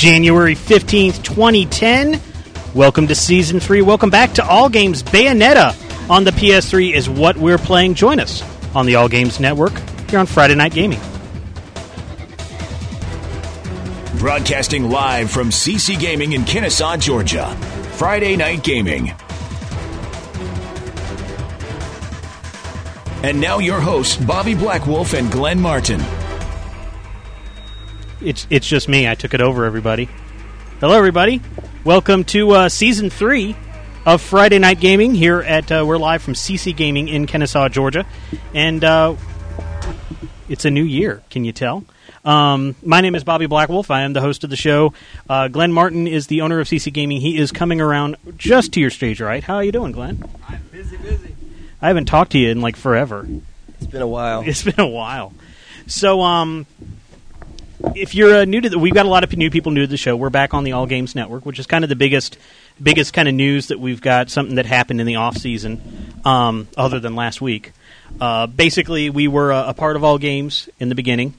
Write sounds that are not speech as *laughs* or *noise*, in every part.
January 15th, 2010. Welcome to Season 3. Welcome back to All Games. Bayonetta on the PS3 is what we're playing. Join us on the All Games Network here on Friday Night Gaming. Broadcasting live from CC Gaming in Kennesaw, Georgia. Friday Night Gaming. And now your hosts, Bobby Blackwolf and Glenn Martin. It's it's just me. I took it over, everybody. Hello, everybody. Welcome to uh, season three of Friday Night Gaming. Here at uh, we're live from CC Gaming in Kennesaw, Georgia, and uh, it's a new year. Can you tell? Um, my name is Bobby Blackwolf. I am the host of the show. Uh, Glenn Martin is the owner of CC Gaming. He is coming around just to your stage right. How are you doing, Glenn? I'm busy, busy. I haven't talked to you in like forever. It's been a while. It's been a while. So, um, if you're uh, new to the, we've got a lot of new people new to the show. We're back on the All Games Network, which is kind of the biggest, biggest kind of news that we've got. Something that happened in the off season, um, other than last week. Uh, basically, we were a, a part of All Games in the beginning,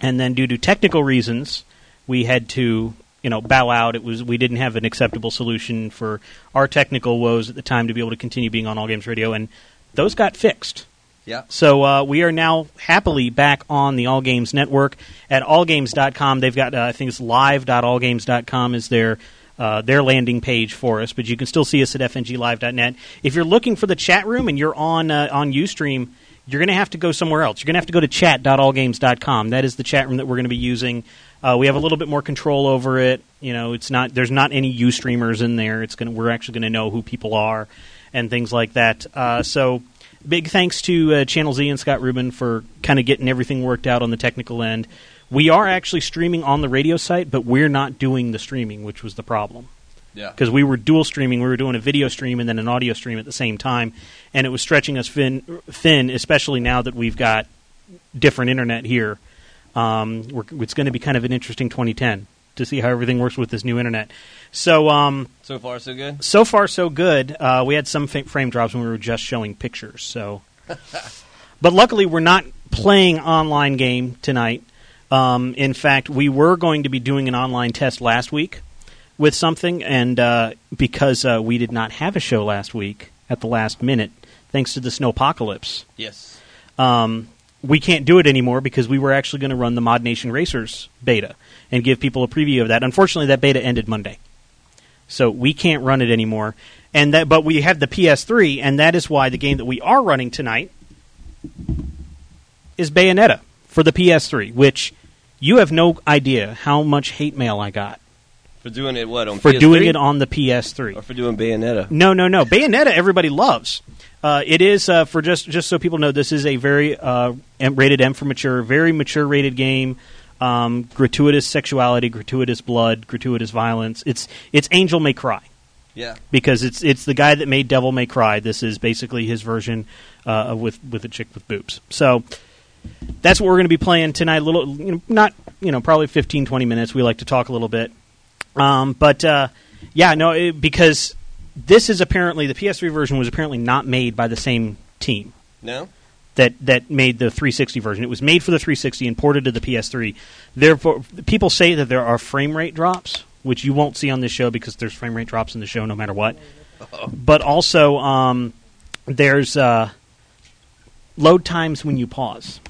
and then due to technical reasons, we had to you know bow out. It was we didn't have an acceptable solution for our technical woes at the time to be able to continue being on All Games Radio, and those got fixed. Yeah. So uh, we are now happily back on the All Games Network at allgames.com. They've got, uh, I think it's live.allgames.com is their uh, their landing page for us, but you can still see us at fnglive.net. If you're looking for the chat room and you're on uh, on UStream, you're going to have to go somewhere else. You're going to have to go to chat.allgames.com. That is the chat room that we're going to be using. Uh, we have a little bit more control over it. You know, it's not there's not any UStreamers in there. It's going we're actually going to know who people are and things like that. Uh, so big thanks to uh, Channel Z and Scott Rubin for kind of getting everything worked out on the technical end. We are actually streaming on the radio site, but we're not doing the streaming, which was the problem. Yeah. Because we were dual streaming, we were doing a video stream and then an audio stream at the same time, and it was stretching us thin, thin especially now that we've got different internet here. Um, we're, it's going to be kind of an interesting 2010 to see how everything works with this new internet. So, um, So far, so good. so far so good. Uh, we had some fa- frame drops when we were just showing pictures. So, *laughs* but luckily we're not playing online game tonight. Um, in fact, we were going to be doing an online test last week with something, and uh, because uh, we did not have a show last week at the last minute, thanks to the snowpocalypse, Yes. um, we can't do it anymore because we were actually going to run the ModNation Racers beta and give people a preview of that. Unfortunately, that beta ended Monday, so we can't run it anymore. And that, but we have the PS3, and that is why the game that we are running tonight is Bayonetta for the PS3, which you have no idea how much hate mail I got For doing it, what on for PS3? doing it on the PS3. or for doing Bayonetta? No, no, no. Bayonetta, everybody loves. Uh, it is uh, for just just so people know. This is a very uh, rated M for mature, very mature rated game. Um, gratuitous sexuality, gratuitous blood, gratuitous violence. It's it's Angel May Cry Yeah. because it's it's the guy that made Devil May Cry. This is basically his version uh, with with a chick with boobs. So that's what we're going to be playing tonight. A little, you know, not you know, probably 15, 20 minutes. We like to talk a little bit, um, but uh, yeah, no, it, because this is apparently the PS3 version was apparently not made by the same team No. That that made the 360 version. It was made for the 360 and ported to the PS3. Therefore, people say that there are frame rate drops, which you won't see on this show because there's frame rate drops in the show no matter what. *laughs* But also, um, there's uh, load times when you pause.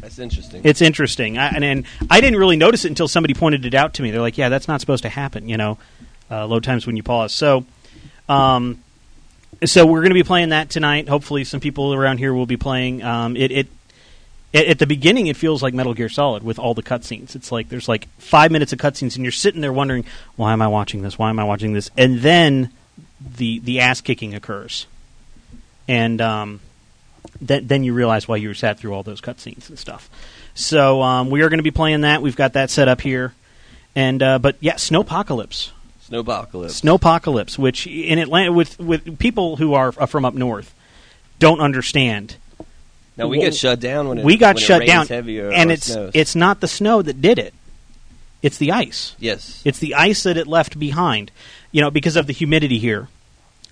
That's interesting. It's interesting, I, and, and I didn't really notice it until somebody pointed it out to me. They're like, "Yeah, that's not supposed to happen," you know, uh, load times when you pause. So, um, so we're going to be playing that tonight. Hopefully, some people around here will be playing. Um, it, it at, the beginning, it feels like Metal Gear Solid with all the cutscenes. It's like there's like five minutes of cutscenes, and you're sitting there wondering, "Why am I watching this? Why am I watching this?" And then the the ass kicking occurs, and um, then then you realize why you sat through all those cutscenes and stuff. So um, we are going to be playing that. We've got that set up here, and uh, but yeah, Snowpocalypse. Snowpocalypse. Snowpocalypse, which in Atlanta with with people who are from up north don't understand. Now we get shut down when it, we got when shut down, and it's snows. it's not the snow that did it; it's the ice. yes. It's the ice that it left behind, you know, because of the humidity here.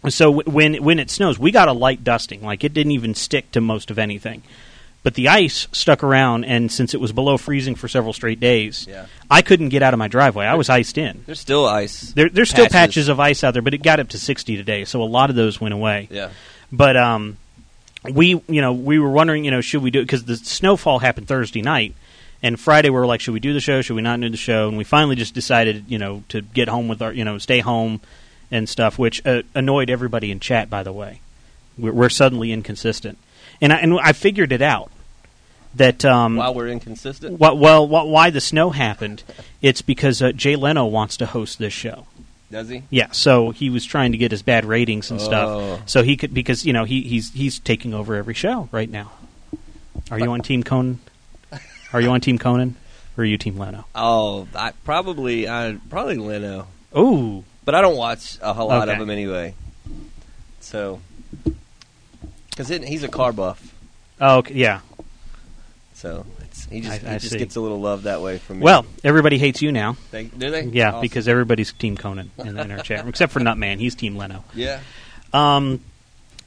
So w- when when it snows, we got a light dusting. Like it didn't even stick to most of anything. But the ice stuck around, and since it was below freezing for several straight days, Yeah. I couldn't get out of my driveway. I was iced in. There's still ice. There, there's still patches of ice out there, but it got up to 60 today, so a lot of those went away. Yeah. But um, we, you know, we were wondering, you know, should we do it because the snowfall happened Thursday night, and Friday we were like, should we do the show? Should we not do the show? And we finally just decided, you know, to get home with our, you know, stay home and stuff, which uh, annoyed everybody in chat. By the way, we're, we're suddenly inconsistent, and I, and I figured it out that um, While we're inconsistent. wh- well, wh- why the snow happened? It's because uh, Jay Leno wants to host this show. Does he? Yeah, so he was trying to get his bad ratings and Oh. stuff, so he could because you know he, he's he's taking over every show right now. Are you on Team Conan? Are you on Team Conan, or are you Team Leno? Oh, I probably I probably Leno, Oh, but I don't watch a whole lot Okay. of him anyway. So, because he's a car buff, oh, okay, yeah. So it's, he just I- he I just gets a little love that way from me. Well, everybody hates you now. they, do they? Yeah, Awesome. because everybody's Team Conan in, in our chat room, except for Nutman. He's Team Leno. yeah, Um,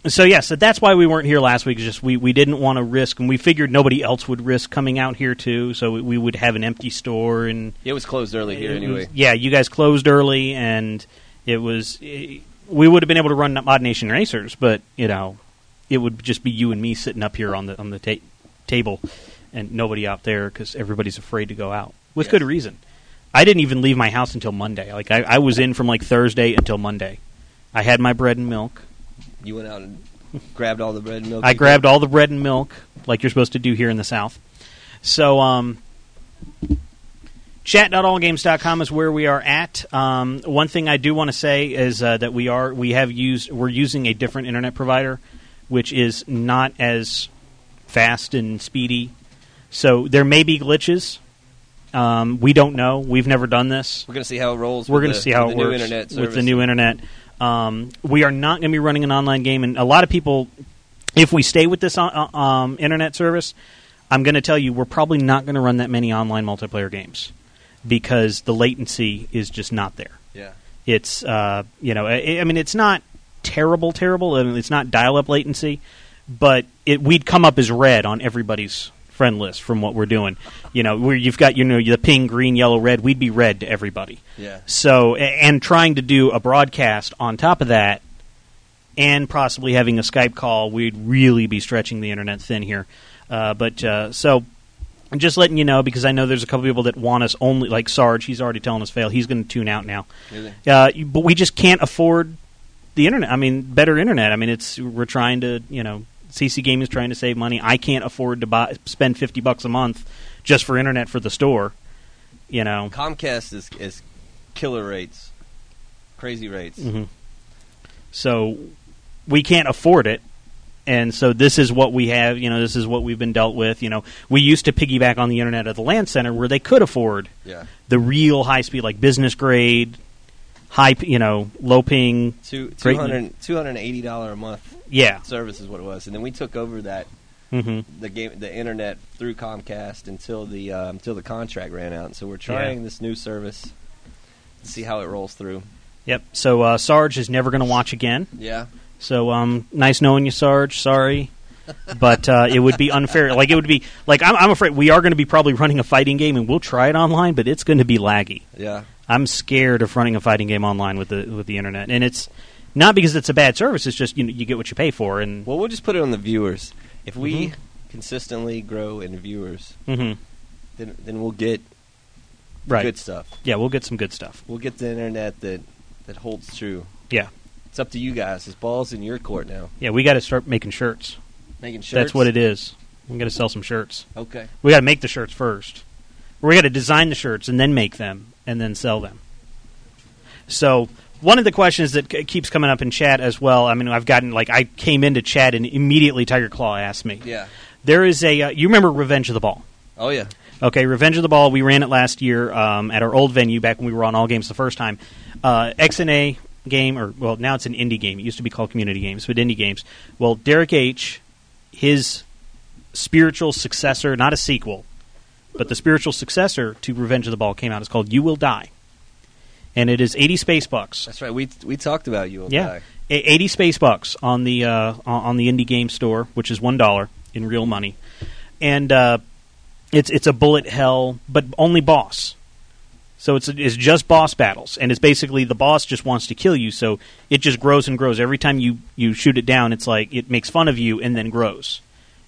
so yeah, so that's why we weren't here last week. is Just we, we didn't want to risk, and we figured nobody else would risk coming out here too. So we, we would have an empty store, and it was closed early here it was- anyway. yeah, you guys closed early, and it was eh, we would have been able to run ModNation Racers, but you know, it would just be you and me sitting up here on the on the ta- table, and nobody out there because everybody's afraid to go out with Yes. good reason. I didn't even leave my house until Monday. Like I, I was in from like Thursday until Monday. I had my bread and milk. You went out and grabbed all the bread and milk. I grabbed all the bread and milk, like you're supposed to do here in the South. So, um, chat.allgames.com is where we are at. Um, one thing I do want to say is uh, that we are we have used we're using a different internet provider, which is not as fast and speedy. So there may be glitches. Um, we don't know. We've never done this. We're going to see how it rolls. We're going to see how it works with the new internet. Um, we are not going to be running an online game, and a lot of people, if we stay with this uh, um, internet service, I'm going to tell you we're probably not going to run that many online multiplayer games because the latency is just not there. Yeah, It's uh, you know, I, I mean, it's not terrible, terrible. I mean, it's not dial-up latency, but it we'd come up as red on everybody's friend list from what we're doing. You know, where you've got you know the ping, green, yellow, red. We'd be red to everybody. yeah. So, and trying to do a broadcast on top of that, and possibly having a Skype call, we'd really be stretching the internet thin here. Uh, but uh, so, I'm just letting you know because I know there's a couple people that want us only, like Sarge. He's already telling us fail. He's going to tune out now. Really? Uh, but we just can't afford the internet. I mean, better internet. I mean, it's we're trying to, you know, CC Gaming is trying to save money. I can't afford to buy spend fifty bucks a month just for internet for the store. You know, Comcast is is killer rates, crazy rates. hmm So we can't afford it. And so this is what we have, you know, this is what we've been dealt with. You know, we used to piggyback on the internet at the LAN center where they could afford Yeah, the real high speed, like business grade, high, you know, low ping. two Great. 200 280 dollar a month Yeah. service is what it was, and then we took over that hmm the game the internet through Comcast until the uh, until the contract ran out. So we're trying this new service to see how it rolls through. Yep. So uh, Sarge is never going to watch again. Yeah, So um, nice knowing you, Sarge. Sorry. *laughs* But uh, it would be unfair. Like it would be like I'm, I'm afraid we are going to be probably running a fighting game, and we'll try it online, but it's going to be laggy. yeah, I'm scared of running a fighting game online with the with the internet, and it's not because it's a bad service. It's just you know, you get what you pay for, and Well, we'll just put it on the viewers. If we Mhm. consistently grow in viewers, Mhm. then then we'll get right, good stuff. yeah, we'll get some good stuff. We'll get the internet that that holds true. Yeah, It's up to you guys. This ball's in your court now. yeah, we got to start making shirts. Making shirts. That's what it is. We got to sell some shirts. Okay. We got to make the shirts first. We got to design the shirts and then make them and then sell them. So one of the questions that c- keeps coming up in chat as well. I mean, I've gotten like I came into chat and immediately Tiger Claw asked me. Yeah. There is a uh, you remember Revenge of the Ball? Oh yeah. Okay, Revenge of the Ball. We ran it last year um, at our old venue back when we were on all games the first time. Uh, XNA game, or well, now it's an indie game. It used to be called Community Games, but indie games. Well, Derek H, his spiritual successor, not a sequel, but the spiritual successor to Revenge of the Ball came out. It's called You Will Die, and it is eighty space bucks. That's right. We we talked about you. Will Yeah, Die. A- eighty space bucks on the uh, on on the indie game store, which is one dollar in real money. and uh, it's it's a bullet hell, but only boss. So it's it's just boss battles, and it's basically the boss just wants to kill you. So it just grows and grows every time you you shoot it down. It's like it makes fun of you and then grows,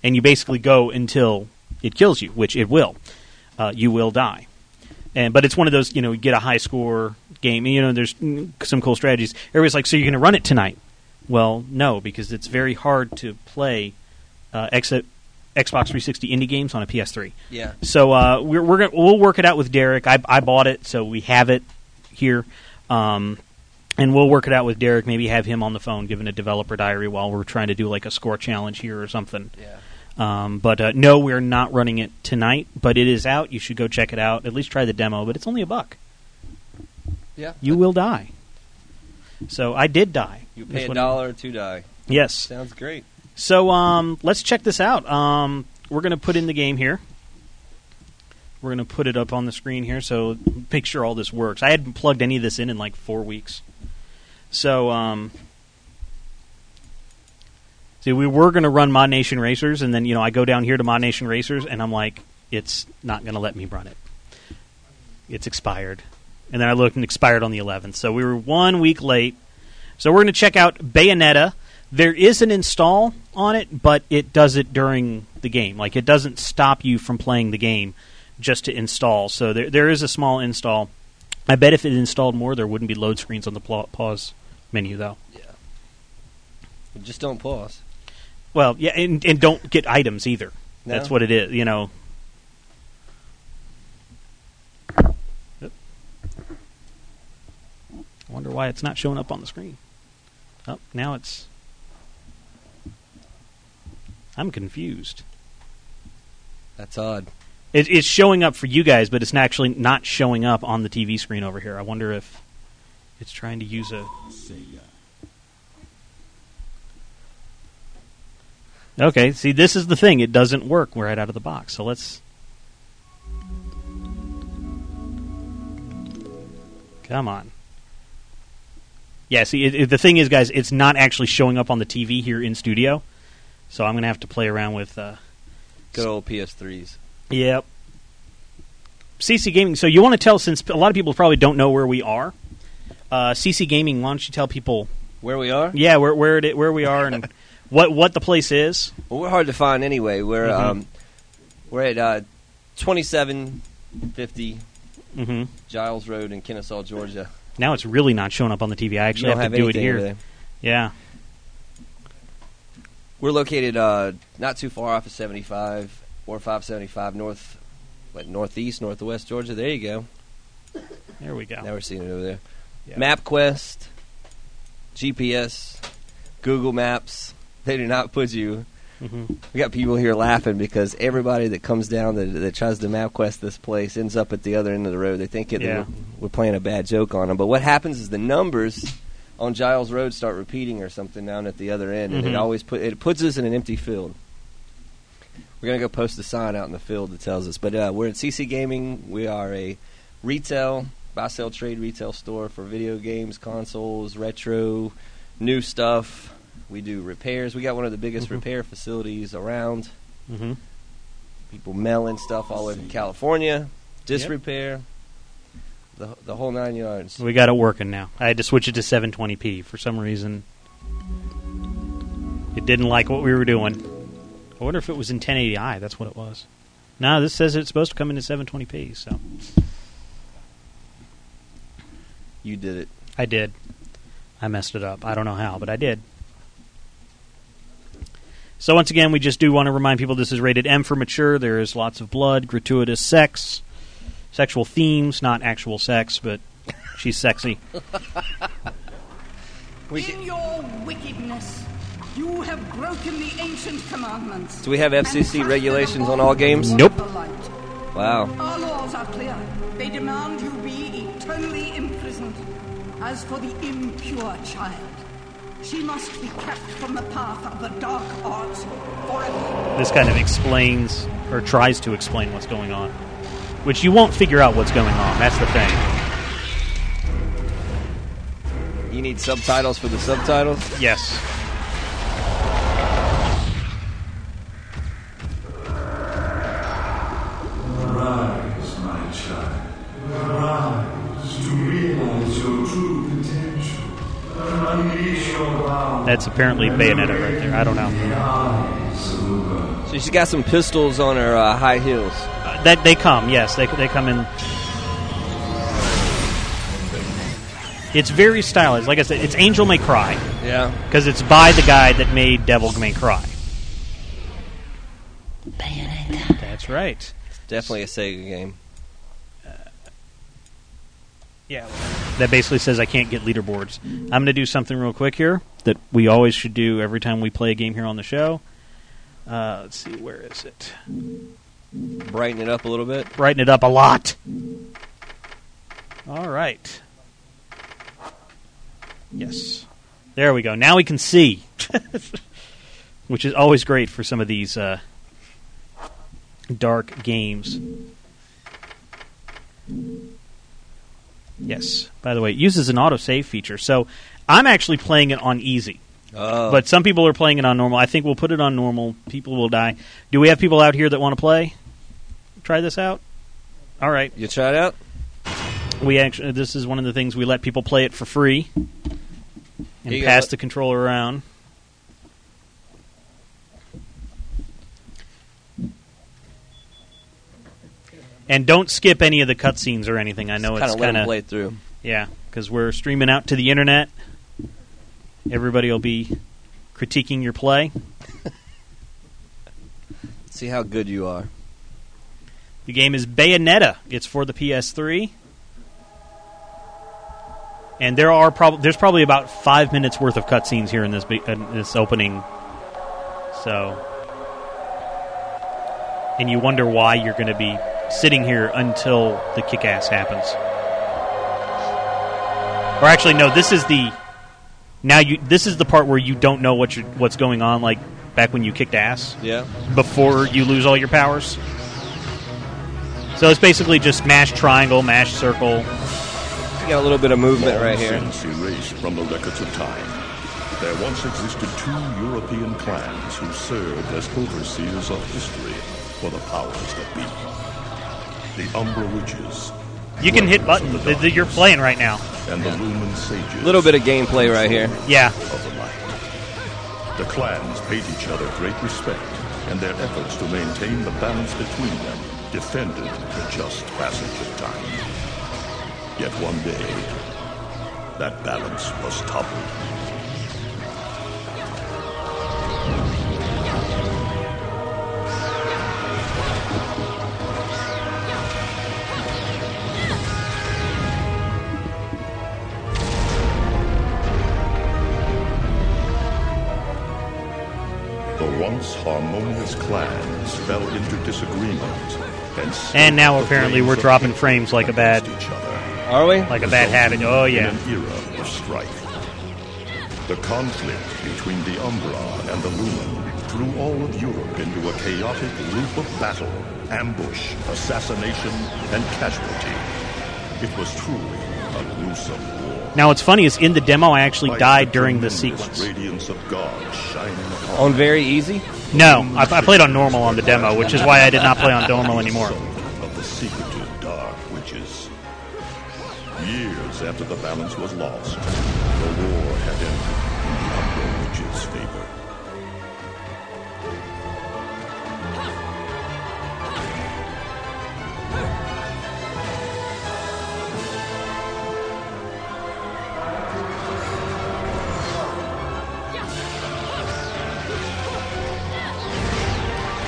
and you basically go until it kills you, which it will. Uh, you will die, and but it's one of those you know you get a high score game. You know there's some cool strategies. Everybody's like, so you're going to run it tonight? Well, no, because it's very hard to play uh, Xbox 360 indie games on a PS3. Yeah. So uh, we're, we're gonna, we'll work it out with Derek. I, I bought it, so we have it here, um, and we'll work it out with Derek. Maybe have him on the phone giving a developer diary while we're trying to do like a score challenge here or something. Yeah. Um, but uh, no, we're not running it tonight. But it is out. You should go check it out. At least try the demo. But it's only a buck. Yeah. You will die. So I did die. You pay a dollar to die. Yes. Sounds great. So um, let's check this out. Um, we're going to put in the game here. We're going to put it up on the screen here, so make sure all this works. I hadn't plugged any of this in in like four weeks. So, um, see, we were going to run ModNation Racers, and then you know I go down here to ModNation Racers, and I'm like, it's not going to let me run it. It's expired, and then I looked and expired on the 11th. So we were one week late. So we're going to check out Bayonetta. There is an install on it, but it does it during the game. Like it doesn't stop you from playing the game just to install. So there there is a small install. I bet if it installed more, there wouldn't be load screens on the pause menu though. Yeah. Just don't pause. Well, yeah, and, and don't get items either. No? That's what it is. You know. I wonder why it's not showing up on the screen. Oh, now it's. I'm confused. That's odd. It, it's showing up for you guys, but it's actually not showing up on the TV screen over here. I wonder if it's trying to use a. Okay, see, this is the thing. It doesn't work right out of the box. So let's. Come on. Yeah, see, it, it- the thing is, guys, it's not actually showing up on the TV here in studio. So I'm going to have to play around with. Uh, Good old PS3s. Yep. CC Gaming. So you want to tell, since a lot of people probably don't know where we are, uh, CC Gaming. Why don't you tell people? Where we are? Yeah, where where it, where we are and *laughs* what what the place is. Well, we're hard to find anyway. We're Mhm. um, we're at uh, twenty seven fifty hmm Jiles Road in Kennesaw, Georgia. Now it's really not showing up on the TV. I actually don't have to do it here. Yeah. We're located uh, not too far off of seventy five or five seventy five north, what northeast, northwest Georgia. There you go. There we go. Now we're seeing it over there. Yeah. MapQuest, GPS, Google Maps. They do not put you. hmm We got people here laughing because everybody that comes down that, that tries to MapQuest this place ends up at the other end of the road. They think it, Yeah. we're, we're playing a bad joke on them. But what happens is the numbers on Jiles Road start repeating or something down at the other end, and Mhm. it always put it puts us in an empty field. We're gonna go post a sign out in the field that tells us. But uh, we're at CC Gaming. We are a retail buy sell trade retail store for video games, consoles, retro, new stuff. We do repairs. We got one of the biggest Mhm. repair facilities around. hmm People mailing stuff all over California, disc Yep. repair, the the whole nine yards. We got it working now. I had to switch it to 720p for some reason. It didn't like what we were doing. I wonder if it was in 1080i. That's what it was. No, this says it's supposed to come in at 720p. So You did it. I did. I messed it up. I don't know how, but I did. So once again, we just do want to remind people this is rated M for mature. There is lots of blood, gratuitous sex, sexual themes, not actual sex, but she's sexy. We *laughs* In your wickedness, you have broken the ancient commandments. Do we have FCC regulations on all games? Nope. of the light. Wow. Our laws are clear. They demand you be eternally imprisoned. As for the impure child, she must be kept from the path of the dark arts forever. This kind of explains, or tries to explain, what's going on. Which you won't figure out what's going on, that's the thing. You need subtitles for the subtitles? Yes. Rise, my child. Rise to realize. That's apparently Bayonetta right there. I don't know. So she's got some pistols on her uh, high heels. Uh, that they come, yes, they they come in. It's very stylized. Like I said, it's Angel May Cry Yeah. because it's by the guy that made Devil May Cry. Bayonetta. That's right. It's definitely a Sega game. Yeah. That basically says I can't get leaderboards. I'm going to do something real quick here that we always should do every time we play a game here on the show. Uh, let's see, where is it? Brighten it up a little bit. Brighten it up a lot. All right. Yes. There we go. Now we can see, *laughs* which is always great for some of these uh, dark games. Yes. By the way, it uses an autosave feature. So I'm actually playing it on easy. Oh. But some people are playing it on normal. I think we'll put it on normal. People will die. Do we have people out here that want to play? Try this out. All right. you try it out? We actually this is one of the things we let people play it for free and You pass the controller around. And don't skip any of the cutscenes or anything. I know it's kind of let them of play through. yeah, because we're streaming out to the internet. Everybody will be critiquing your play. *laughs* See how good you are. The game is Bayonetta. It's for the PS3. And there are prob- there's probably about five minutes worth of cutscenes here in this be- in this opening. So, and you wonder why you're going to be sitting here until the kick-ass happens. Or actually, no. This is the now you. This is the part where you don't know what you what's going on. Like back when you kicked ass Yeah. before you lose all your powers. So it's basically just mash triangle, mash circle. You got a little bit of movement right here. Since erased from the records of time, there once existed two European clans who served as overseers of history for the powers that be. The Umbra Witches You can hit Dwellers of buttons the that that you're playing right now. and the Lumen Sages A little bit of gameplay right here. Yeah, of the light. The clans paid each other great respect, and their efforts to maintain the balance between them defended the just passage of time. Yet one day, that balance was toppled. Harmonious clans fell into disagreement, and, And now apparently we're dropping frames like a bad- against each other. Are we? like a bad habit. Oh yeah. In an era of strife. The conflict between the Umbra and the Lumen threw all of Europe into a chaotic loop of battle, ambush, assassination, and casualty. It was truly a gruesome war. Now what's funny is in the demo I actually died during this sequence. Of God On very easy? No, I, I played on normal on the demo, which is why I did not play on normal anymore. Of the secretive dark witches. Years after the balance was lost,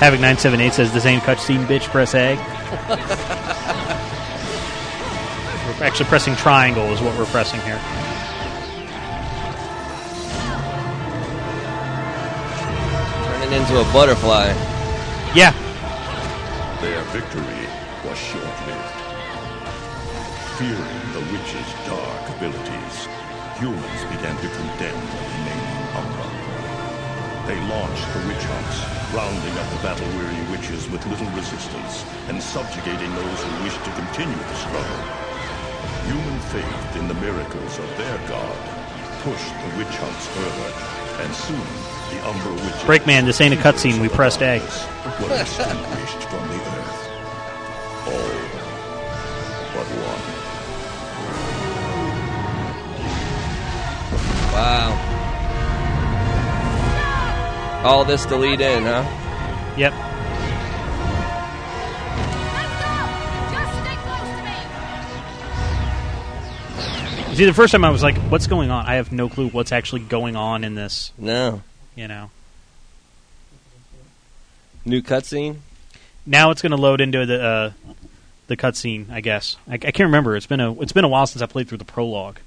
Havoc nine seven eight says this ain't cutscene, bitch. Press A. we're actually pressing triangle is what we're pressing here. Turning into a butterfly. Yeah, Their victory was short-lived. Fearing the witch's dark abilities, humans began to condemn the remaining Umbra. They launched the witch hunts, rounding up the battle-weary witches with little resistance and subjugating those who wished to continue the struggle. Human faith in the miracles of their god pushed the witch hunts further, and soon the Umbra witches... Breakman, this ain't a cutscene, we pressed A. ...were extinguished from the earth. All but one. Wow. All this to lead in, huh? Yep. See, the first time I was like, "What's going on?" I have no clue what's actually going on in this. No. You know. New cutscene. Now it's going to load into the uh, the cutscene. I guess I, I can't remember. It's been a it's been a while since I played through the prologue.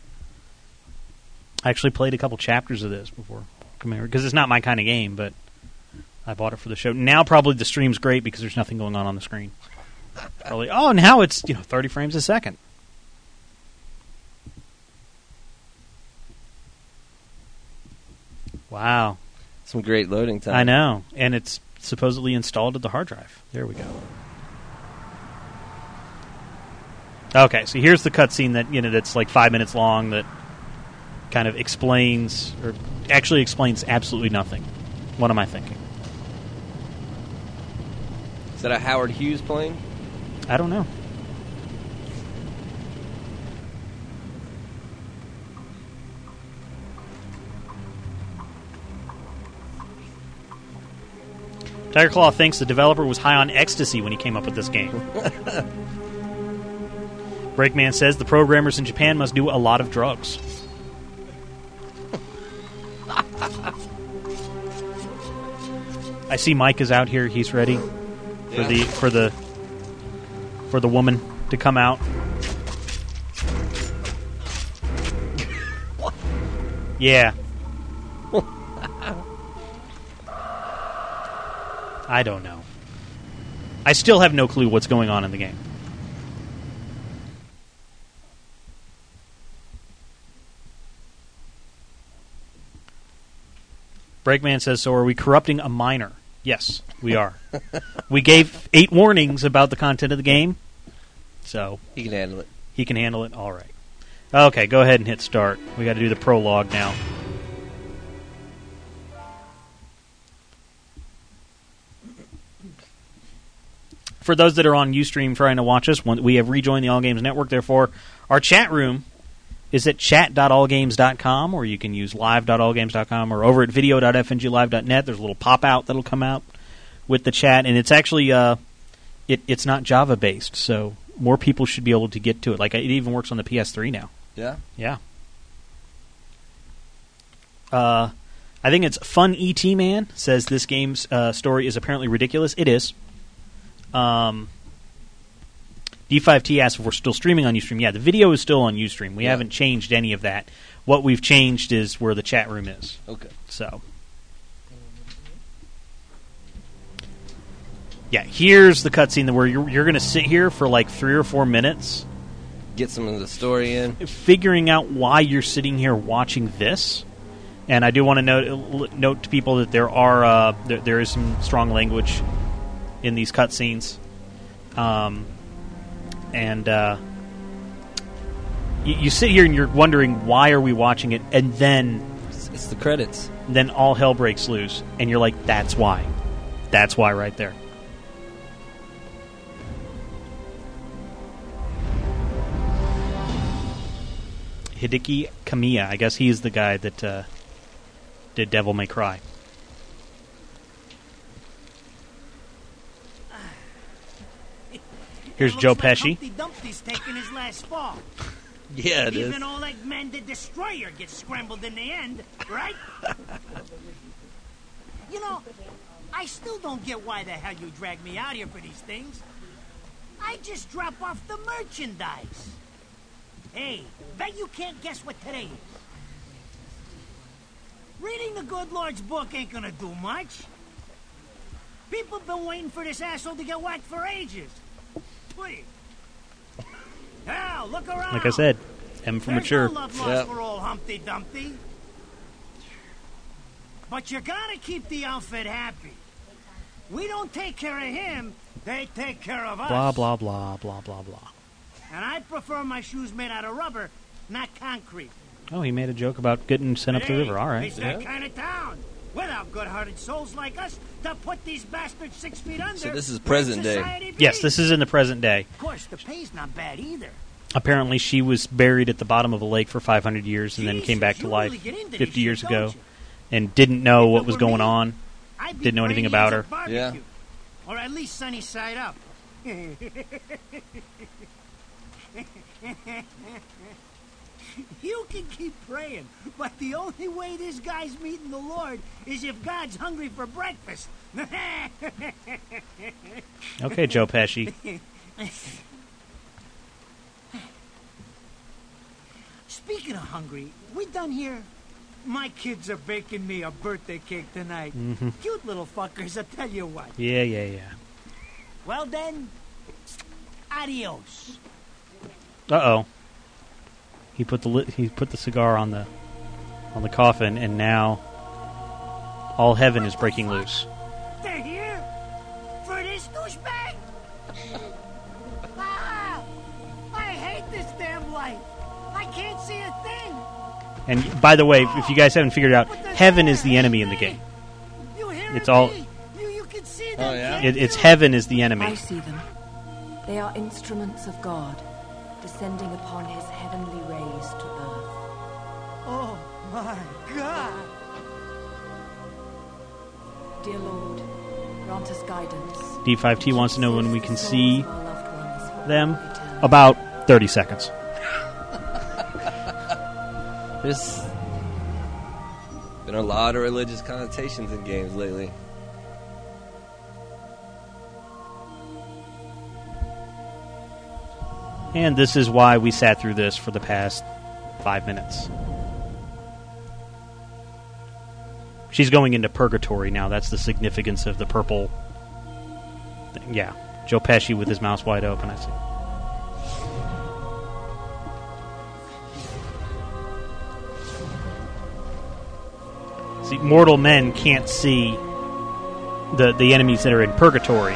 I actually played a couple chapters of this before because it's not my kind of game, but I bought it for the show. Now probably the stream's great because there's nothing going on on the screen. Probably. Oh, now it's you know 30 frames a second. Wow. Some great loading time. I know, and it's supposedly installed at the hard drive. There we go. Okay, so here's the cutscene that you know that's like five minutes long that kind of explains or actually explains absolutely nothing. What am I thinking? Is that a Howard Hughes plane? I don't know. Tiger Claw thinks the developer was high on ecstasy when he came up with this game. *laughs* Breakman says the programmers in Japan must do a lot of drugs. *laughs* I see Mike is out here. He's ready for Yeah. the for the for the woman to come out. *laughs* yeah. *laughs* I don't know. I still have no clue what's going on in the game. Breakman says, "So are we corrupting a minor?" Yes, we are. *laughs* we gave eight warnings about the content of the game, so He can handle it. he can handle it. All right. Okay, go ahead and hit start. We got to do the prologue now. For those that are on UStream trying to watch us, we have rejoined the All Games Network. Therefore, our chat room is at chat.allgames.com, or you can use live.allgames.com, or over at video.fnglive.net. There's a little pop out that'll come out with the chat, and it's actually uh, it, it's not Java based, so more people should be able to get to it. Like it even works on the PS3 now. Yeah. Yeah. Uh, I think it's Fun ET Man says this game's uh, story is apparently ridiculous. It is. Um, D5T asks if we're still streaming on Ustream. Yeah, the video is still on Ustream. We Yeah. haven't changed any of that. What we've changed is where the chat room is. Okay. So. Yeah, here's the cutscene where you're, you're going to sit here for like three or four minutes Get some of the story in. figuring out why you're sitting here watching this. And I do want to note note to people that there are uh, there, there is some strong language in these cutscenes, um, and uh, you, you sit here and you're wondering why are we watching it, and then It's, it's the credits. then all hell breaks loose, and you're like, that's why, that's why right there. Hideki Kamiya. I guess he's the guy that uh, did Devil May Cry. Here's It Joe looks like Pesci. Humpty Dumpty's taking his last fall. *laughs* Yeah, it is. Even old Eggman the Destroyer gets scrambled in the end, right? *laughs* you know, I still don't get why the hell you drag me out here for these things. I just drop off the merchandise. Hey, bet you can't guess what today is. Reading the good Lord's book ain't gonna do much. People've been waiting for this asshole to get whacked for ages. Please. Hell, look around. Like I said, M for There's mature. no love lost Yep. for old Humpty Dumpty. But you gotta keep the outfit happy. We don't take care of him, they take care of us. Blah blah blah blah blah blah. And I prefer my shoes made out of rubber, not concrete. Oh, he made a joke about getting sent up the river. All right. It's that kind of town. Without good-hearted souls like us to put these bastards six feet under. So this is present day. be? Yes, this is in the present day. Of course, the pay's not bad either. Apparently, she was buried at the bottom of a lake for 500 years and then came back to life really get into this 50 years ago you? and didn't know If what was going me, on. I'd Didn't know anything about her. at Yeah. Or at least sunny side up. *laughs* you can keep praying, but the only way this guy's meeting the Lord is if God's hungry for breakfast. *laughs* Okay, Joe Pesci. Speaking of hungry, we done here? My kids are baking me a birthday cake tonight. Mhm. Cute little fuckers, I tell you what. Yeah, yeah, yeah. Well then, adios. Uh oh. He put the li- he put the cigar on the on the coffin, and now all heaven is breaking loose. They're here for this douchebag. *laughs* ah, I hate this damn light. I can't see a thing. And by the way, if you guys haven't figured it out, heaven is the enemy in the game. You hear It's me? all- You, you can see them. Oh, yeah? It, it's heaven is the enemy. I see them. They are instruments of God, descending upon his heavenly my God. Dear Lord, grant us guidance. D5T wants to know when we can see of our loved ones forever them. About 30 seconds. *laughs* There's been a lot of religious connotations in games lately. And this is why we sat through this for the past five minutes. She's going into purgatory now. That's the significance of the purple. Thing. Yeah. Joe Pesci with his mouth wide open, I see. See, mortal men can't see the, the enemies that are in purgatory.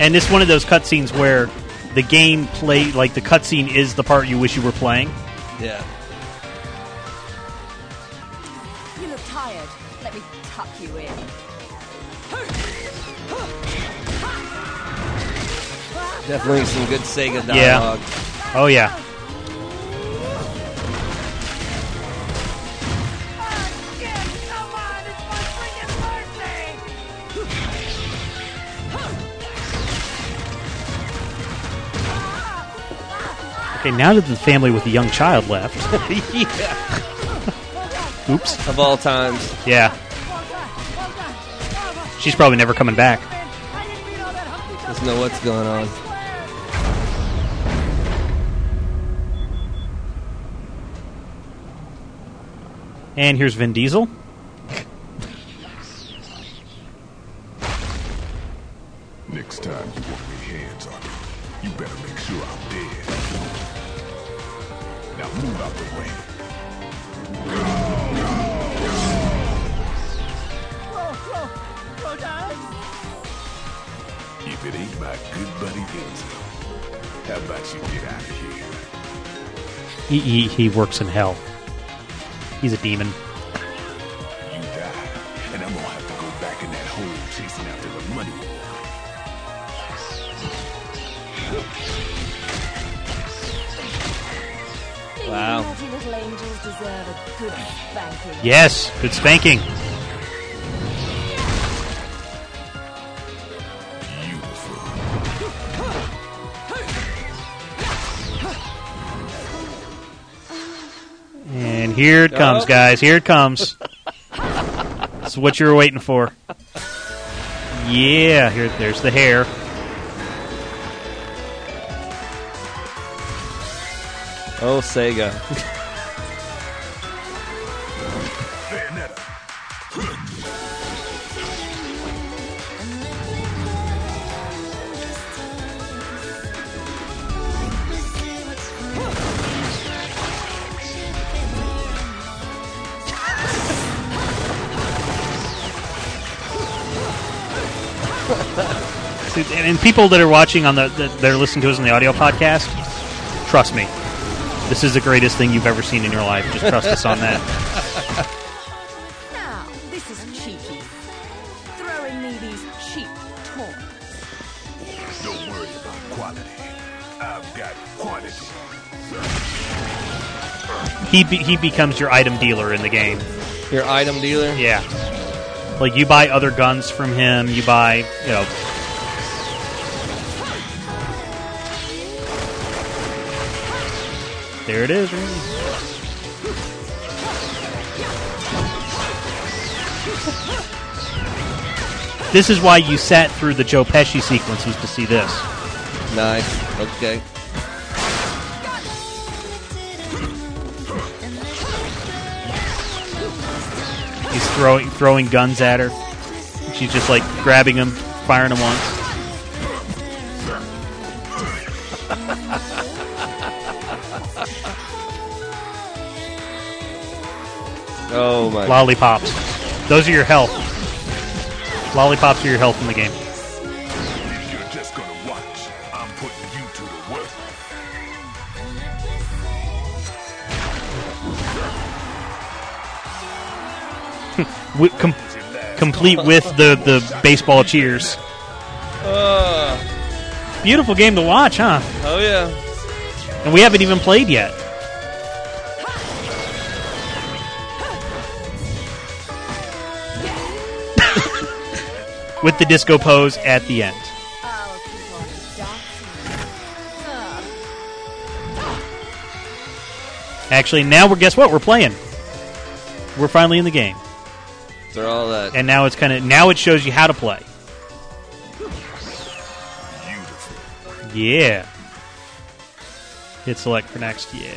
And it's one of those cutscenes where the game play like the cutscene is the part you wish you were playing. Yeah. You look tired. Let me tuck you in. Definitely some good Sega dialogue. Yeah. Oh yeah. Okay, now that the family with the young child left. *laughs* yeah. Oops. Of all times. Yeah. She's probably never coming back. Doesn't know what's going on. And here's Vin Diesel. He, he, he works in hell. He's a demon. You die, and I'm gonna have to go back in that hole chasing after the money. Wow. Naughty little angels deserve a good spanking. Yes, good spanking. Here it oh. comes, Oh. guys. Here it comes. That's what you were waiting for. Yeah, here, there's the hair. Oh, Sega. people that are watching on the that, that are listening to us on the audio podcast, trust me, this is the greatest thing you've ever seen in your life. Just trust us on that. Now, this is cheeky. Throwing me these cheap toys. Don't worry about quality. I've got quantity. He be, he becomes your item dealer in the game. Your item dealer? Yeah. Like you buy other guns from him, you buy, you know, There it is. This is why you sat through the Joe Pesci sequence was to see this. Nice. Okay. He's throwing throwing guns at her. She's just like grabbing him, firing him once. Lollipops. Those are your health. Lollipops are your health in the game. You're just gonna watch, I'm putting you to the work. *laughs* Wi- com- complete with the, the baseball cheers. Uh, Beautiful game to watch, huh? oh yeah. And we haven't even played yet. With the disco pose at the end. I'll keep on dancing. Actually, now we're guess what? We're playing. We're finally in the game, They're all that. and now it's kind of now it shows you how to play. Beautiful. Yeah. Hit select for next. Yeah.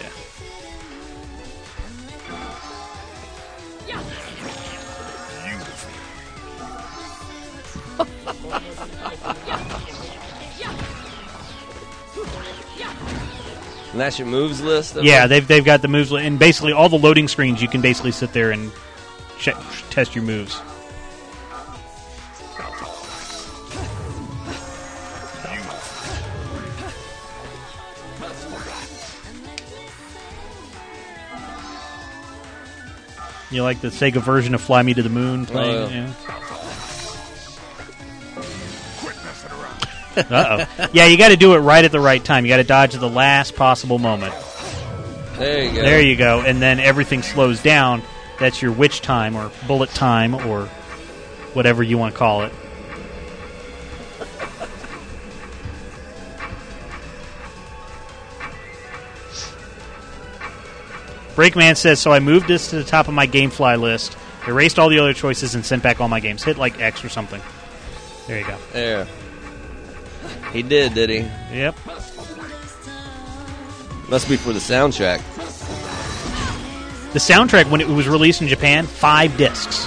And that's your moves list. of Yeah, they've they've got the moves list. and basically all the loading screens. You can basically sit there and check, test your moves. You like the Sega version of Fly Me to the Moon playing? Oh, yeah. Quit around. Uh oh. yeah, you got to do it right at the right time. You got to dodge at the last possible moment. There you go. There you go. And then everything slows down. That's your witch time or bullet time or whatever you want to call it. Breakman says, so I moved this to the top of my GameFly list, erased all the other choices, and sent back all my games. Hit like X or something. There you go. There. He did, did he? Yep. Must be for the soundtrack. The soundtrack, when it was released in Japan, five discs.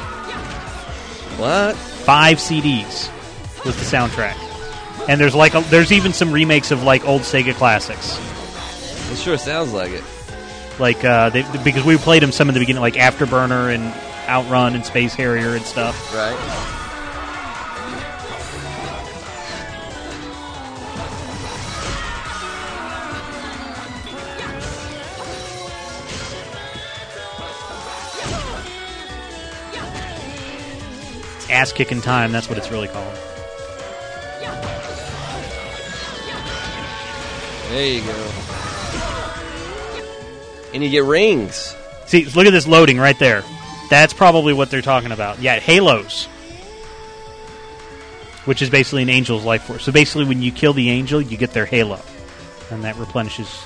What? five CDs with the soundtrack. And there's like a, there's even some remakes of like old Sega classics. It sure sounds like it. Like uh, they, because we played them some in the beginning, like Afterburner and Outrun and Space Harrier and stuff. Right? Ass kicking time, that's what it's really called. There you go. And you get rings. See, look at this loading right there. That's probably what they're talking about. Yeah, halos. Which is basically an angel's life force. So basically, when you kill the angel, you get their halo. And that replenishes.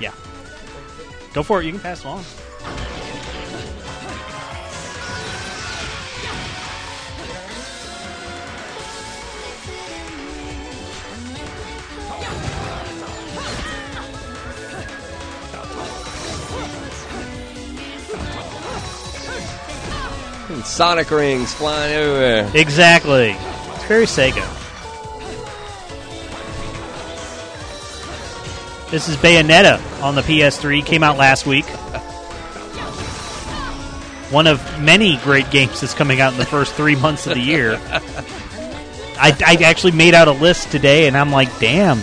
Yeah. Go for it. You can pass along. And Sonic rings flying everywhere. Exactly. It's very Sega. This is Bayonetta on the PS3. Came out last week. One of many great games that's coming out in the first three months of the year. *laughs* I, I actually made out a list today, and I'm like, damn.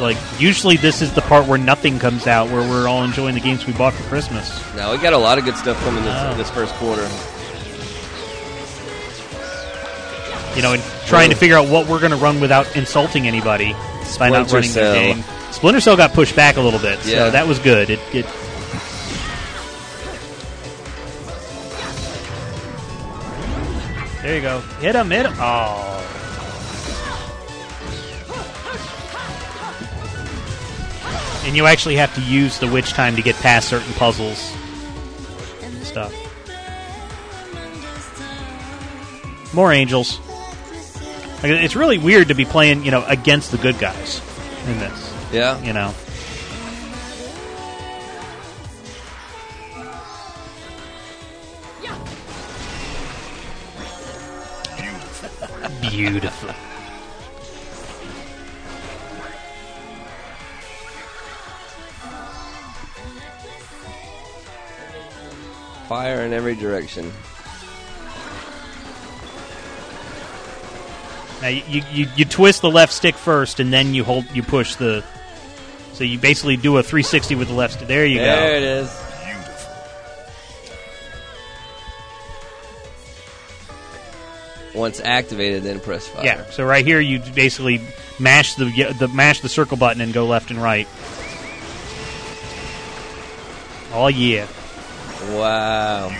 Like usually this is the part where nothing comes out, where we're all enjoying the games we bought for Christmas. Now we got a lot of good stuff coming this, Oh. this first quarter. You know, and trying to figure out what we're going to run without insulting anybody by not Splinter running Cell. the game. Splinter Cell got pushed back a little bit, Yeah. so that was good. It, it There you go. Hit him, hit him. Oh. And you actually have to use the witch time to get past certain puzzles and stuff. More angels. Like, it's really weird to be playing, you know, against the good guys in this. Yeah. You know. Beautiful. Fire in every direction. Now you, you, you, twist the left stick first, and then you hold you push the. So you basically do a 360 with the left. stick. There you there go. There it is. Beautiful. Once activated, then press fire. Yeah. So right here, you basically mash the the mash the circle button and go left and right. Oh yeah. Wow.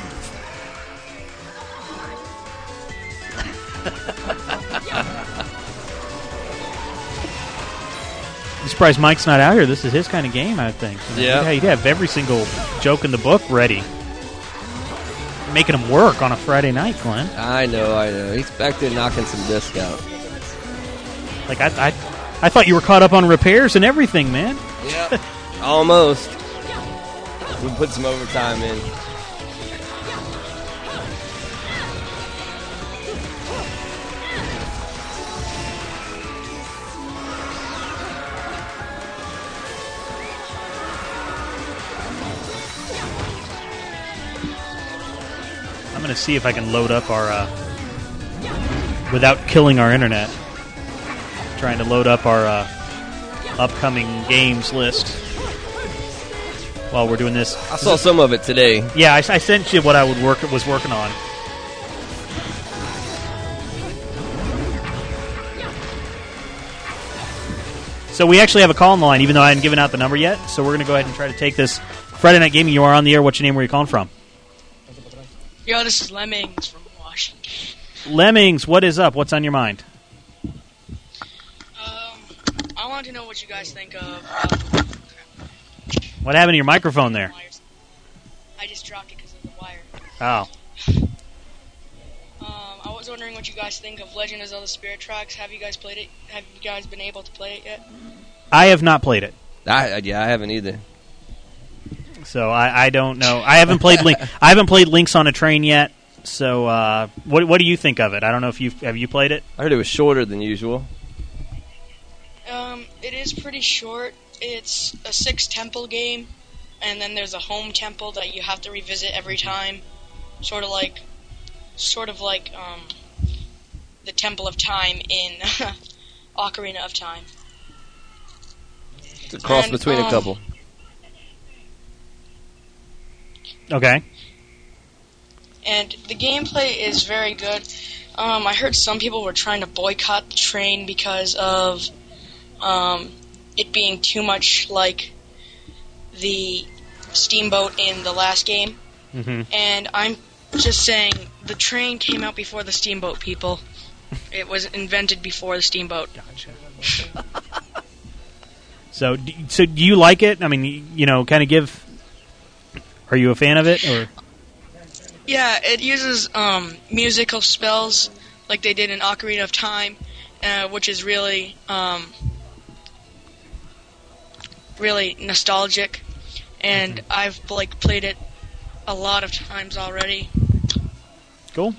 I'm surprised Mike's not out here. This is his kind of game, I think. Yeah. He'd have every single joke in the book ready. Making him work on a Friday night, Glenn. I know, I know. He's back there knocking some disc out. Like I, I, I thought you were caught up on repairs and everything, man. Yeah. Almost. We put some overtime in. I'm going to see if I can load up our, uh, without killing our internet. Trying to load up our uh, upcoming games list while we're doing this. I saw some of it today. Yeah, I, I sent you what I would work was working on. So we actually have a call on the line, even though I hadn't given out the number yet. So we're going to go ahead and try to take this Friday night gaming. You are on the air. What's your name? Where are you calling from? Yo, this is Lemmings from Washington. Lemmings. What is up? What's on your mind? Um, I wanted to know what you guys think of. Uh, What happened to your microphone there? I just dropped it because of the wire. Oh, Um, I was wondering what you guys think of Legend of Zelda Spirit Tracks. Have you guys played it? Have you guys been able to play it yet? I have not played it. I, yeah, I haven't either. So I, I don't know. I haven't played Link. *laughs* I haven't played Links on a Train yet. So uh, what what do you think of it? I don't know if you have you played it. I heard it was shorter than usual. Um, it is pretty short. It's a six temple game, and then there's a home temple that you have to revisit every time. Sort of like, sort of like um, the Temple of Time in *laughs* Ocarina of Time. It's a cross And, between a um, couple. Okay. and the gameplay is very good. Um, I heard some people were trying to boycott the train because of um, it being too much like the steamboat in the last game. hmm And I'm just saying the train came out before the steamboat, people. It was invented before the steamboat. Gotcha. *laughs* so do, so do you like it? I mean, you know, kind of give. Are you a fan of it or? Yeah, it uses um, musical spells like they did in Ocarina of Time, uh, which is really, um, really nostalgic. And I've like played it a lot of times already. Cool.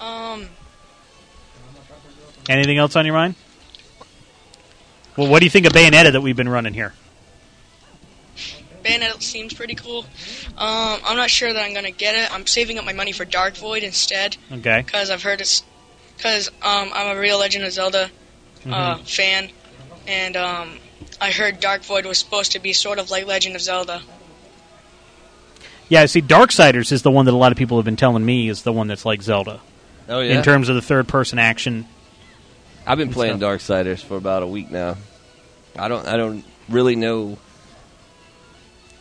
Um, Anything else on your mind? Well, what do you think of Bayonetta that we've been running here? Bayonetta seems pretty cool. Um, I'm not sure that I'm gonna get it. I'm saving up my money for Dark Void instead Okay. because I've heard it's because um, I'm a real Legend of Zelda uh, fan, and um, I heard Dark Void was supposed to be sort of like Legend of Zelda. Yeah, see, Darksiders is the one that a lot of people have been telling me is the one that's like Zelda Oh yeah. in terms of the third person action. I've been playing stuff. Darksiders for about a week now. I don't I don't really know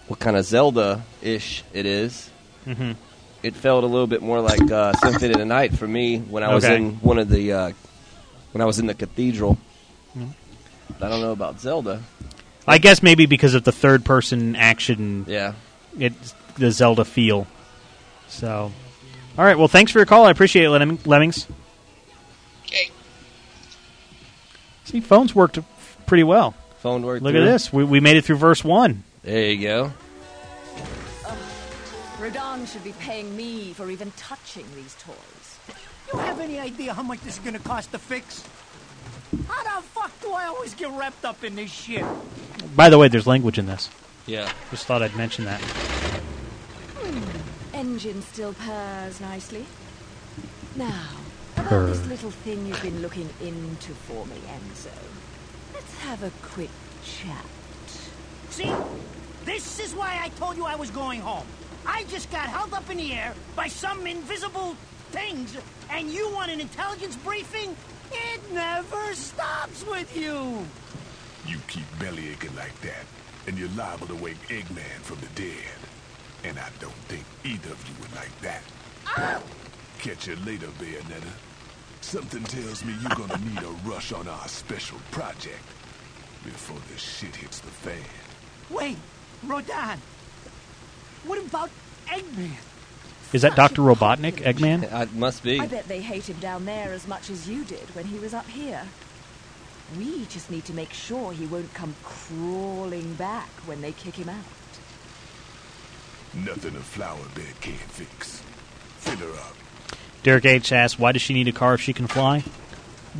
what kind of Zelda ish it is. Mhm. It felt a little bit more like uh, Symphony of the Night for me when I was in one of the uh, when I was in the cathedral. Mhm. I don't know about Zelda. I guess maybe because of the third person action. Yeah. It's the Zelda feel. So, all right. Well, thanks for your call. I appreciate it, Lemming- Lemmings. Okay. See, phones worked pretty well. Phone worked. Look through. at this. We, we made it through verse one. There you go. Um, Rodin should be paying me for even touching these toys. You have any idea how much this is gonna cost to fix? How the fuck do I always get wrapped up in this shit? By the way, there's language in this. Yeah. Just thought I'd mention that. Hmm. Engine still purrs nicely. Now, about this little thing you've been looking into for me, Enzo. Let's have a quick chat. See? This is why I told you I was going home. I just got held up in the air by some invisible things, and you want an intelligence briefing? It never stops with you. You keep belly aching like that, and you're liable to wake Eggman from the dead. And I don't think either of you would like that. Catch you later, Bayonetta. Something tells me you're gonna need a rush on our special project before this shit hits the fan. Wait, Rodin. What about Eggman? Is that Doctor Robotnik, Eggman? *laughs* It must be. I bet they hate him down there as much as you did when he was up here. We just need to make sure he won't come crawling back when they kick him out. Nothing a flower bed can't fix. Fill her up. Derek H asks, "Why does she need a car if she can fly?"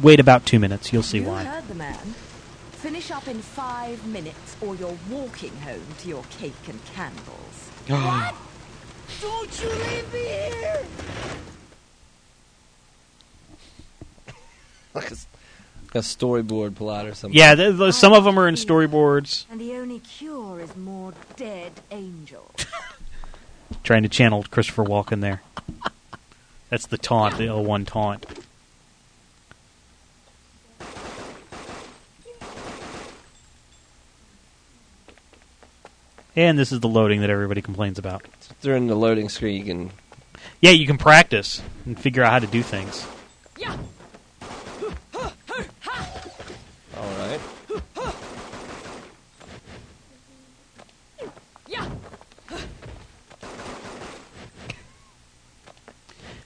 Wait about two minutes. You'll see you why. heard the man. Finish up in five minutes, or you're walking home to your cake and candles. *gasps* what? Don't you leave me here! *laughs* like a, a storyboard plot or something. Yeah, th- th- some of them are in storyboards. And the only cure is more dead angels. *laughs* Trying to channel Christopher Walken there. That's the taunt, the L1 taunt. And this is the loading that everybody complains about. During the loading screen, you can. Yeah, you can practice and figure out how to do things. Yeah. All right.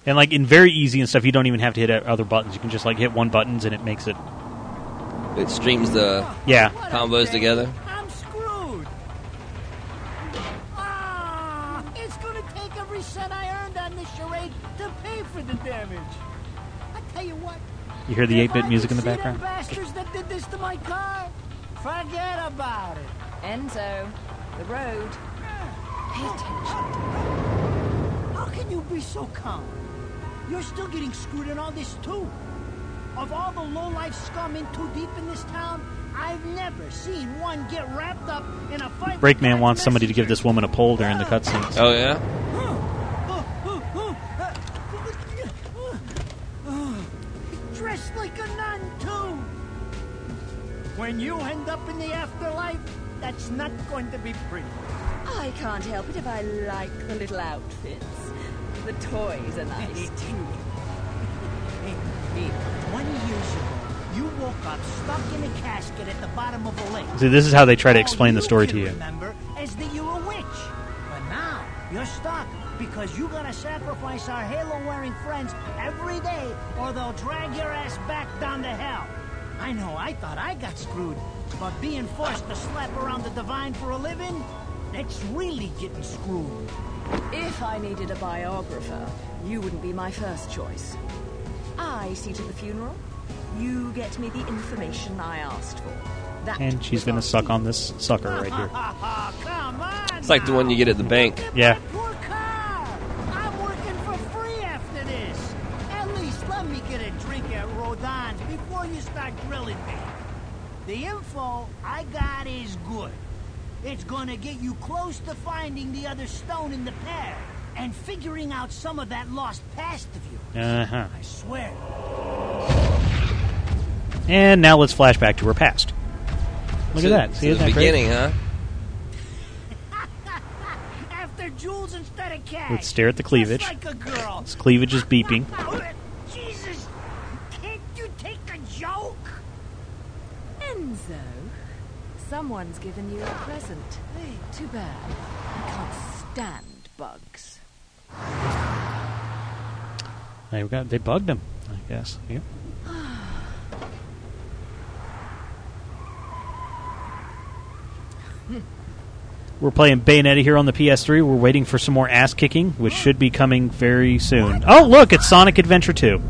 And like in very easy and stuff, you don't even have to hit other buttons. You can just like hit one buttons and it makes it. It streams the Yeah. combos together. You hear the 8-bit music in the background. bastards that did this to my car. Forget about it. Enzo, the road. Pay attention. How can you be so calm? You're still getting screwed in all this too. Of all the low-life scum in too deep in this town, I've never seen one get wrapped up in a fight. with Breakman wants somebody to give this woman a pole during the cutscenes. Oh yeah. Dressed like a nun, too. When you end up in the afterlife, that's not going to be pretty. I can't help it if I like the little outfits. The toys are nice *laughs* too. Hey, hey, 20 years ago, you woke up stuck in a casket at the bottom of a lake. See, this is how they try to All explain the story to you. remember is that you're a witch. But now, you're stuck because you gotta sacrifice our halo-wearing friends every day or they'll drag your ass back down to hell. I know, I thought I got screwed, but being forced to slap around the divine for a living, that's really getting screwed. If I needed a biographer, you wouldn't be my first choice. I see to the funeral. You get me the information I asked for. That And she's gonna suck deal. on this sucker right here. *laughs* Come on! It's like the one you get at the bank. Yeah. It's gonna get you close to finding the other stone in the pair and figuring out some of that lost past of yours. Uh huh. I swear. And now let's flash back to her past. Look To- at that. See, to isn't the that great? beginning, huh? *laughs* After jewels instead of cash. Let's stare at the cleavage. Just like a girl. This cleavage is beeping. *laughs* Jesus, can't you take a joke? Enzo, someone's given you a present. Hey, too bad. I can't stand bugs. They got they bugged him, I guess. Yep. *sighs* We're playing Bayonetta here on the PS3. We're waiting for some more ass kicking, which should be coming very soon. Oh, look, it's Sonic Adventure 2.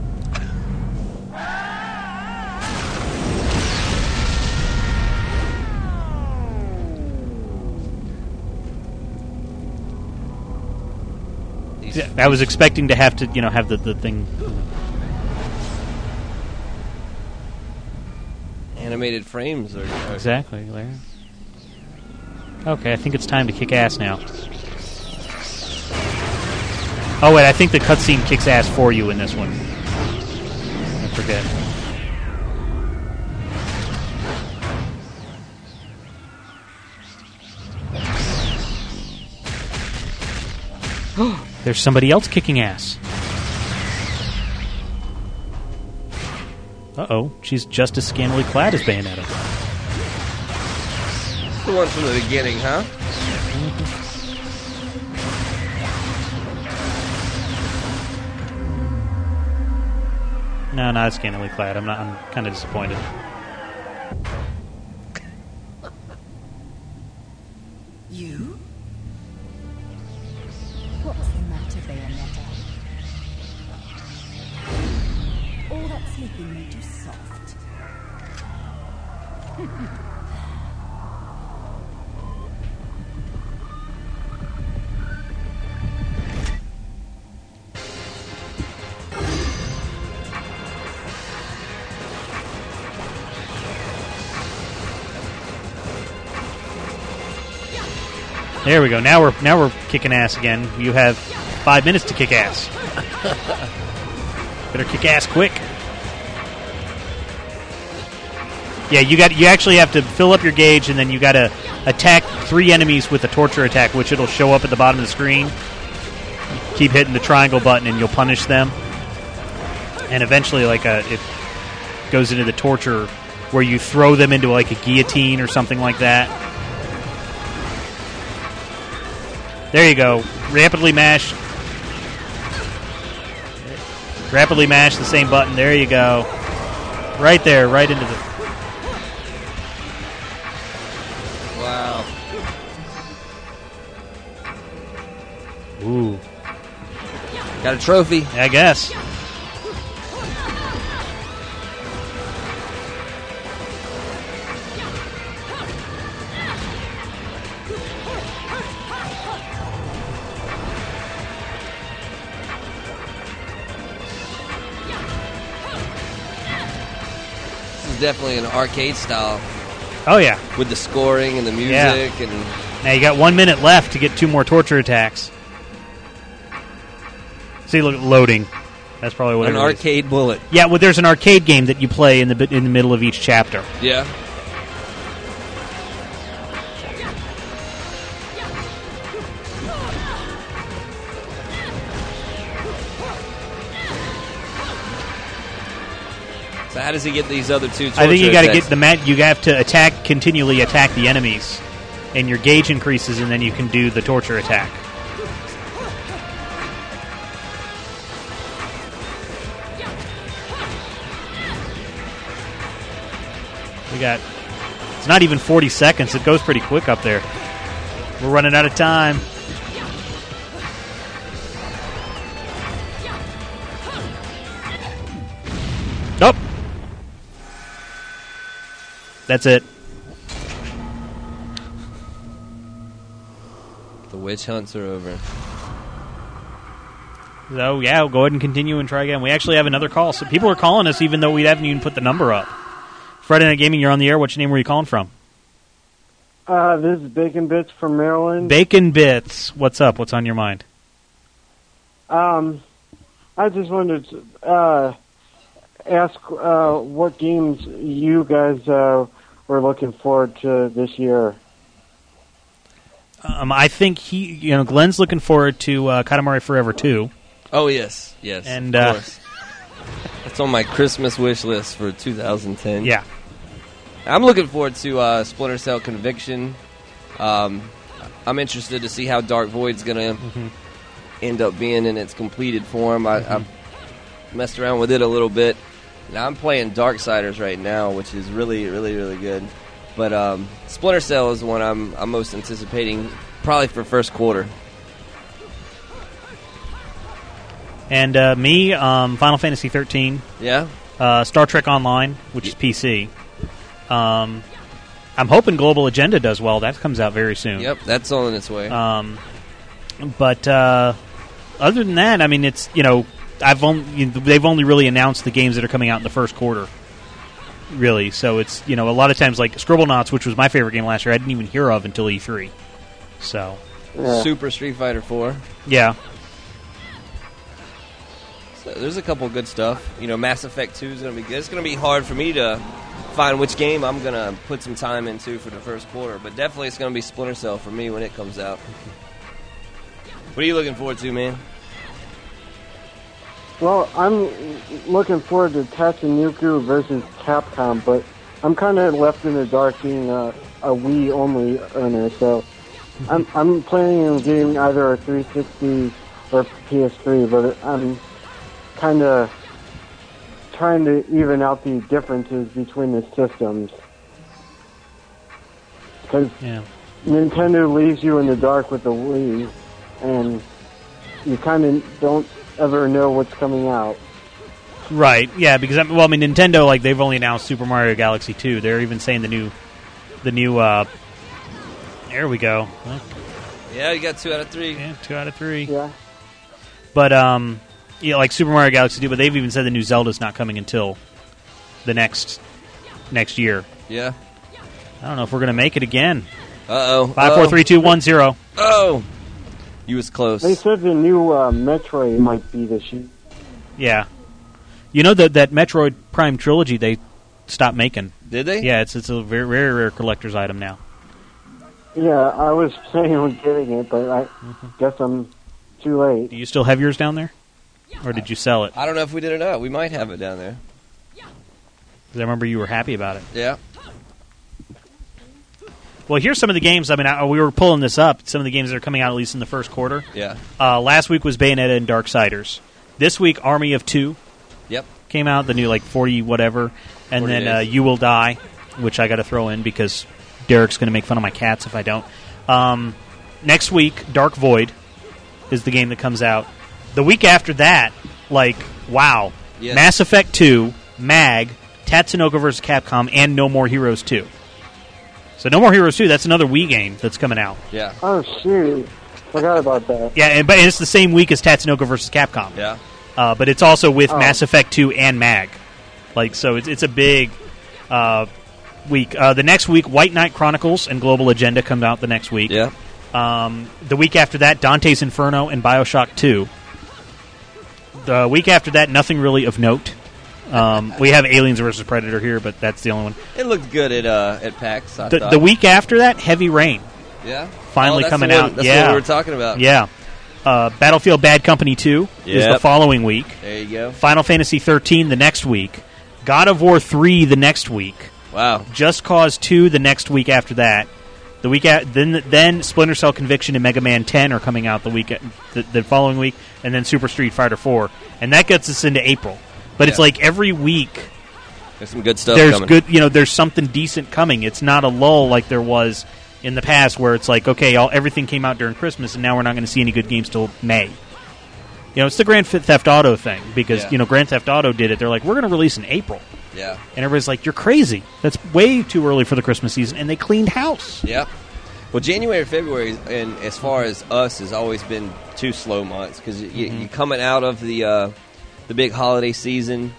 These- Yeah, I was expecting to have to, you know, have the, the thing. animated frames are, are Exactly, Larry. Okay, I think it's time to kick ass now. Oh wait, I think the cutscene kicks ass for you in this one. I forget. *gasps* *gasps* *gasps* There's somebody else kicking ass. Uh oh, she's just as scantily clad as Bayonetta. the one from the beginning, huh? No, not scantily clad. I'm not. I'm kind of disappointed. You? Sleeping made you soft. There we go. Now we're now we're kicking ass again. You have five minutes to kick ass. *laughs* Better kick ass quick. Yeah, you got. You actually have to fill up your gauge, and then you got to attack three enemies with a torture attack, which it'll show up at the bottom of the screen. Keep hitting the triangle button, and you'll punish them. And eventually, like a, it goes into the torture where you throw them into like a guillotine or something like that. There you go. Rapidly mash. Rapidly mash the same button. There you go. Right there, right into the. Ooh. Got a trophy. I guess. This is definitely an arcade style Oh yeah. with the scoring and the music Yeah. and Now you got one minute left to get two more torture attacks. See, look, loading. That's probably what an it is. arcade bullet. Yeah, well, there's an arcade game that you play in the in the middle of each chapter. Yeah. So how does he get these other two? I think you got to get the mat. You have to attack continually attack the enemies, and your gauge increases, and then you can do the torture attack. We got. It's not even 40 seconds. It goes pretty quick up there. We're running out of time. Nope. That's it. The witch hunts are over. So yeah, we'll go ahead and continue and try again. We actually have another call. So people are calling us even though we haven't even put the number up. Friday Night Gaming, you're on the air. What's your name? Where are you calling from? Uh, this is Bacon Bits from Maryland. Bacon Bits. What's up? What's on your mind? um, I just wondered, uh, ask uh, what games you guys uh, were looking forward to this year. Um, I think he, you know, Glenn's looking forward to uh, Katamari Forever 2. Oh yes, yes, And, of uh, course. *laughs* That's on my Christmas wish list for 2010. Yeah. I'm looking forward to uh, Splinter Cell Conviction. Um, I'm interested to see how Dark Void's going to Mm-hmm. end up being in its completed form. I, I messed around with it a little bit. Now I'm playing Darksiders right now, which is really, really, really good. But um, Splinter Cell is the one I'm, I'm most anticipating, probably for first quarter. And uh, me, um, Final Fantasy 13. Yeah? Uh, Star Trek Online, which is PC. Um, I'm hoping Global Agenda does well. That comes out very soon. Yep, that's on its way. Um, but uh, other than that, I mean, it's you know, I've only you know, they've only really announced the games that are coming out in the first quarter. Really, so it's you know a lot of times like Scribblenauts, which was my favorite game last year, I didn't even hear of until E3. So Super Street Fighter 4. yeah, So there's a couple good stuff. You know, Mass Effect 2 is to be good. It's to be hard for me to find which game I'm to put some time into for the first quarter, but definitely it's to be Splinter Cell for me when it comes out. What are you looking forward to, man? Well, I'm looking forward to Tatsunoko versus Capcom, but I'm kind of left in the dark being a, a Wii only owner, so I'm I'm planning on getting either a 360 or PS3, but I'm kind of trying to even out the differences between the systems because yeah. Nintendo leaves you in the dark with the Wii, and you kind of don't ever know what's coming out. right, yeah. Because I well, I mean, Nintendo like they've only announced Super Mario Galaxy 2. They're even saying the new, the new. uh There we go. Yeah, you got two out of three. Yeah, two out of three. Yeah. But um, you know, like Super Mario Galaxy 2, but they've even said the new Zelda's not coming until the next next year. Yeah. I don't know if we're gonna make it again. Uh oh. Five, four, three, two, one, zero. Oh! You was close. They said the new uh, Metroid might be this year. Yeah. You know that that Metroid Prime trilogy they stopped making. Did they? Yeah, it's it's a very very rare collector's item now. Yeah, I was *laughs* saying on getting it, but I guess I'm too late. Do you still have yours down there, or did you sell it? I don't know if we did or not. We might have it down there. 'Cause I remember you were happy about it. Yeah. Well, here's some of the games. I mean, I, we were pulling this up. Some of the games that are coming out at least in the first quarter. Yeah. Uh, last week was Bayonetta and Darksiders. This week, Army of Two Yep. came out, the new like forty whatever, and 40 then uh, days. You Will Die, which I got to throw in because Derek's going to make fun of my cats if I don't. Um, next week, Dark Void is the game that comes out. The week after that, like wow, Yes. Mass Effect Two, Mag, Tatsunoko vs. Capcom, and No More Heroes Two. So No More Heroes Two, that's another Wii game that's coming out. Yeah. Oh shoot, forgot about that. Yeah, and, but it's the same week as Tatsunoko vs. Capcom. Yeah. Uh, but it's also with Oh. Mass Effect 2 and Mag. Like, so it's, it's a big uh, week. Uh, the next week, White Knight Chronicles and Global Agenda come out the next week. Yeah. Um, the week after that, Dante's Inferno and Bioshock 2. The week after that, nothing really of note. Um, we have Aliens versus Predator here, but that's the only one. It looked good at uh, at PAX. I The, thought. the week after that, Heavy Rain. Yeah. Finally Oh, that's coming the one- out. That's yeah. what we were talking about. Yeah. Uh, Battlefield Bad Company 2 is the Yep. following week. There you go. Final Fantasy 13 the next week. God of War 3 the next week. Wow. Just Cause 2 the next week after that. The week at, then then Splinter Cell Conviction and Mega Man 10 are coming out the week the, the following week and then Super Street Fighter 4. And that gets us into April. But it's like every week There's some good stuff there's coming. good you know there's something decent coming. It's not a lull like there was in the past where it's like okay, all everything came out during Christmas and now we're not going to see any good games till May. You know, it's the Grand Theft Auto thing because Yeah. you know Grand Theft Auto did it. They're like, we're going to release in April, Yeah. and everybody's like, you're crazy. That's way too early for the Christmas season, and they cleaned house. Yeah. Well, January, February, and as far as us, has always been two slow months because you, Mm-hmm. you're coming out of the uh, the big holiday season.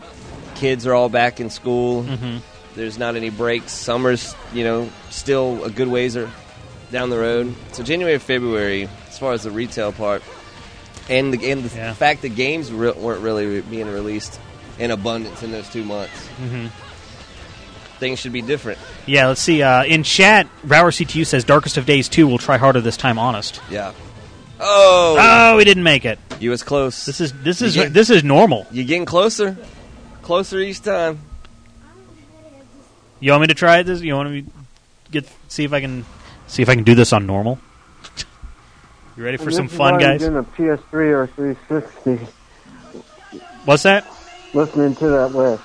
Kids are all back in school. Mhm. There's not any breaks. Summer's, you know, still a good ways are down the road. So January, February, as far as the retail part, and the, and the Yeah. fact that games re- weren't really re- being released in abundance in those two months. Mhm. Things should be different. Yeah, let's see. Uh, in chat, Rower CTU says Darkest of Days 2 will try harder this time, honest. Yeah. Oh, Oh, we didn't make it. you was close. This is this is get- this is normal. You're getting closer, closer each time. You want me to try this? You want me to get see if I can see if I can do this on normal? *laughs* You ready for And some fun, why I'm guys? getting a PS3 or 360. What's that? Listening to that list.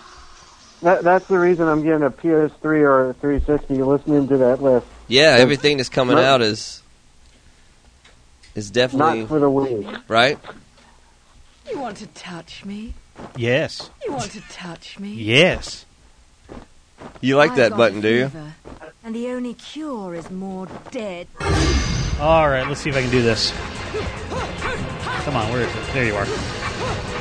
That, that's the reason I'm getting a PS3 or a 360. Listening to that list. Yeah, everything that's coming not- out is is definitely Not for the Wii. right. You want to touch me? Yes. You want to touch me? Yes. You like I've that button, a do you? And the only cure is more dead. All right, let's see if I can do this. Come on, where is it? There you are.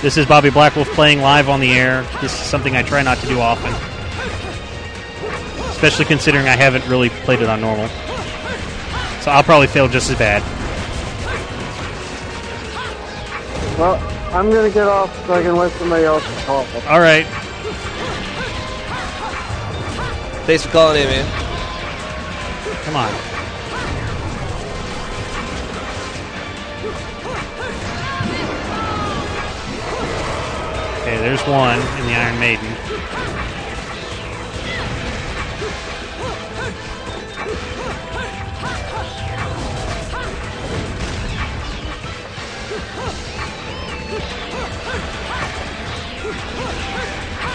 This is Bobby Blackwolf playing live on the air. This is something I try not to do often. Especially considering I haven't really played it on normal. So I'll probably fail just as bad. Well, I'm gonna get off so I can let somebody else talk. All right. Thanks for calling in, man. Come on. There's one in the Iron Maiden.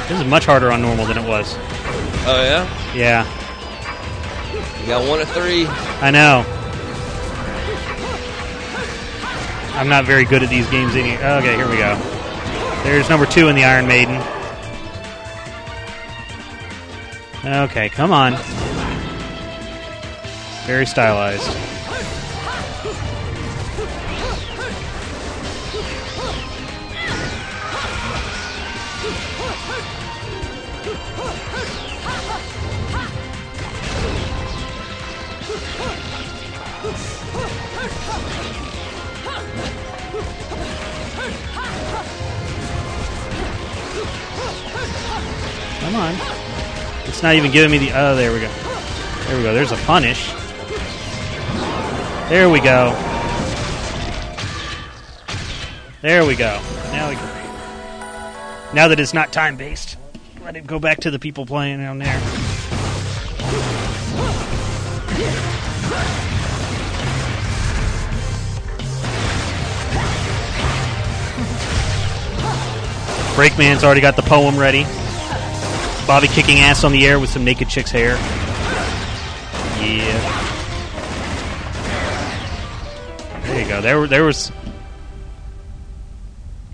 This is much harder on normal than it was. Oh yeah, Yeah, you got one or three. I know. I'm not very good at these games. Any okay, here we go. There's number two in the Iron Maiden. Okay, come on. Very stylized. Come on. It's not even giving me the. Oh, there we go. There we go. There's a punish. There we go. There we go. Now we can. Now that it's not time based, let it go back to the people playing down there. Breakman's already got the poem ready. Bobby kicking ass on the air with some naked chick's hair. Yeah. There you go. There, there was.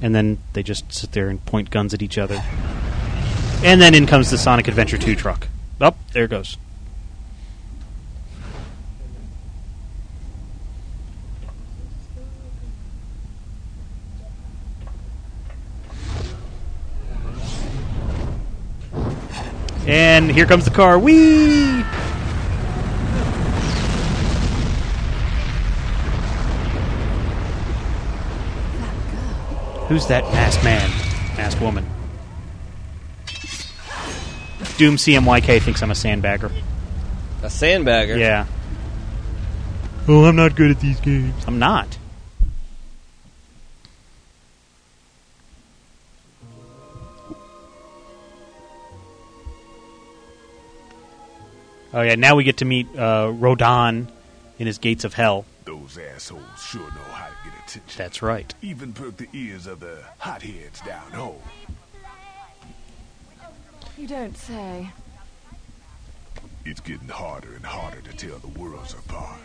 And then they just sit there and point guns at each other. And then in comes the Sonic Adventure 2 truck. Up, oh, there it goes. And here comes the car. Whee! Who's that masked man? Masked woman. Doom CMYK thinks I'm a sandbagger. A sandbagger. Yeah. Oh, I'm not good at these games. I'm not. Oh yeah, now we get to meet uh, Rodin in his gates of hell. Those assholes sure know how to get attention. That's right. Even perk the ears of the hotheads down home. You don't say. It's getting harder and harder to tell the worlds apart.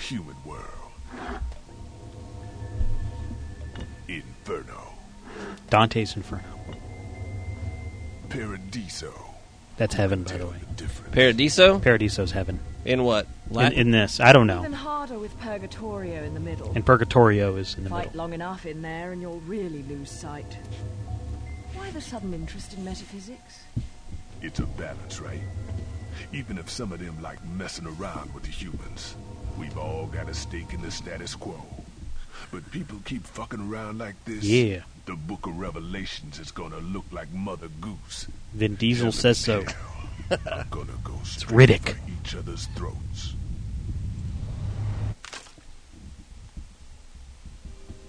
Human world. Inferno. Dante's Inferno. Paradiso. That's heaven, by the way. Paradiso? Paradiso's heaven. In what? In, Latin? in this, I don't know. Even harder with Purgatorio in the middle. And Purgatorio is in the Fight middle. long enough in there and you'll really lose sight. Why the sudden interest in metaphysics? It's a balance, right? Even if some of them like messing around with the humans, we've all got a stake in the status quo. But people keep fucking around like this. Yeah. The Book of Revelations is gonna look like Mother Goose. Vin Diesel says so. I'm *laughs* gonna go straight Riddick. for each other's throats.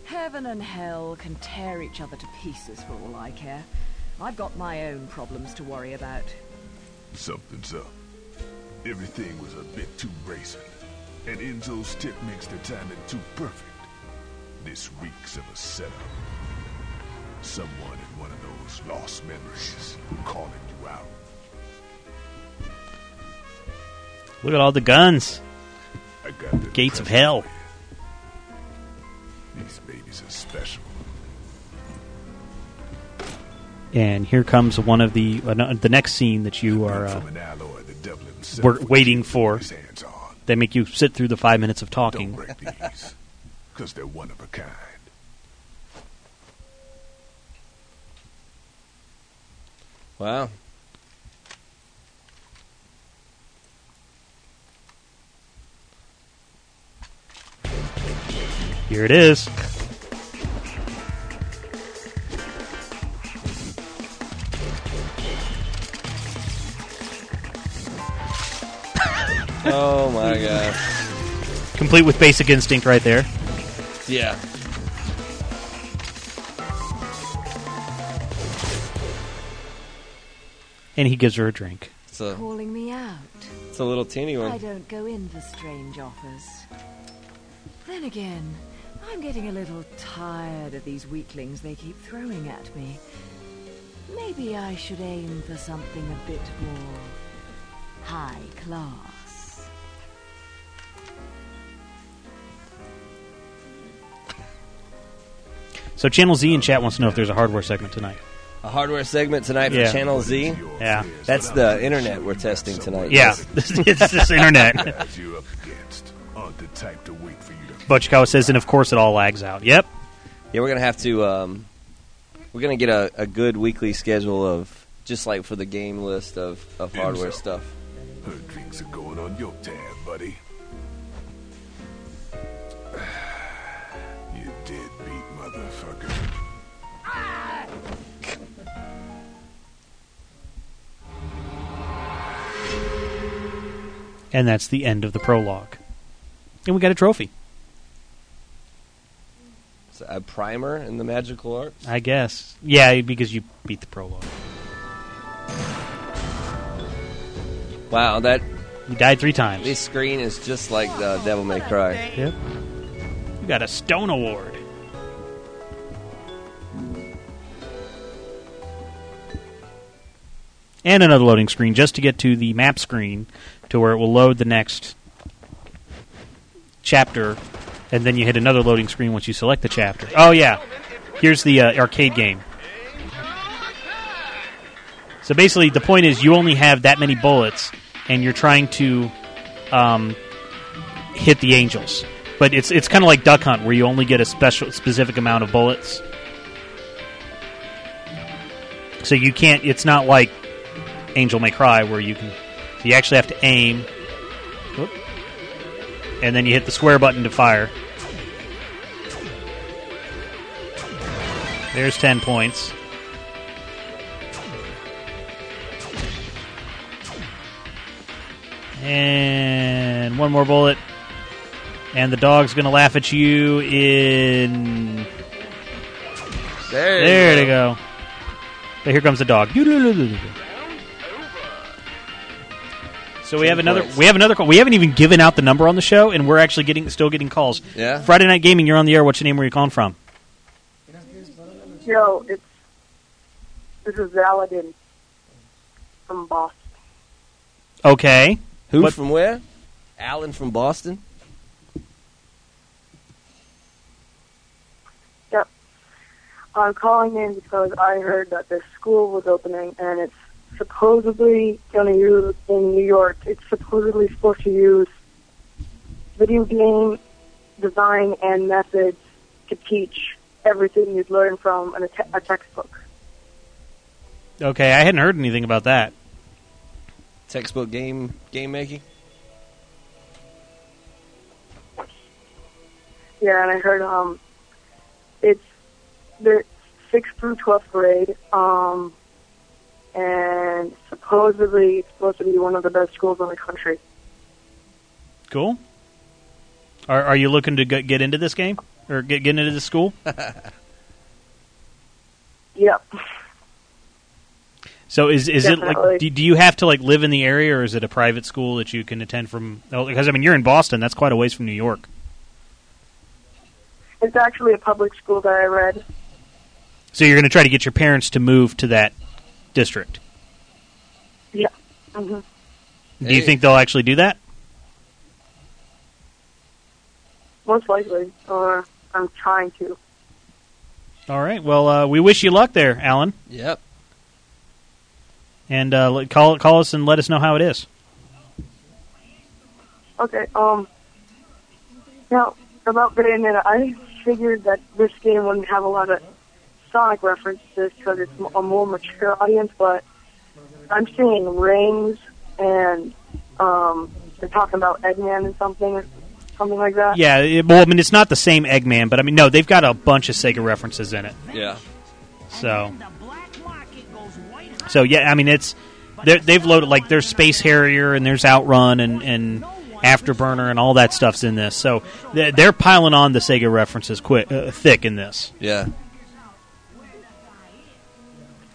Heaven and hell can tear each other to pieces for all I care. I've got my own problems to worry about. Something's up. Everything was a bit too brazen, and Enzo's tip makes the timing too perfect. This reeks of a setup. Someone in one of those lost memories calling you out. Look at all the guns. The Gates of hell. These babies are special. And here comes one of the uh, the next scene that you are uh, From an alloy the were waiting for. his hands on. They make you sit through the five minutes of Don't talking. break these, because they're one of a kind. Wow. Here it is. *laughs* Oh my gosh. Complete with Basic Instinct right there. Yeah. And he gives her a drink. It's a Calling me out. it's a little teeny I one. don't go in for strange offers. Then again, I'm getting a little tired of these weaklings they keep throwing at me. Maybe I should aim for something a bit more high class. So Channel Z in chat wants to know if there's a hardware segment tonight. A hardware segment tonight for Yeah. Channel Z. Yeah. That's the internet we're testing tonight. Yeah, *laughs* it's just internet. Guys you're up against aren't the type to wait for you to Butchkawa says, and of course it all lags out. Yep. Yeah, we're gonna have to. Um, we're gonna get a, a good weekly schedule of just like for the game list of, of hardware stuff. Her drinks are going on your tab, buddy. And that's the end of the prologue. And we got a trophy, So a primer in the magical arts. I guess. Yeah, because you beat the prologue. Wow, that You died three times. this screen is just like the Devil May Cry. Yep. You got a Stone Award. And another loading screen just to get to the map screen to where it will load the next chapter, and then you hit another loading screen once you select the chapter. Oh, yeah. Here's the uh, arcade game. So basically, the point is you only have that many bullets, and you're trying to um, hit the angels. But it's it's kind of like Duck Hunt, where you only get a special specific amount of bullets. So you can't. It's not like Angel May Cry, where you can. You actually have to aim, Whoop. and then you hit the square button to fire. There's ten points. And one more bullet. And the dog's going to laugh at you in. There, you There go. go. But here comes the dog. So we have another. points. We have another call. We haven't even given out the number on the show, and we're actually getting still getting calls. Yeah. Friday Night Gaming, you're on the air. What's your name? Where are you calling from? Yo, it's this is Aladdin from Boston. Okay. Who What- from where? Alan from Boston. Yep. I'm calling in because I heard that this school was opening and it's supposedly going to use in New York. It's supposedly supposed to use video game design and methods to teach everything you'd learn from an, a, te- a textbook. Okay, I hadn't heard anything about that. textbook game game making. Yeah, and I heard um, it's the sixth through twelfth grade, um, and supposedly it's supposed to be one of the best schools in the country. Cool. Are, are you looking to get get into this game or get, get into this school? *laughs* Yep. So is is it like do, do you have to like live in the area or is it a private school that you can attend from? oh, Because I mean you're in Boston, that's quite a ways from New York. It's actually a public school that I read. So you're going to try to get your parents to move to that district. Yeah. hmm Do you think they'll actually do that? Most likely, or I'm trying to. All right. Well, uh, we wish you luck there, Alan. Yep. And uh, let- call call us and let us know how it is. Okay. Um. Now about Bayonetta, I figured that this game wouldn't have a lot of Sonic references because it's a more mature audience, but I'm seeing rings and um, they're talking about Eggman and something, something like that. Yeah. It, well, I mean it's not the same Eggman, but I mean no, they've got a bunch of Sega references in it. Yeah. So. So yeah, I mean it's they're- they've loaded like there's Space Harrier and there's Outrun and and Afterburner and all that stuff's in this. So they're, they're piling on the Sega references quick uh, thick in this. Yeah.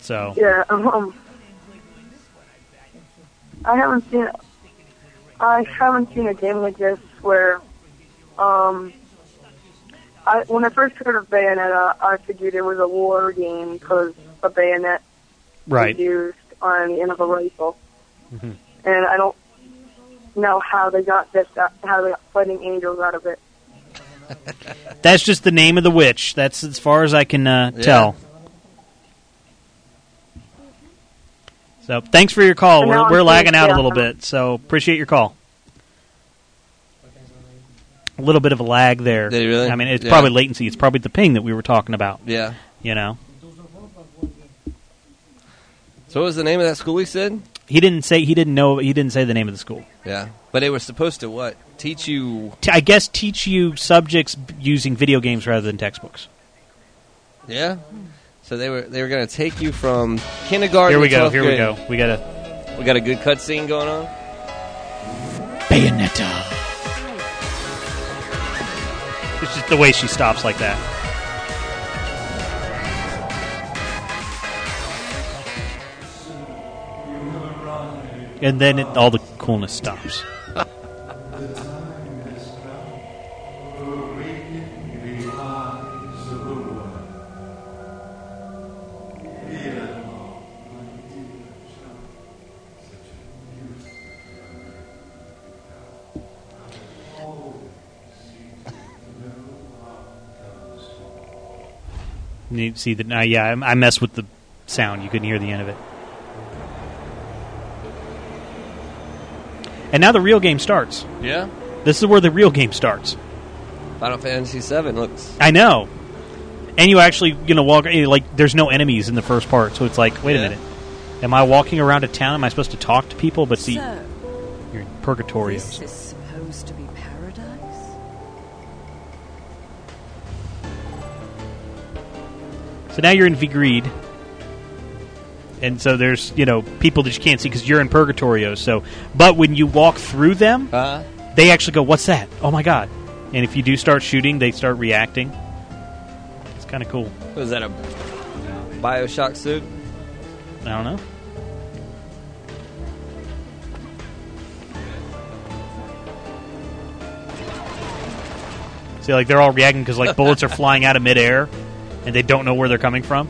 So Yeah. Um. I haven't seen. I haven't seen a game like this where, um. I when I first heard of Bayonetta, I figured it was a war game because a bayonet right. was used on the end of a rifle, Mhm. and I don't know how they got this, how they got fighting angels out of it. *laughs* That's just the name of the witch. That's as far as I can uh, Yeah. tell. So thanks for your call. We're we're lagging out a little bit, so appreciate your call. A little bit of a lag there. Did he really? I mean, it's Yeah. probably latency. It's probably the ping that we were talking about. Yeah. You know, So what was the name of that school he said? he didn't say he didn't know. He didn't say the name of the school. Yeah. But they were supposed to what? Teach you T- I guess teach you subjects b- using video games rather than textbooks. Yeah. So they were they were going to take you from kindergarten. Here we to go. 12th Here we grade. go. We got a We got a good cutscene going on. Bayonetta. It's just the way she stops like that. And then it, all the coolness stops. *laughs* You see that? Uh, yeah, I, I messed with the sound. You couldn't hear the end of it. And now the real game starts. Yeah. This is where the real game starts. Final Fantasy VII looks. I know. And you actually, you know, walk eh, like there's no enemies in the first part, so it's like, wait Yeah. a minute, am I walking around a town? Am I supposed to talk to people? But the So, you're in Purgatorio. this So now you're in Vigrid, and so there's you know people that you can't see because you're in Purgatorio. So, but when you walk through them, Uh, they actually go, "What's that? Oh my god!" And if you do start shooting, they start reacting. It's kind of cool. was that a Bioshock suit? I don't know. See, like they're all reacting because like bullets are flying out of midair, and they don't know where they're coming from.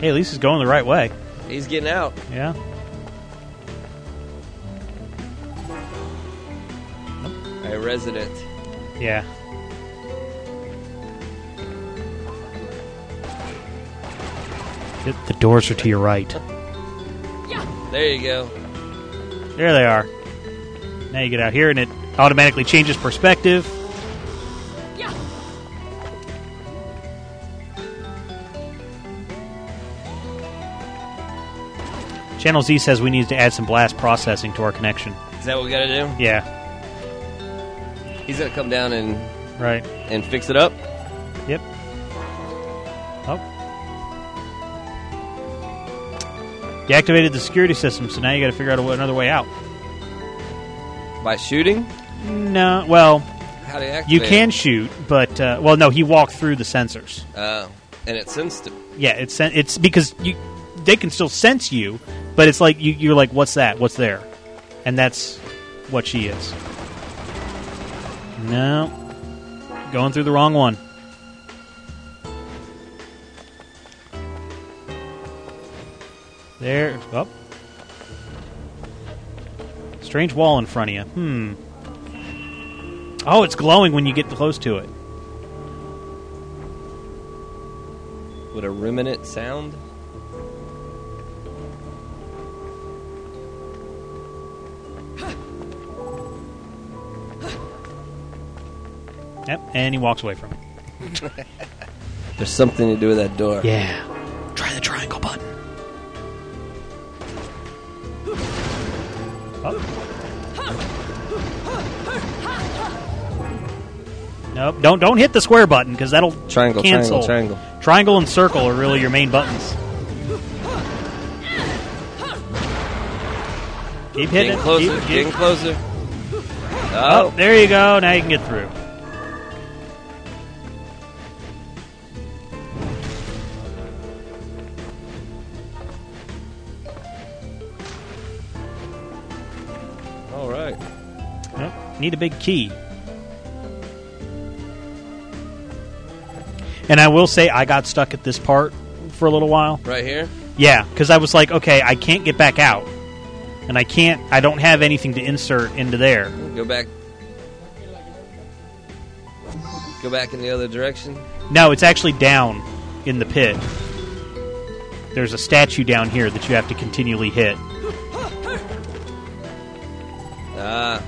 Hey, at least he's going the right way. He's getting out. Yeah. A resident. Yeah. The- The doors are to your right. Yeah. There you go. There they are. Now you get out here and it automatically changes perspective. Yeah. Channel Z says we need to add some blast processing to our connection. Is that what we gotta do? Yeah. He's gonna come down and Right. and fix it up. Deactivated the security system, so now you got to figure out a, another way out. By shooting? No, well, How do you activate? you can shoot, but uh, well, no, he walked through the sensors. Uh, and it sensed it. Yeah, it's sen- it's because you they can still sense you, but it's like you, you're like, what's that? What's there? And that's what she is. No, going through the wrong one. There. Up. Strange wall in front of you. Hmm. Oh, it's glowing when you get close to it. Would a ruminant sound? Yep, and he walks away from it. *laughs* There's something to do with that door. Yeah. Try the triangle button. Nope. Don't don't hit the square button because that'll Triangle, cancel. triangle, Triangle and circle are really your main buttons. Keep hitting Getting closer, Keep- keep- getting closer. Oh, Oh, there you go. Now you can get through. Need a big key. And I will say, I got stuck at this part for a little while. Right here? Yeah, because I was like, okay, I can't get back out, and I can't. I don't have anything to insert into there. Go back. Go back in the other direction. No, it's actually down in the pit. There's a statue down here that you have to continually hit. Ah.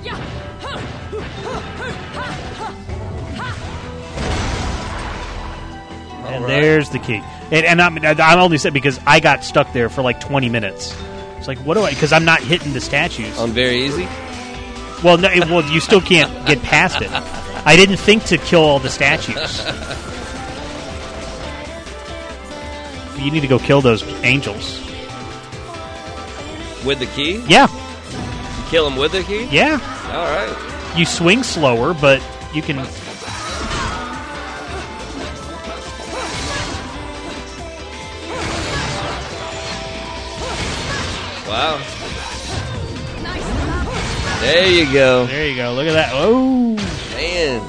And Alright. there's the key. And, and I'm, I'm only said because I got stuck there for like 20 minutes. It's like, what do I? Because I'm not hitting the statues. On very easy. Well, no, it- well, you still can't get past it. I didn't think to kill all the statues. You need to go kill those angels. With the key? Yeah, You Kill him with the key? yeah. All right. You swing slower, but you can. There you go. There you go. Look at that. Oh, Man.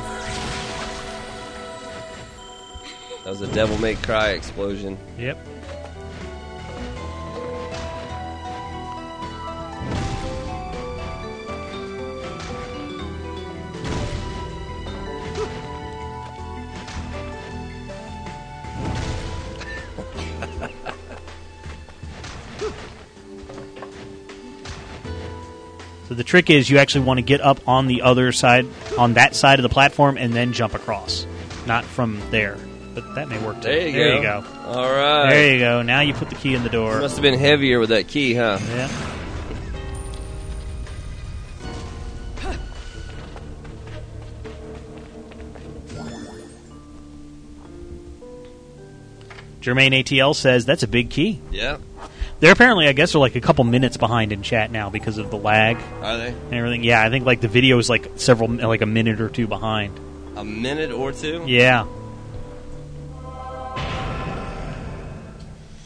That was a Devil May Cry explosion. yep. The trick is you actually want to get up on the other side, on that side of the platform, and then jump across, not from there. But that may work too. There you there go. you go. All right. There you go. Now you put the key in the door. Must have been heavier with that key, huh? Yeah. *laughs* Jermaine ATL says that's a big key. Yeah. They're apparently, I guess, they're like a couple minutes behind in chat now because of the lag Are they? and everything. Yeah, I think like the video is like several, like a minute or two behind. A minute or two? Yeah.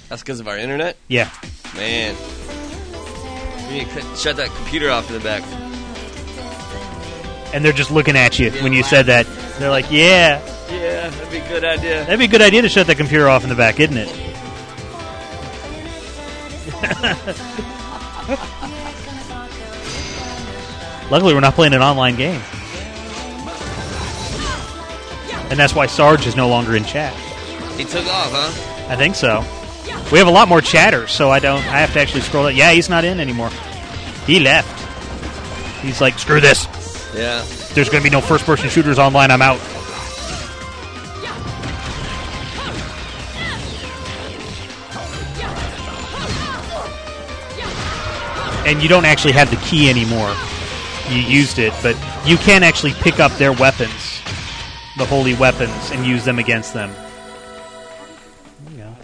That's because of our internet? Yeah. Man. We need to cut- shut that computer off in the back. And they're just looking at you when you said that. They're like, yeah. Yeah, that'd be a good idea. That'd be a good idea to shut that computer off in the back, isn't it? *laughs* Luckily, we're not playing an online game. And that's why Sarge is no longer in chat. He took off, huh? I think so. We have a lot more chatters, so I don't. I have to actually scroll. That. Yeah, he's not in anymore. He left. He's like, screw this. Yeah. There's going to be no first-person shooters online. I'm out. And you don't actually have the key anymore. You used it, but you can actually pick up their weapons, the holy weapons, and use them against them. There you go.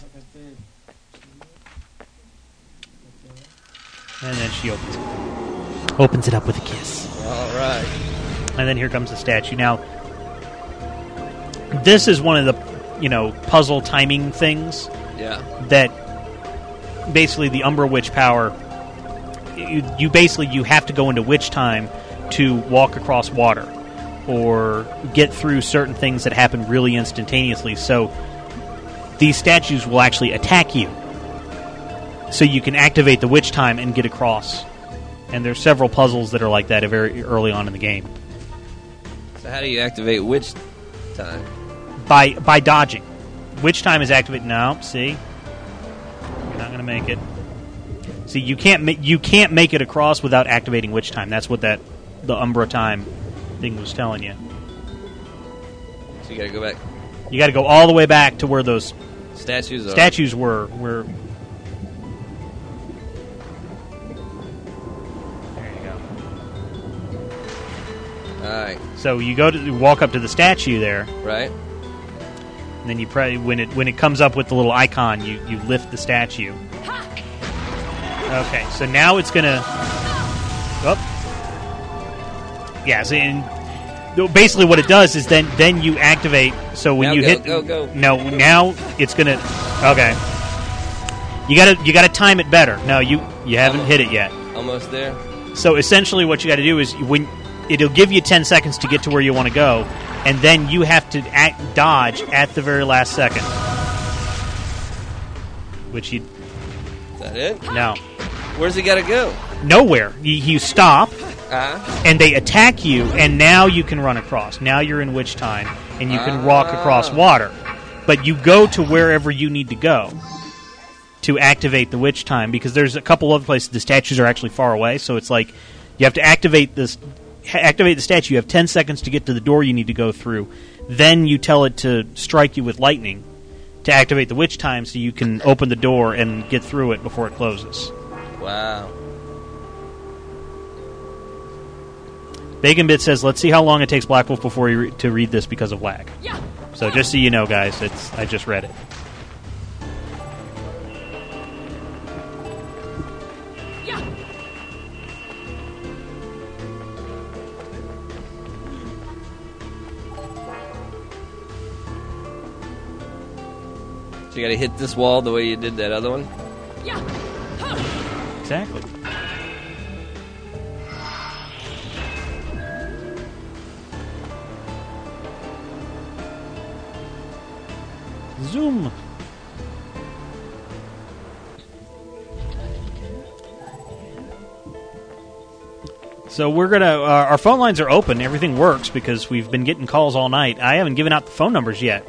And then she opens it. Opens it up with a kiss. All right. And then here comes the statue. Now, this is one of the, you know, puzzle timing things Yeah. that basically the Umbra Witch power. You, you basically you have to go into witch time to walk across water or get through certain things that happen really instantaneously. So these statues will actually attack you, so you can activate the witch time and get across. And there's several puzzles that are like that very early on in the game So how do you activate witch time? by by dodging. Witch time is activated. now. see, you're not going to make it. See, you can't ma- you can't make it across without activating witch time. That's what that the Umbra time thing was telling you. So you gotta go back. You got to go all the way back to where those Statues are. statues were. Where there you go. All right. So you go to you walk up to the statue there, Right. and then you pray when it when it comes up with the little icon, you you lift the statue. Okay, so now it's gonna. Oh. Yeah, so in, basically what it does is then then you activate. So when Now you go, hit go, go. no now it's gonna okay. You gotta you gotta time it better. No, you you haven't Almost. hit it yet. Almost there. So essentially, what you got to do is when it'll give you ten seconds to get to where you want to go, and then you have to act, dodge at the very last second. Which you that it? no Where's he gotta go? nowhere. You, you stop, Uh-huh. and they attack you, and now you can run across. Now you're in witch time, and you can walk across water. But you go to wherever you need to go to activate the witch time because there's a couple other places the statues are actually far away. So it's like you have to activate this, ha- activate the statue. You have ten seconds to get to the door you need to go through. Then you tell it to strike you with lightning to activate the witch time, so you can open the door and get through it before it closes. Wow. Bacon Bit says, "Let's see how long it takes Black Wolf before you re- to read this because of lag." Yeah. So just so you know, guys, it's I just read it. So you gotta hit this wall the way you did that other one. Yeah Exactly. Zoom. So we're gonna. Uh, our phone lines are open. Everything works because we've been getting calls all night. I haven't given out the phone numbers yet,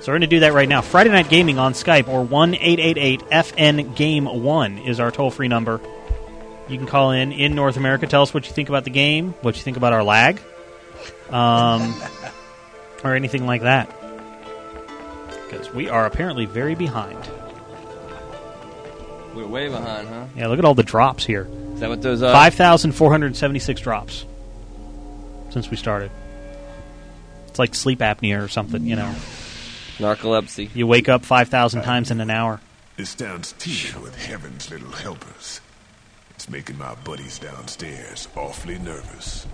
so we're gonna do that right now. Friday Night Gaming on Skype or one eight eight eight FN Game One is our toll free number. You can call in in North America. Tell us what you think about the game, what you think about our lag, um, *laughs* or anything like that. Because we are apparently very behind. We're way behind, huh? Yeah, look at all the drops here. Is that what those are? Five thousand four hundred seventy-six drops since we started. It's like sleep apnea or something, you know. Narcolepsy. You wake up five thousand times in an hour. This town's teeming with heaven's little helpers. It's making my buddies downstairs awfully nervous.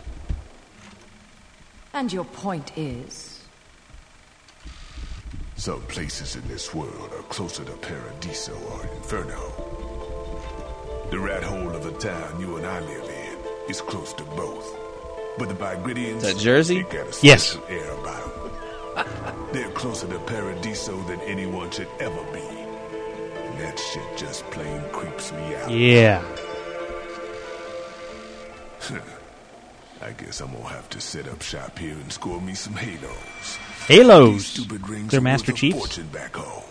And your point is? Some places in this world are closer to Paradiso or Inferno. The rat hole of the town you and I live in is close to both. But the Vigridians... Is that Jersey? got a Yes. They're closer to Paradiso than anyone should ever be. And that shit just plain creeps me out. Yeah. I guess I'm gonna have to set up shop here and score me some halos. Halos. These stupid rings They're Master Chiefs. fortune back home.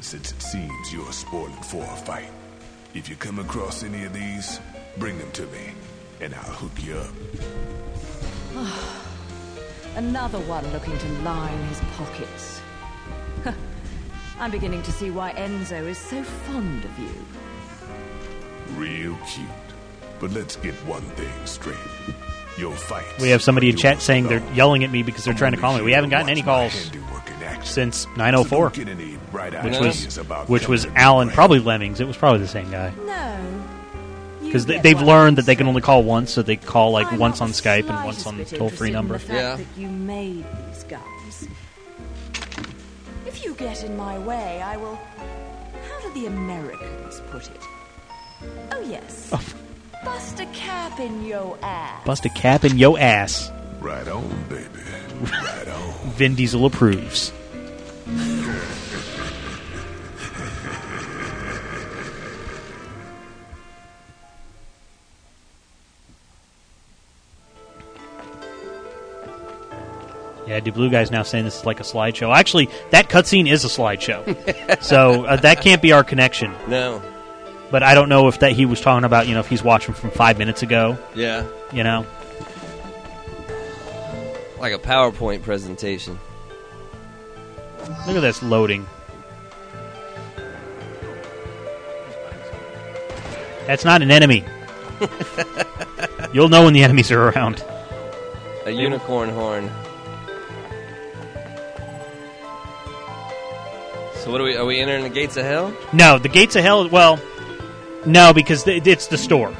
Since it seems you're spoiling for a fight, if you come across any of these, bring them to me, and I'll hook you up. Another one looking to line his pockets. *laughs* I'm beginning to see why Enzo is so fond of you. real cute. But let's get one thing straight. Your fight. We have somebody in chat saying they're yelling at me because they're trying to call me. We haven't gotten any calls since 904, which was which was Alan, probably Lemmings. It was probably the same guy No. Because they, they've learned that they can only call once, so they call like once on Skype and once on the toll free number. The fact that you made these guns. If you get in my way, I will. How do the Americans put it? Oh yes. Oh. Bust a cap in yo ass. Bust a cap in yo ass. Right on, baby. Right on. *laughs* Vin Diesel approves. Yeah, do blue guys now saying this is like a slideshow? Actually, that cutscene is a slideshow, *laughs* so uh, that can't be our connection. No. But I don't know if that he was talking about. You know, if he's watching from five minutes ago. Yeah. You know, Like a PowerPoint presentation. look at this loading. That's not an enemy. *laughs* You'll know when the enemies are around. A unicorn horn. So what are we? Are we entering the gates of hell? No, the gates of hell. Well, no, because th- it's the store.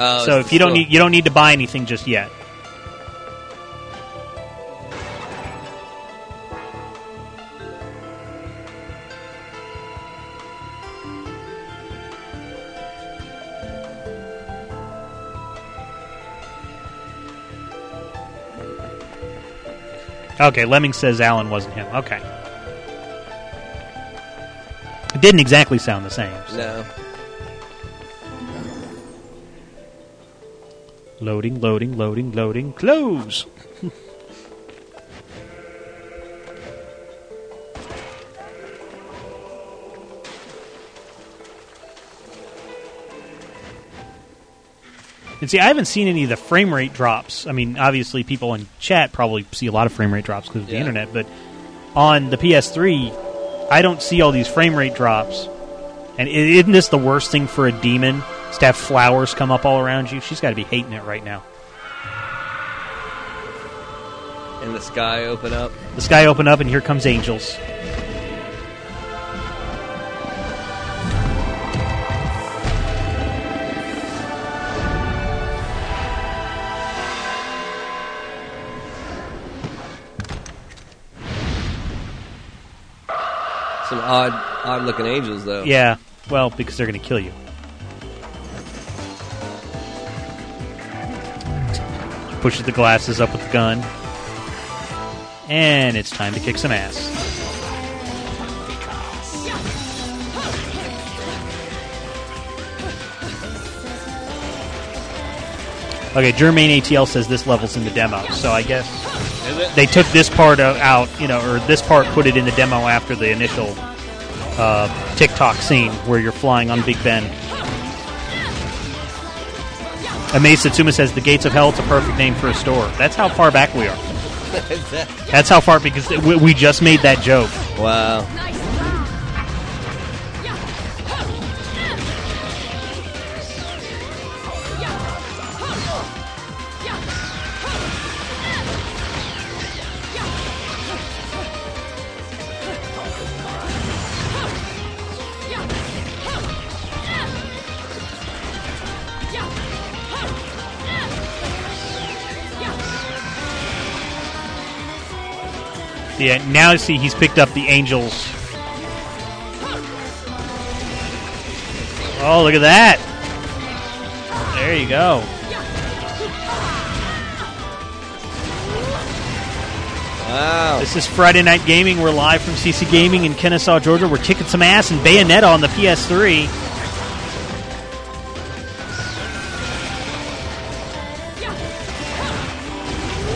Oh, so if you don't store. need you don't need to buy anything just yet. Okay, Lemming says Alan wasn't him. Okay. It didn't exactly sound the same. No. Loading, loading, loading, loading. Close. *laughs* and see, I haven't seen any of the frame rate drops. I mean, obviously, people in chat probably see a lot of frame rate drops because of the internet, but on the PS3, I don't see all these frame rate drops. And isn't this the worst thing for a demon? Is to have flowers come up all around you? She's got to be hating it right now. And the sky open up. The sky open up, and here comes angels. Some odd, odd looking angels though. Yeah, well, because they're going to kill you. Pushes the glasses up with the gun. And it's time to kick some ass. Okay, Jermaine ATL says this level's in the demo, so I guess Is they took this part out, you know, or this part put it in the demo after the initial uh, TikTok scene where you're flying on Big Ben. Amaze Satsuma says the gates of hell. It's a perfect name for a store. That's how far back we are. *laughs* That's how far because we, we just made that joke. Wow. Yeah, now see he's picked up the angels. Oh, look at that! There you go. Wow. This is Friday Night Gaming. We're live from CC Gaming in Kennesaw, Georgia. We're kicking some ass in Bayonetta on the PS3.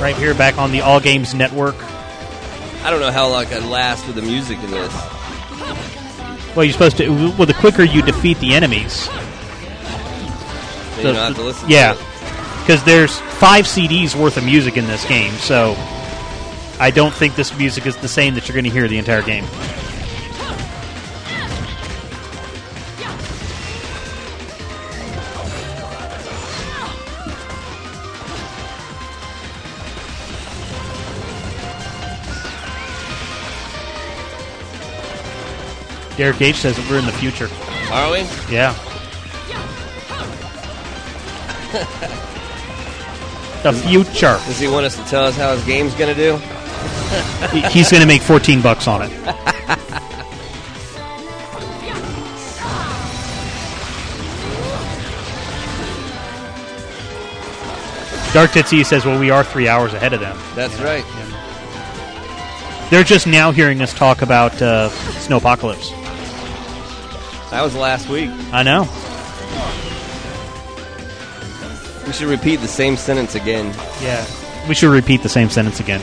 Right here, back on the All Games Network. I don't know how long I could last with the music in this. Well, you're supposed to. Well, the quicker you defeat the enemies, Then you don't have to listen. yeah, because there's five CDs worth of music in this game, so I don't think this music is the same that you're going to hear the entire game. Derek H says that we're in the future. Are we? Yeah. the future. Does he want us to tell us how his game's going to do? He's going to make 14 bucks on it. Dark Titsy says, well, we are three hours ahead of them. That's right. They're just now hearing us talk about uh, Snowpocalypse. That was last week. I know. We should repeat the same sentence again. Yeah. We should repeat the same sentence again.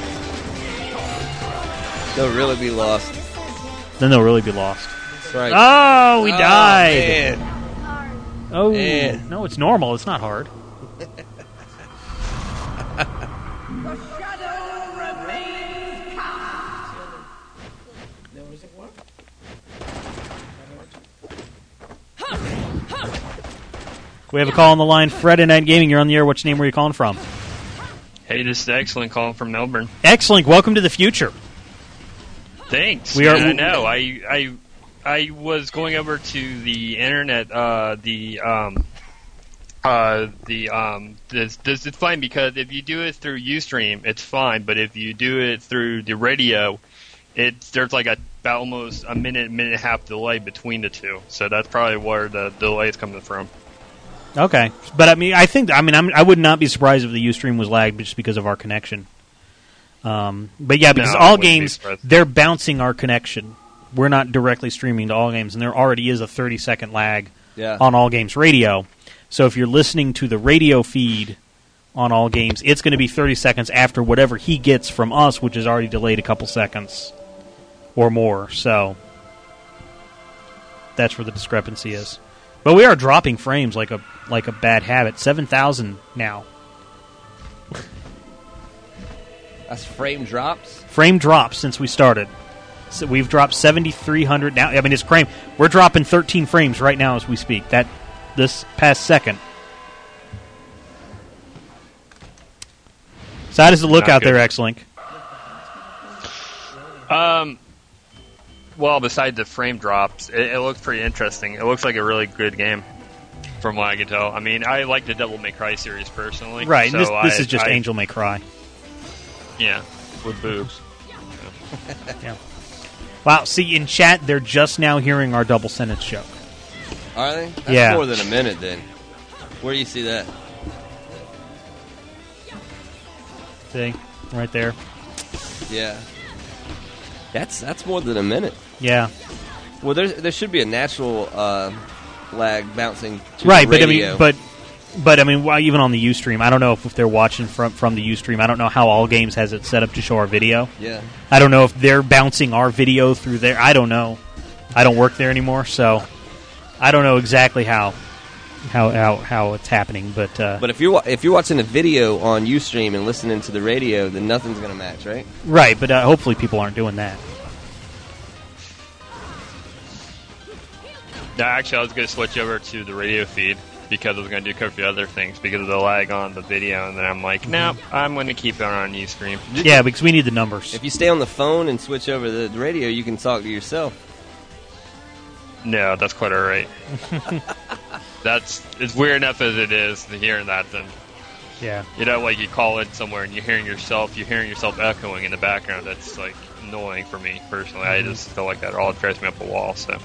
They'll really be lost. Then they'll really be lost. That's right. Oh, we Oh, died. man. Oh, Man. no, it's normal. It's not hard. *laughs* We have a call on the line. Friday Night Gaming, you're on the air. Which name were you calling from? Hey, this is excellent calling from Melbourne. Excellent. Welcome to the future. Thanks. We are- I know. I I I was going over to the internet. Uh, the um, uh, the um, this, this it's fine because if you do it through UStream, it's fine. But if you do it through the radio, it's there's like a about almost a minute, minute and a half delay between the two. So that's probably where the delay is coming from. Okay, but I mean, I think I mean I'm, I would not be surprised if the UStream was lagged just because of our connection. Um, but yeah, because No, all wouldn't be games they're bouncing our connection. We're not directly streaming to all games, and there already is a 30 second lag Yeah. on all games radio. So if you're listening to the radio feed on all games, it's going to be 30 seconds after whatever he gets from us, which is already delayed a couple seconds or more. So that's where the discrepancy is. But we are dropping frames like a like a bad habit. Seven thousand now. That's frame drops. Frame drops since we started. So we've dropped seventy three hundred now. I mean, it's frame. We're dropping thirteen frames right now as we speak. That this past second. So how does it look Not out good. there, X-Link? Um, well, besides the frame drops, it, it looks pretty interesting. It looks like a really good game, from what I can tell. I mean, I like the Devil May Cry series personally. Right. so this this I- is just I- Angel May Cry. Yeah, with boobs. *laughs* Yeah. Wow. See, in chat, they're just now hearing our double sentence joke. Are they? That's Yeah. more than a minute then. Where do you see that? See, right there. Yeah. That's that's more than a minute. Yeah. Well, there's there should be a natural uh, lag bouncing to right, the but I mean, but but I mean, why- even on the UStream, I don't know if, if they're watching from from the UStream. I don't know how All Games has it set up to show our video. Yeah. I don't know if they're bouncing our video through there. I don't know. I don't work there anymore, so I don't know exactly how how how, how it's happening. But uh, But if you're if you're watching a video on UStream and listening to the radio, then nothing's gonna match, right? right, but uh, hopefully people aren't doing that. No, actually, I was going to switch over to the radio feed because I was going to do a couple of other things because of the lag on the video, and then I'm like, no, I'm going to keep it on UStream. Yeah, because we need the numbers. If you stay on the phone and switch over to the radio, you can talk to yourself. No, that's quite all right. *laughs* that's it's weird enough as it is to hearing that. Then Yeah. you know, like you call in somewhere and you're hearing yourself, you're hearing yourself echoing in the background. That's like annoying for me personally. I Mhm. just feel like that all drives me up a wall. So.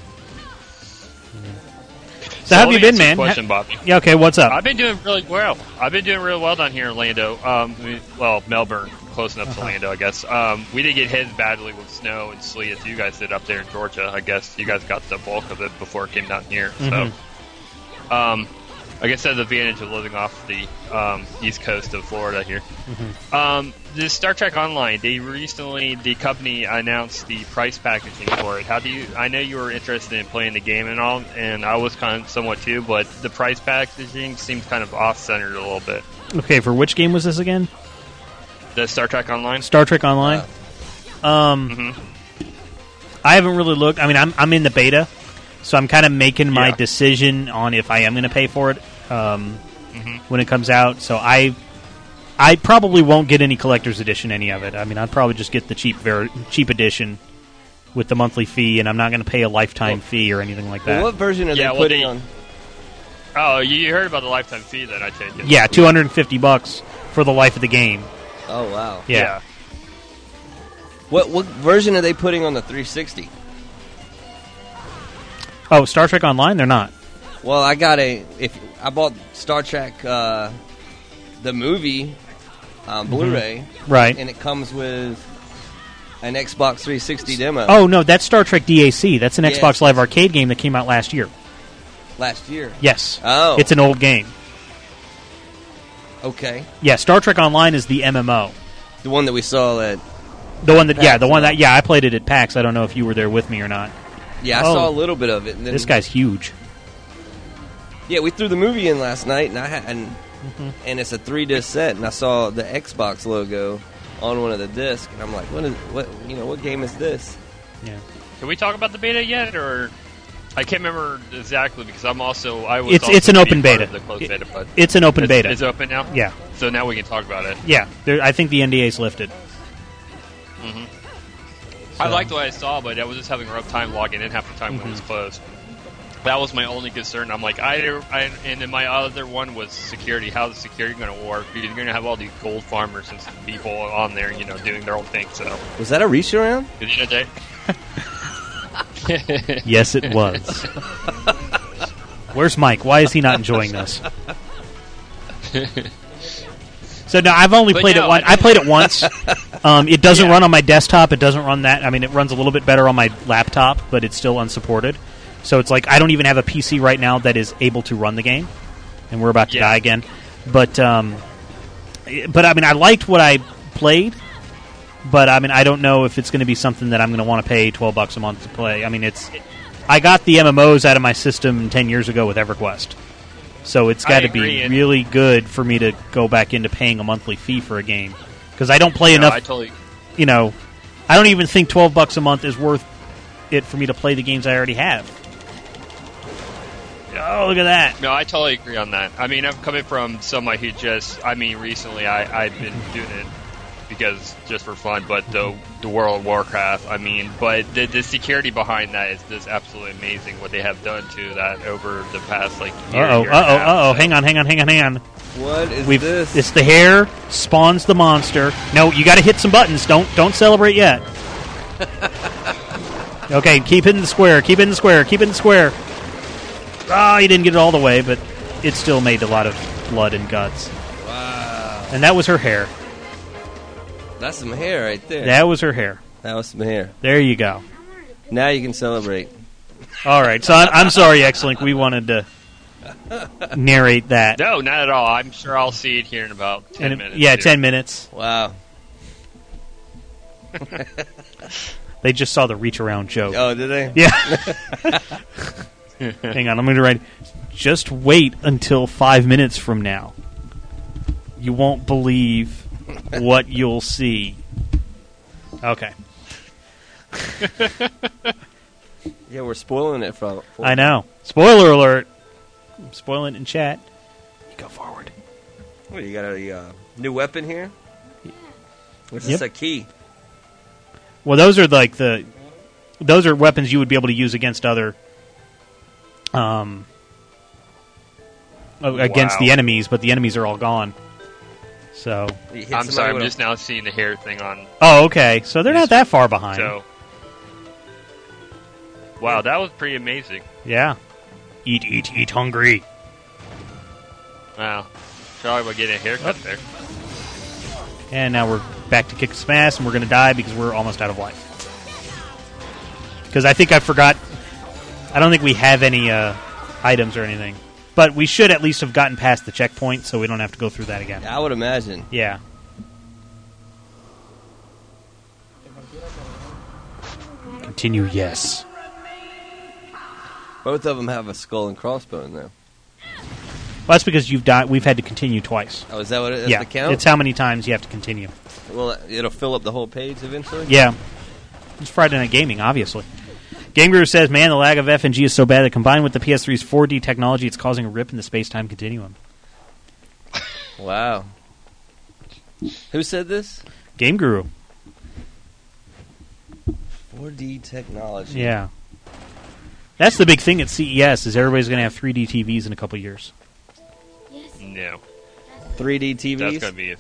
So how have you been, man? Question, Bobby. Yeah, okay, what's up? I've been doing really well. I've been doing really well down here in Orlando. Um, we- well, Melbourne, close enough to Uh-huh. Orlando, I guess. Um, we didn't get hit badly with snow and sleet as you guys did up there in Georgia. I guess you guys got the bulk of it before it came down here. So, um, I guess that's the advantage of living off the um, east coast of Florida here. Um, the Star Trek Online, they recently the company announced the price packaging for it. How do you? I know you were interested in playing the game and all, and I was kind of somewhat too, but the price packaging seems kind of off centered a little bit. Okay, for which game was this again? The Star Trek Online. Star Trek Online. Um, I haven't really looked. I mean, I'm I'm in the beta, so I'm kind of making my Yeah. decision on if I am going to pay for it um, Mhm. when it comes out. So I I probably won't get any collector's edition any of it. I mean, I'd probably just get the cheap ver- cheap edition with the monthly fee, and I'm not going to pay a lifetime fee or anything like that. Well, what version are Yeah, they well, putting they- on? Oh, you heard about the lifetime fee that I take it. Yeah, 250 bucks for the life of the game. Oh wow. Yeah. What what version are they putting on the 360? Oh, Star Trek Online? They're not. Well, I got a if I bought Star Trek uh, the movie um, Blu-ray, Mm-hmm. Right. and it comes with an Xbox 360 demo. Oh no, that's Star Trek DAC. That's an. Xbox Live Arcade game that came out last year. last year. Yes. Oh. It's an old game. Okay, Yeah, Star Trek Online is the MMO. the one that we saw at The one that yeah, PAX the one that yeah, I played it at PAX. I don't know if you were there with me or not. Yeah, I Oh. saw a little bit of it. And then, This guy's huge. Yeah, we threw the movie in last night, and I had and, Mm-hmm. and it's a three disc set, and I saw the Xbox logo on one of the discs, and I'm like, what is what you know what game is this? Yeah. Can we talk about the beta yet, or I can't remember exactly because I'm also I was. It's- also it's an open beta. The closed It- beta, but it's an open it's- beta. It's open now. Yeah. So now we can talk about it. Yeah, there, I think the NDA's lifted. Hmm I liked what I saw, but I was just having a rough time logging in half the time when it was Mm-hmm. closed. That was my only concern. I'm like, I, I and then my other one was security. How's the security going to work? Because you're going to have all these gold farmers and people on there, you know, doing their own thing. So, Was that a reach around? Did you know that? *laughs* *laughs* Yes, it was. Where's Mike? Why is he not enjoying this? *laughs* So no, I've only But played no, it once. I I played it *laughs* once. Um, it doesn't run on my desktop. It doesn't run that. I mean, it runs a little bit better on my laptop, but it's still unsupported. So it's like I don't even have a PC right now that is able to run the game, and we're about to die again. But um, but I mean, I liked what I played, but I mean, I don't know if it's going to be something that I'm going to want to pay twelve bucks a month to play. I mean, it's I got the MMOs out of my system ten years ago with EverQuest, so it's got to be and- really good for me to go back into paying a monthly fee for a game because I don't play No, enough. I totally. You know, I don't even think twelve bucks a month is worth it for me to play the games I already have. Oh, look at that! No, I totally agree on that. I mean, I'm coming from somebody who just, I mean, recently I, I've been doing it because just for fun, but the the World of Warcraft, I mean, but the, the security behind that is just absolutely amazing what they have done to that over the past like Uh oh, uh oh, uh oh! Hang on, hang on, hang on, hang on. What is We've, this? It's the hair spawns the monster. No, you got to hit some buttons. Don't don't celebrate yet. *laughs* okay, keep it in the square. Keep it in the square. Keep it in the square. Ah, you didn't get it all the way, but it still made a lot of blood and guts. Wow, And that was her hair. That's some hair right there. That was her hair. That was some hair. There you go. Now you can celebrate. All right. So I, I'm sorry, X-Link. We wanted to narrate that. No, not at all. I'm sure I'll see it here in about ten And minutes. yeah, here. ten minutes. Wow. *laughs* They just saw the reach around joke. Oh, did they? Yeah. *laughs* Hang on, I'm going to write. Just wait until five minutes from now. You won't believe what you'll see. Okay. *laughs* Yeah, we're spoiling it from. for- I know. Spoiler alert. I'm spoiling it in chat. You go forward. What, you got a uh, new weapon here? What's Yep. this a key? Well, those are like the. Those are weapons you would be able to use against other. Um. Against Wow. the enemies, but the enemies are all gone. So. I'm sorry. I'm just now seeing the hair thing on. Oh, okay. So they're not that far behind. So, wow, that was pretty amazing. Yeah. Eat, eat, eat, hungry. Wow, sorry about getting a haircut there. And now we're back to kick some ass, and we're going to die because we're almost out of life. Because I think I forgot. I don't think we have any uh, items or anything. But we should at least have gotten past the checkpoint so we don't have to go through that again. I would imagine. Yeah. Continue, yes. Both of them have a skull and crossbone, though. Well, that's because you've died. We've had to continue twice. Oh, is that what it is? yeah, The count? it's how many times you have to continue. Well, it'll fill up the whole page eventually. Yeah. It's Friday Night Gaming, obviously. Game Guru says, man, the lag of FNG is so bad that combined with the PS3's 4D technology, it's causing a rip in the space-time continuum. Wow. Who said this? Game Guru. 4D technology. Yeah. That's the big thing at CES is everybody's going to have 3D TVs in a couple years. No. 3D TVs. That's gonna be. A,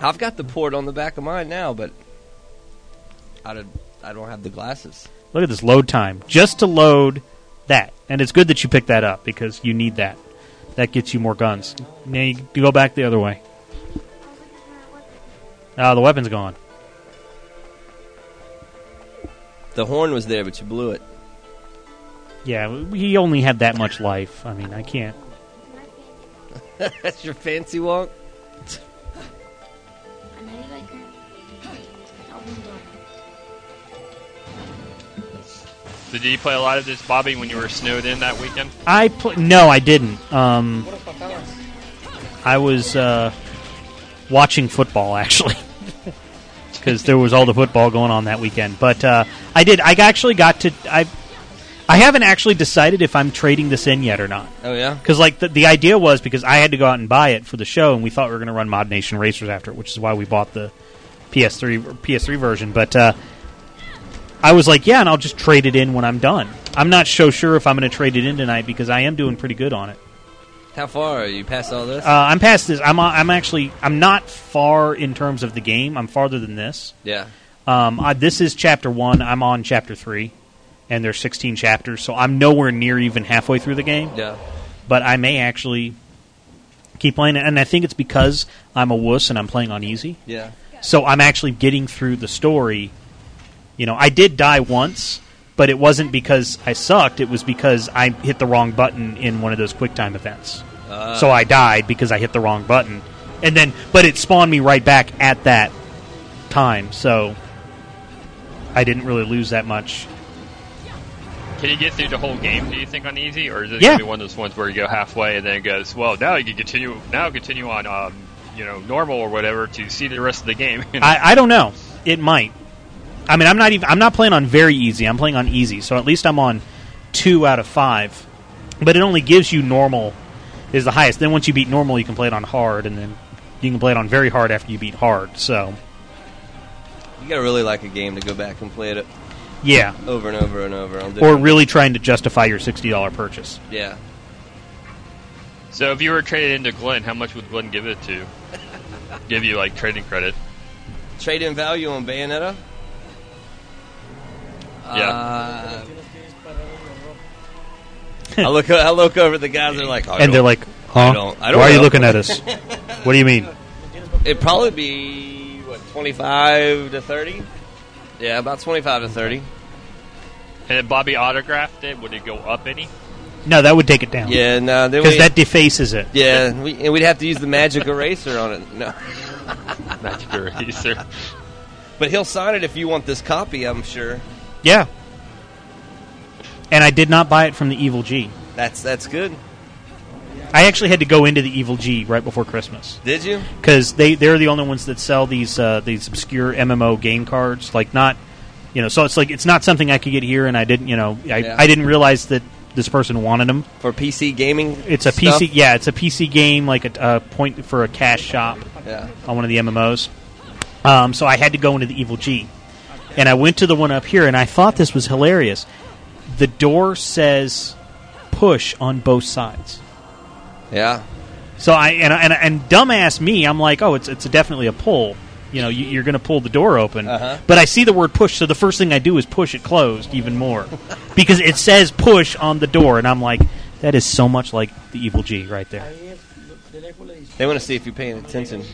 I've got the port on the back of mine now, but I don't, I don't have the glasses. Look at this load time just to load that, and it's good that you picked that up because you need that. That gets you more guns. Now you go back the other way. Ah, the weapon's gone. The horn was there, but you blew it. Yeah, he only had that much life. I mean, I can't. *laughs* That's your fancy walk. So did you play a lot of this, Bobby, when you were snowed in that weekend? I pl- no, I didn't. Um, I was uh, watching football actually, *laughs* because there was all the football going on that weekend. But uh, I did. I actually got to. I I haven't actually decided if I'm trading this in yet or not. Oh yeah. Because like the, the idea was because I had to go out and buy it for the show, and we thought we were going to run ModNation Racers after it, which is why we bought the PS3 PS3 version. But uh, I was like, yeah, and I'll just trade it in when I'm done. I'm not so sure if I'm going to trade it in tonight because I am doing pretty good on it. How far are you past all this? Uh, I'm past this. I'm on- I'm actually I'm not far in terms of the game. I'm farther than this. yeah. Um, I, this is chapter one. I'm on chapter three, and there's 16 chapters, so I'm nowhere near even halfway through the game. Yeah. But I may actually keep playing it, and I think it's because I'm a wuss and I'm playing on easy. Yeah. So I'm actually getting through the story. You know, I did die once, but it wasn't because I sucked. It was because I hit the wrong button in one of those QuickTime events. Ah. so I died because I hit the wrong button, and then but it spawned me right back at that time. So I didn't really lose that much. Can you get through the whole game? Do you think on easy, or is it Yeah. gonna be one of those ones where you go halfway and then it goes, well, now you can continue, now continue on, um, you know, normal or whatever to see the rest of the game? *laughs* I, I don't know. It might. I mean, I'm not even. I'm not playing on very easy. I'm playing on easy, so at least I'm on two out of five. But it only gives you normal is the highest. Then once you beat normal, you can play it on hard, and then you can play it on very hard after you beat hard. So You gotta really like a game to go back and play it yeah, over and over and over. On or really trying to justify your sixty dollar purchase. Yeah. so if you were traded into Glenn, how much would Glenn give it to? give you like trading credit? Trade in value on Bayonetta. Yeah. Uh, *laughs* I look. I look over. The guys and are like, I and they're don't- like, I "Huh? don't. I don't Why are you looking at us? *laughs* what do you mean?" It'd probably be what twenty-five to thirty. Yeah, about twenty-five to thirty. And if Bobby autographed it, would it go up any? No, that would take it down. Yeah, no, because that defaces it. Yeah, we, and we'd have to use the magic eraser on it. No, *laughs* magic eraser. But he'll sign it if you want this copy. I'm sure. Yeah. And I did not buy it from the Evil G. That's that's good. I actually had to go into the Evil G right before Christmas. Did you? Because they they're the only ones that sell these uh, these obscure MMO game cards. Like not, you know, so it's like it's not something I could get here, and I didn't, you know, I, Yeah. I didn't realize that this person wanted them for PC gaming. It's a stuff? PC, yeah, it's a PC game, like a, a point for a cash shop Yeah. on one of the MMOs. Um, so I had to go into the Evil G, and I went to the one up here, and I thought this was hilarious. The door says push on both sides. Yeah. So I and and, and dumbass me, I'm like, oh, it's it's definitely a pull. You know, you, you're going to pull the door open. Uh-huh. But I see the word push, so the first thing I do is push it closed even more *laughs* because it says push on the door, and I'm like, that is so much like the Evil G right there. They want to see if you're paying attention,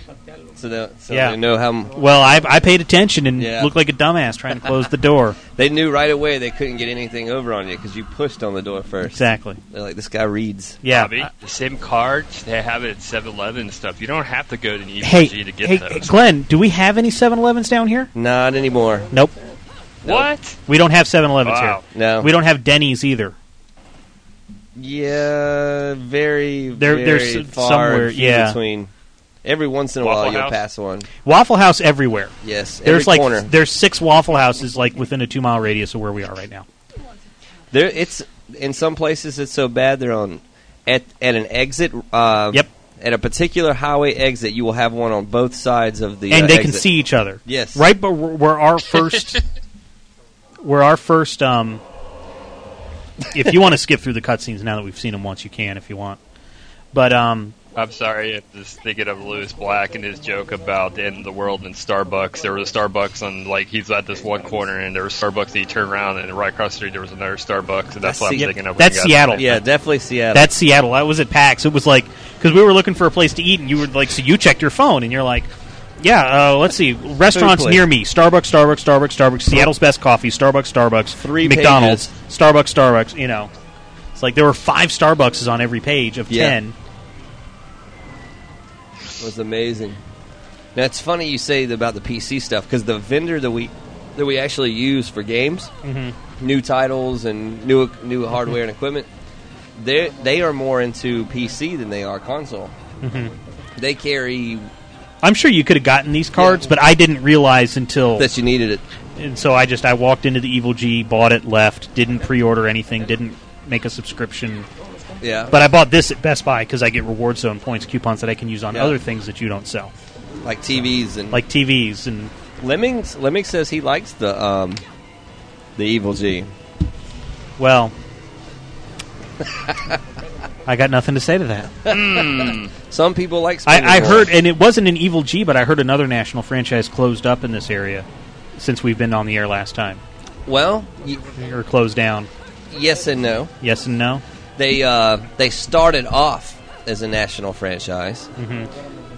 so they so Yeah. they know how. m- Well, I, I paid attention and Yeah. looked like a dumbass trying to close the door. *laughs* They knew right away they couldn't get anything over on you because you pushed on the door first. Exactly. They're like, this guy reads. Bobby, the same cards they have it at 7-Eleven and stuff. You don't have to go to an EVG Hey, to get hey, those. Glenn, do we have any 7-Elevens down here? Not anymore. Nope. What? We don't have 7-Elevens Wow. here. No. We don't have Denny's either. Yeah, very, There- very there's s- far somewhere, and few yeah. between. Every once in a Waffle while, you'll pass one. Waffle House everywhere. Yes, There's like corner. there's six Waffle Houses like within a two mile radius of where we are right now. There, it's in some places it's so bad they're on at at an exit. Uh, Yep. At a particular highway exit, you will have one on both sides of the. and uh, they can see each other. Yes. Right, but where our first *laughs* where our first. Um, if you want to skip through the cutscenes now that we've seen them once, you can if you want. But um, I'm sorry, I'm just thinking of Lewis Black and his joke about the end of the world and Starbucks. There was a Starbucks on, like, he's at this one corner, and there was Starbucks, and he turned around, and right across the street there was another Starbucks, and that's, what I'm Se- thinking of. when that's Seattle. Yeah, definitely Seattle. That's Seattle. I was at PAX. It was like because we were looking for a place to eat, and you were like, so you checked your phone, and you're like, yeah, uh, let's see, restaurants near me: Starbucks, Starbucks, Starbucks, Starbucks, Seattle's best coffee, Starbucks, Starbucks, Three McDonald's, Starbucks, Starbucks. You know, it's like there were five Starbucks on every page of Yeah. ten. It was amazing. Now it's funny you say about the PC stuff because the vendor that we that we actually use for games, Mhm. new titles and new new hardware and equipment, they they are more into PC than they are console. Mhm. They carry I'm sure you could have gotten these cards, but I didn't realize until that you needed it. And so I just I walked into the Evil G, bought it, left, didn't pre-order anything, didn't make a subscription. Yeah. But I bought this at Best Buy because I get reward zone points coupons that I can use on Yeah. other things that you don't sell, like TVs and like TVs and. Lemmings Lemming says he likes the um the Evil G. Well, *laughs* I got nothing to say to that. Hmm. Some people like. I, I heard, and it wasn't an Evil G, but I heard another national franchise closed up in this area since we've been on the air last time, Well, y- or closed down. yes and no. Yes and no. They uh, they started off as a national franchise. Mhm.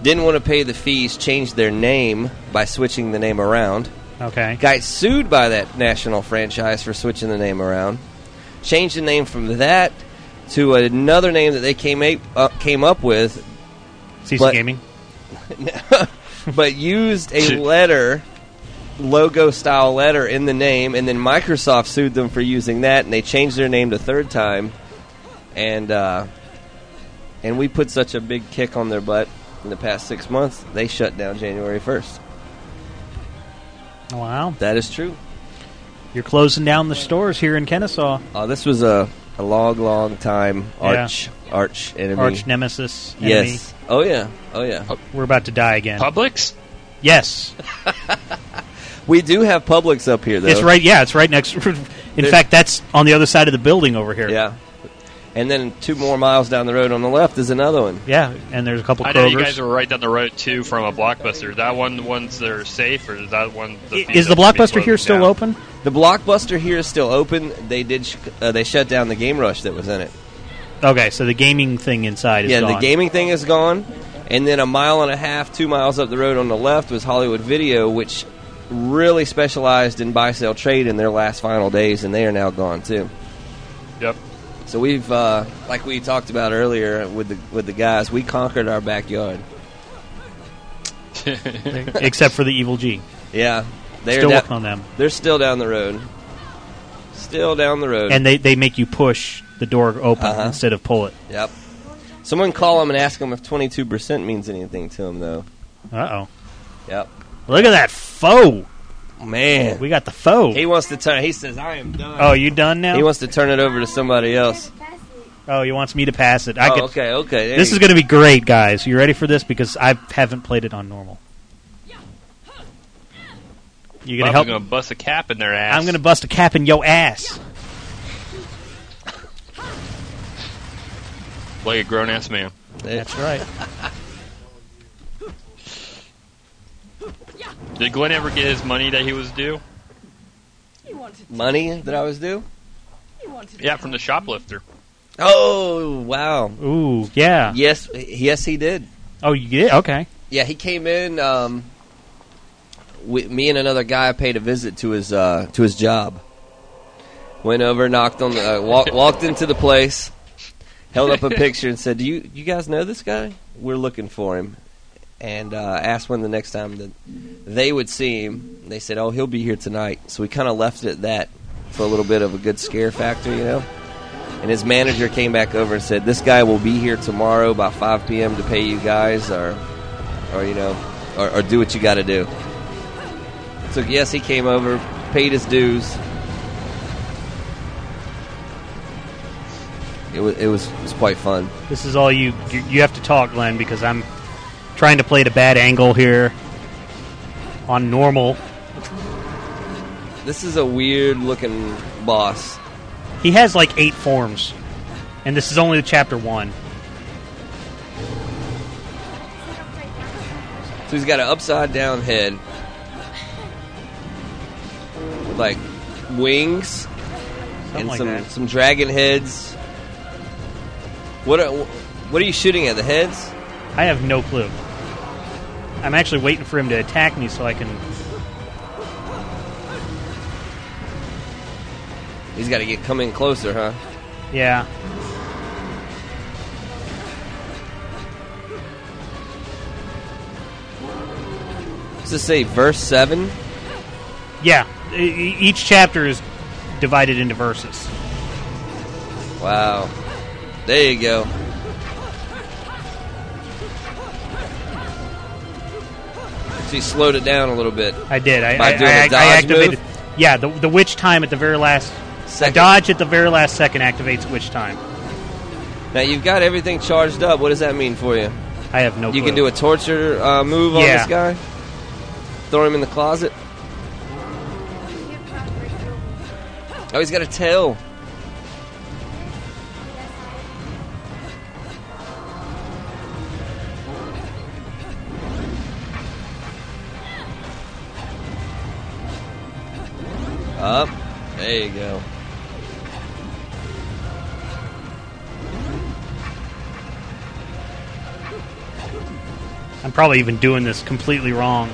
Didn't want to pay the fees, changed their name by switching the name around. Okay. Got sued by that national franchise for switching the name around. Changed the name from that to another name that they came a- uh, came up with. CC but- Gaming. *laughs* but used a letter logo style letter in the name and then Microsoft sued them for using that and they changed their name the third time and uh, and we put such a big kick on their butt in the past six months they shut down January 1st Wow, that is true you're closing down the stores here in Kennesaw. uh, this was a, a long long time Yeah. arch arch enemy Arch nemesis. Enemy. yes oh yeah oh yeah We're about to die again. Publix? Yes, *laughs* we do have Publix up here though it's right. Yeah, it's right next. *laughs* In There's- fact, that's on the other side of the building over here. yeah and then two more miles down the road on the left is another one Yeah, and there's a couple I know you guys are right down the road too from a blockbuster. Is that one the ones that are safe, or is that one? The is the blockbuster here still open? The Blockbuster here is still open. They did sh- uh, they shut down the Game Rush that was in it. Okay, so the gaming thing inside is yeah, gone. the gaming thing is gone. And then a mile and a half, two miles up the road on the left was Hollywood Video, which really specialized in buy sell trade in their last final days, and they are now gone too. Yep. So we've, uh, like we talked about earlier with the with the guys, we conquered our backyard. *laughs* except for the Evil G. Yeah, they're Still da- working on them. They're still down the road. Still down the road. And they, they make you push the door open Uh-huh. instead of pull it. Yep. Someone call them and ask them if twenty two percent means anything to them, though. Uh oh. Yep. Look at that foe. Man, oh, We got the foe. he wants to turn. He says, "I am done." Oh, you done now? He wants to turn it over to somebody else. oh, he wants me to pass it. I oh, could, okay, okay. there This is going to be great, guys. You ready for this? Because I haven't played it on normal. You gonna help? I'm gonna bust a cap in their ass. I'm gonna bust a cap in your ass. like a grown ass man. That's right. *laughs* Did Glenn ever get his money that he was due? money that I was due. Yeah, from the shoplifter. Oh wow! Ooh, yeah. Yes, yes, he did. Oh, you did? Okay. Yeah, he came in. Um, we, me and another guy paid a visit to his uh, to his job. Went over, knocked on the, uh, walk, walked into the place, held up a *laughs* picture, and said, "Do you you guys know this guy? We're looking for him." And uh, asked when the next time that they would see him. They said, "Oh, he'll be here tonight." So we kind of left it at that for a little bit of a good scare factor, you know. And his manager came back over and said, "This guy will be here tomorrow by 5 p.m. to pay you guys, or, or you know, or, or do what you got to do." So yes, he came over, paid his dues. It was it was it was quite fun. This is all you, you. You have to talk, Glenn, because I'm trying to play at a bad angle here on normal. This is a weird looking boss. He has like eight forms, and this is only chapter one. So he's got an upside down head, with like wings, and like some that. some dragon heads. What are what are you shooting at? The heads? I have no clue. I'm actually waiting for him to attack me so I can. He's got to get come in closer, huh? Yeah. Does this say verse seven? Yeah. E- each chapter is divided into verses. Wow. There you go. Slowed it down a little bit. I did. I, By I, doing I, a I dodge activated. move? Yeah, the the witch time at the very last. Second. Dodge at the very last second activates witch time. Now you've got everything charged up. What does that mean for you? I have no. You clue. can do a torture uh, move on this guy. Throw him in the closet. Oh, he's got a tail. Up. There you go. I'm probably even doing this completely wrong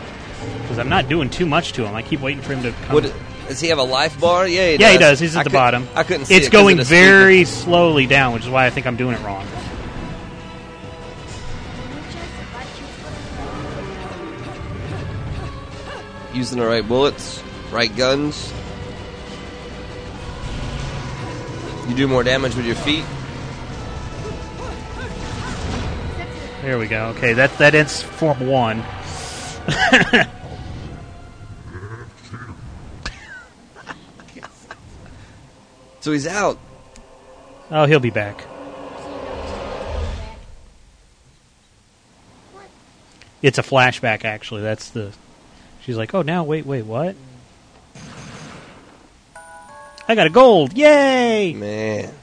because I'm not doing too much to him. I keep waiting for him to come. What, does he have a life bar? Yeah, he yeah, does. he does. He's at I the could- bottom. I couldn't see It's it going very slowly down, which is why I think I'm doing it wrong. using the right bullets, right guns. You do more damage with your feet. There we go. Okay, that that ends form one. *laughs* So he's out. oh, he'll be back. It's a flashback, actually. That's the. She's like, "Oh, now wait, wait, what? I got a gold! Yay!" Man.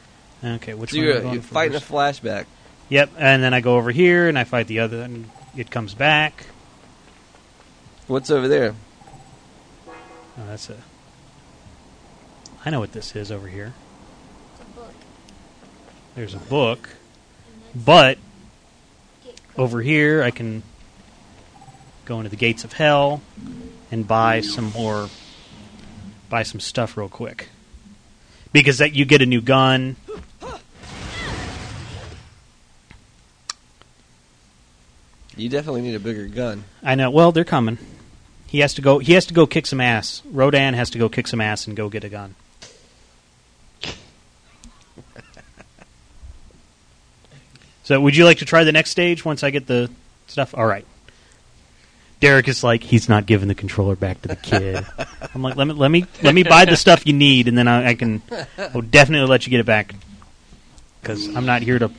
Okay, which so one? you're, going you're fighting first? a flashback. Yep, and then I go over here and I fight the other, and it comes back. What's over there? Oh, that's a. I know what this is over here. It's a book. There's a book, but over here I can go into the gates of hell and buy some more, buy some stuff real quick, because that you get a new gun. You definitely need a bigger gun. I know. Well, they're coming. He has to go. He has to go kick some ass. Rodin has to go kick some ass and go get a gun. *laughs* so, would you like to try the next stage once I get the stuff? All right. Derek is like, he's not giving the controller back to the kid. I'm like, let me let me let me buy the stuff you need, and then I, I can. I'll definitely let you get it back because I'm not here to.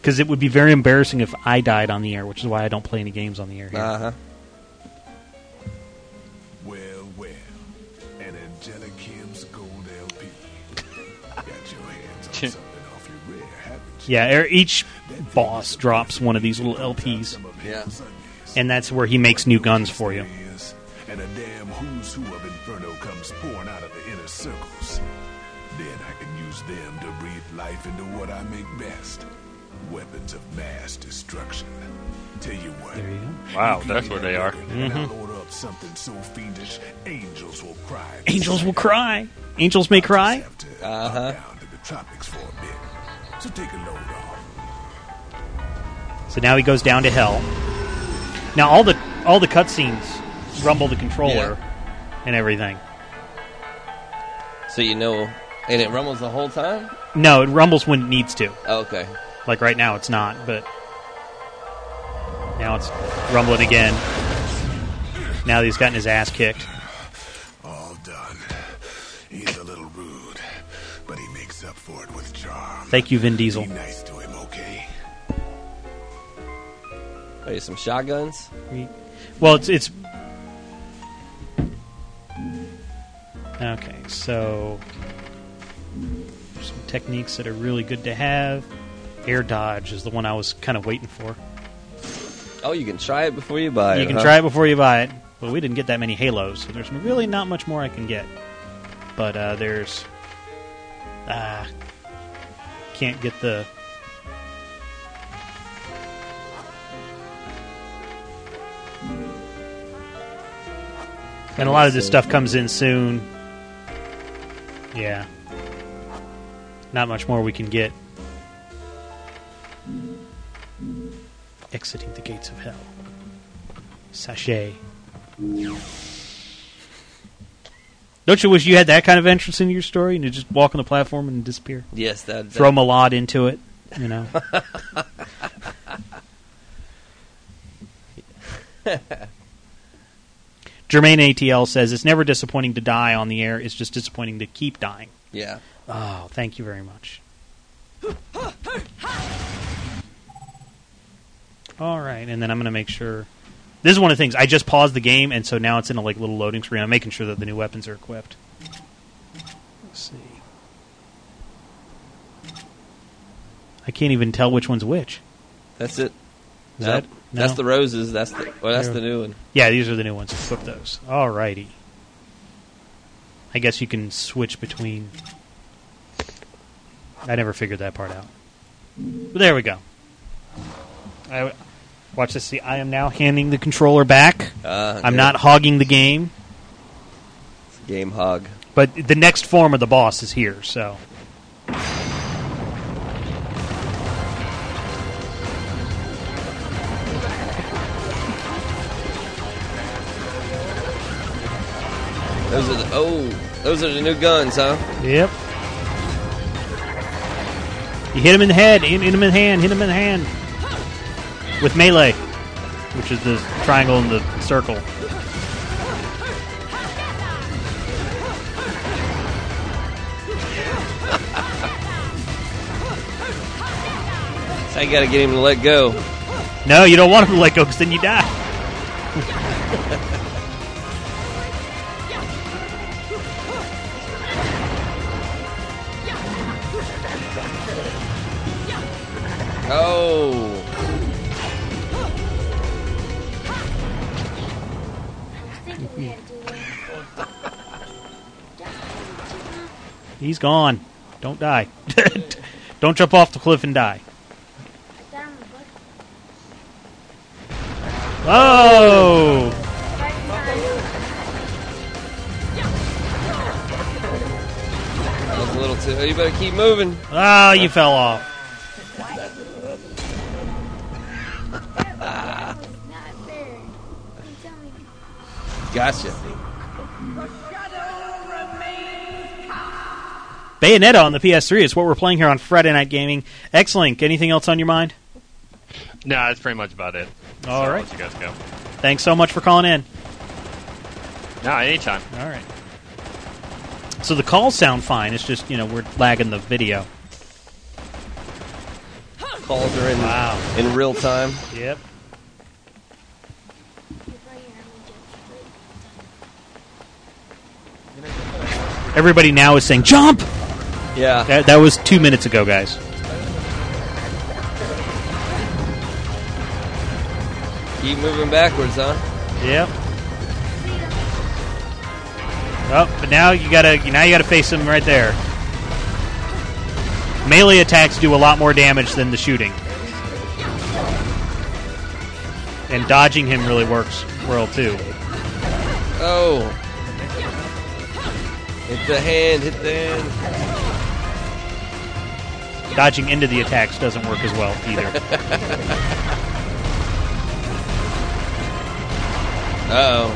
Because it would be very embarrassing if I died on the air, which is why I don't play any games on the air here. Uh huh. Well, well, an Angelic Hymns gold LP. Got your hands on something awfully rare, haven't you? Yeah, er- each boss drops one of these little LPs. Yeah. And that's where he makes new guns for you. And a damn who's who of Inferno comes pouring out of the inner circles. Then I can use them to breathe life into what I make best. Weapons of mass destruction. Tell you what. There you go. Wow, that's where they are. And I'll Mhm. order up something so fiendish, angels will cry. Angels will cry. Angels may cry. Uh huh. To the tropics for a bit. So take a load off. So now he goes down to hell. Now all the all the cutscenes rumble the controller and everything. So you know, and it rumbles the whole time. No, it rumbles when it needs to. Oh, okay. Like right now, it's not, but now it's rumbling again. Now that he's gotten his ass kicked. All done. He's a little rude, but he makes up for it with charm. Thank you, Vin Diesel. Be nice Are you some shotguns? Well, it's it's Okay, so some techniques that are really good to have. Air dodge is the one I was kind of waiting for. Oh, you can try it before you buy it. you can huh? try it before you buy it. But we didn't get that many halos, so there's really not much more I can get. But uh, there's ah, can't get the and a lot of this stuff comes in soon. Yeah, not much more we can get. Exiting the gates of hell. Sachet. Don't you wish you had that kind of entrance into your story and you just walk on the platform and disappear? Yes, that- throw that- Malad into it. You know. *laughs* Jermaine ATL says it's never disappointing to die on the air. It's just disappointing to keep dying. Yeah. Oh, thank you very much. All right, and then I'm going to make sure. This is one of the things I just paused the game, and so now it's in a like little loading screen. I'm making sure that the new weapons are equipped. Let's see. I can't even tell which one's which. That's it. Is Nope. that That's the roses. That's the well. That's the new one. Yeah, these are the new ones. Flip those. All righty. I guess you can switch between. I never figured that part out. But there we go. I watch this. See, I am now handing the controller back. Ah, I'm good. not hogging the game, Game hog. but the next form of the boss is here. So Those are the oh, those are the new guns, huh? Yep. You hit him in the head, hit, hit him in the hand, hit him in the hand. With melee, which is the triangle and the circle. *laughs* I got to get him to let go. No, you don't want him to let go because then you die. He's gone. Don't die. *laughs* don't jump off the cliff and die. Oh! That was a little too. You better keep moving. Oh, oh you fell off. Gotcha. Bayonetta on the PS3 is what we're playing here on Friday Night Gaming. X-Link, anything else on your mind? No, that's pretty much about it. All So I'll right. let you guys go. Thanks so much for calling in. No, anytime. All right. So the calls sound fine. It's just, you know, we're lagging the video. Calls are in Wow. in real time. Yep. Everybody now is saying, jump! Yeah. That, that was two minutes ago, guys. Keep moving backwards, huh? Yep. Oh, but now you gotta now you gotta face him right there. Melee attacks do a lot more damage than the shooting, and dodging him really works well too. Oh. Hit the hand. Hit the hand. Dodging into the attacks doesn't work as well either. *laughs* Uh oh.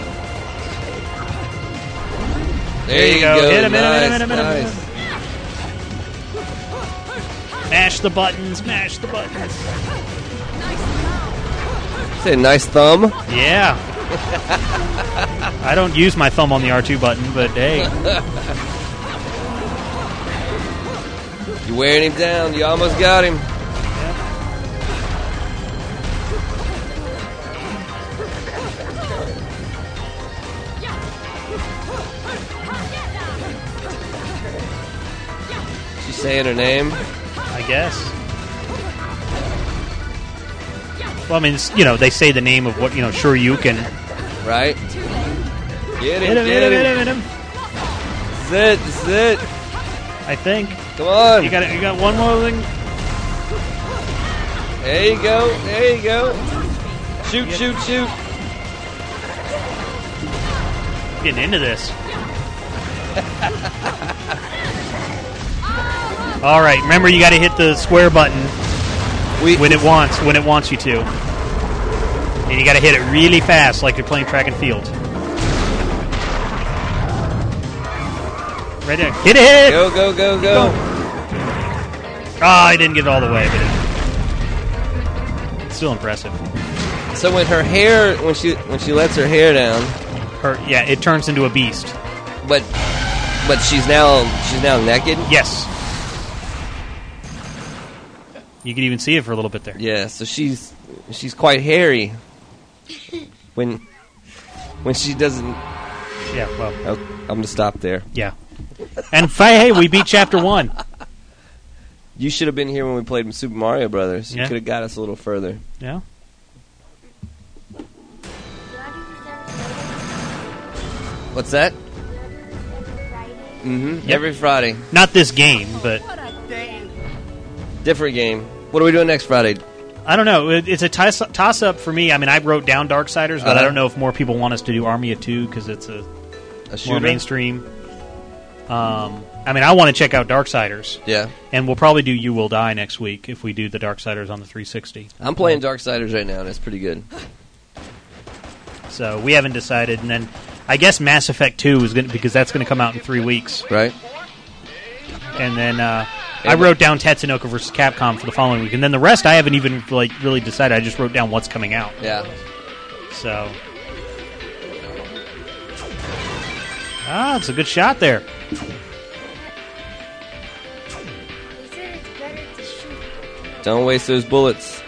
There you go. Hit him, hit him, nice, hit him, hit him, hit him. nice. Mash the buttons, mash the buttons. Say nice thumb. Yeah. I don't use my thumb on the R2 button, but hey. You're wearing him down. You almost got him. She's saying her name. I guess. Well, I mean, it's, you know, they say the name of what you know. Sure, you can. Right. Get Hit him, him, get hit him, him. hit him, hit him. This is it, this is it. I think. Come on. You got you got one more thing. There you go, there you go. Shoot, shoot, shoot. Getting into this. *laughs* All right, remember you got to hit the square button when it wants when it wants you to, and you got to hit it really fast, like you're playing track and field. Right there, hit it! Go, go, go, go. Ah, I didn't get it all the way, but it's still impressive. So when her hair, when she when she lets her hair down, her yeah, it turns into a beast. But but she's now she's now naked. Yes. You can even see it for a little bit there. Yeah, so she's she's quite hairy *laughs* when when she doesn't. Yeah, well, Oh, I'm gonna stop there. Yeah. And fi- hey, we beat chapter one. *laughs* You should have been here when we played Super Mario Brothers. You Yeah. could have got us a little further. Yeah. What's that? Mm-hmm. Yep. Every Friday, Not this game, but different game. What are we doing next Friday? I don't know. It, it's a toss, toss up for me. I mean, I wrote down Darksiders, but I Uh-huh. don't know if more people want us to do Army of Two because it's a, A more shooter? mainstream. Um, I mean, I want to check out Darksiders. Yeah. And we'll probably do You Will Die next week if we do the Darksiders on the 360. I'm playing Darksiders right now, and it's pretty good. So we haven't decided, and then I guess Mass Effect Two is going to because that's going to come out in three weeks, right? And then uh, I wrote down Tatsunoko versus Capcom for the following week, and then the rest I haven't even like really decided. I just wrote down what's coming out. Yeah. So ah, it's a good shot there. Don't waste those bullets.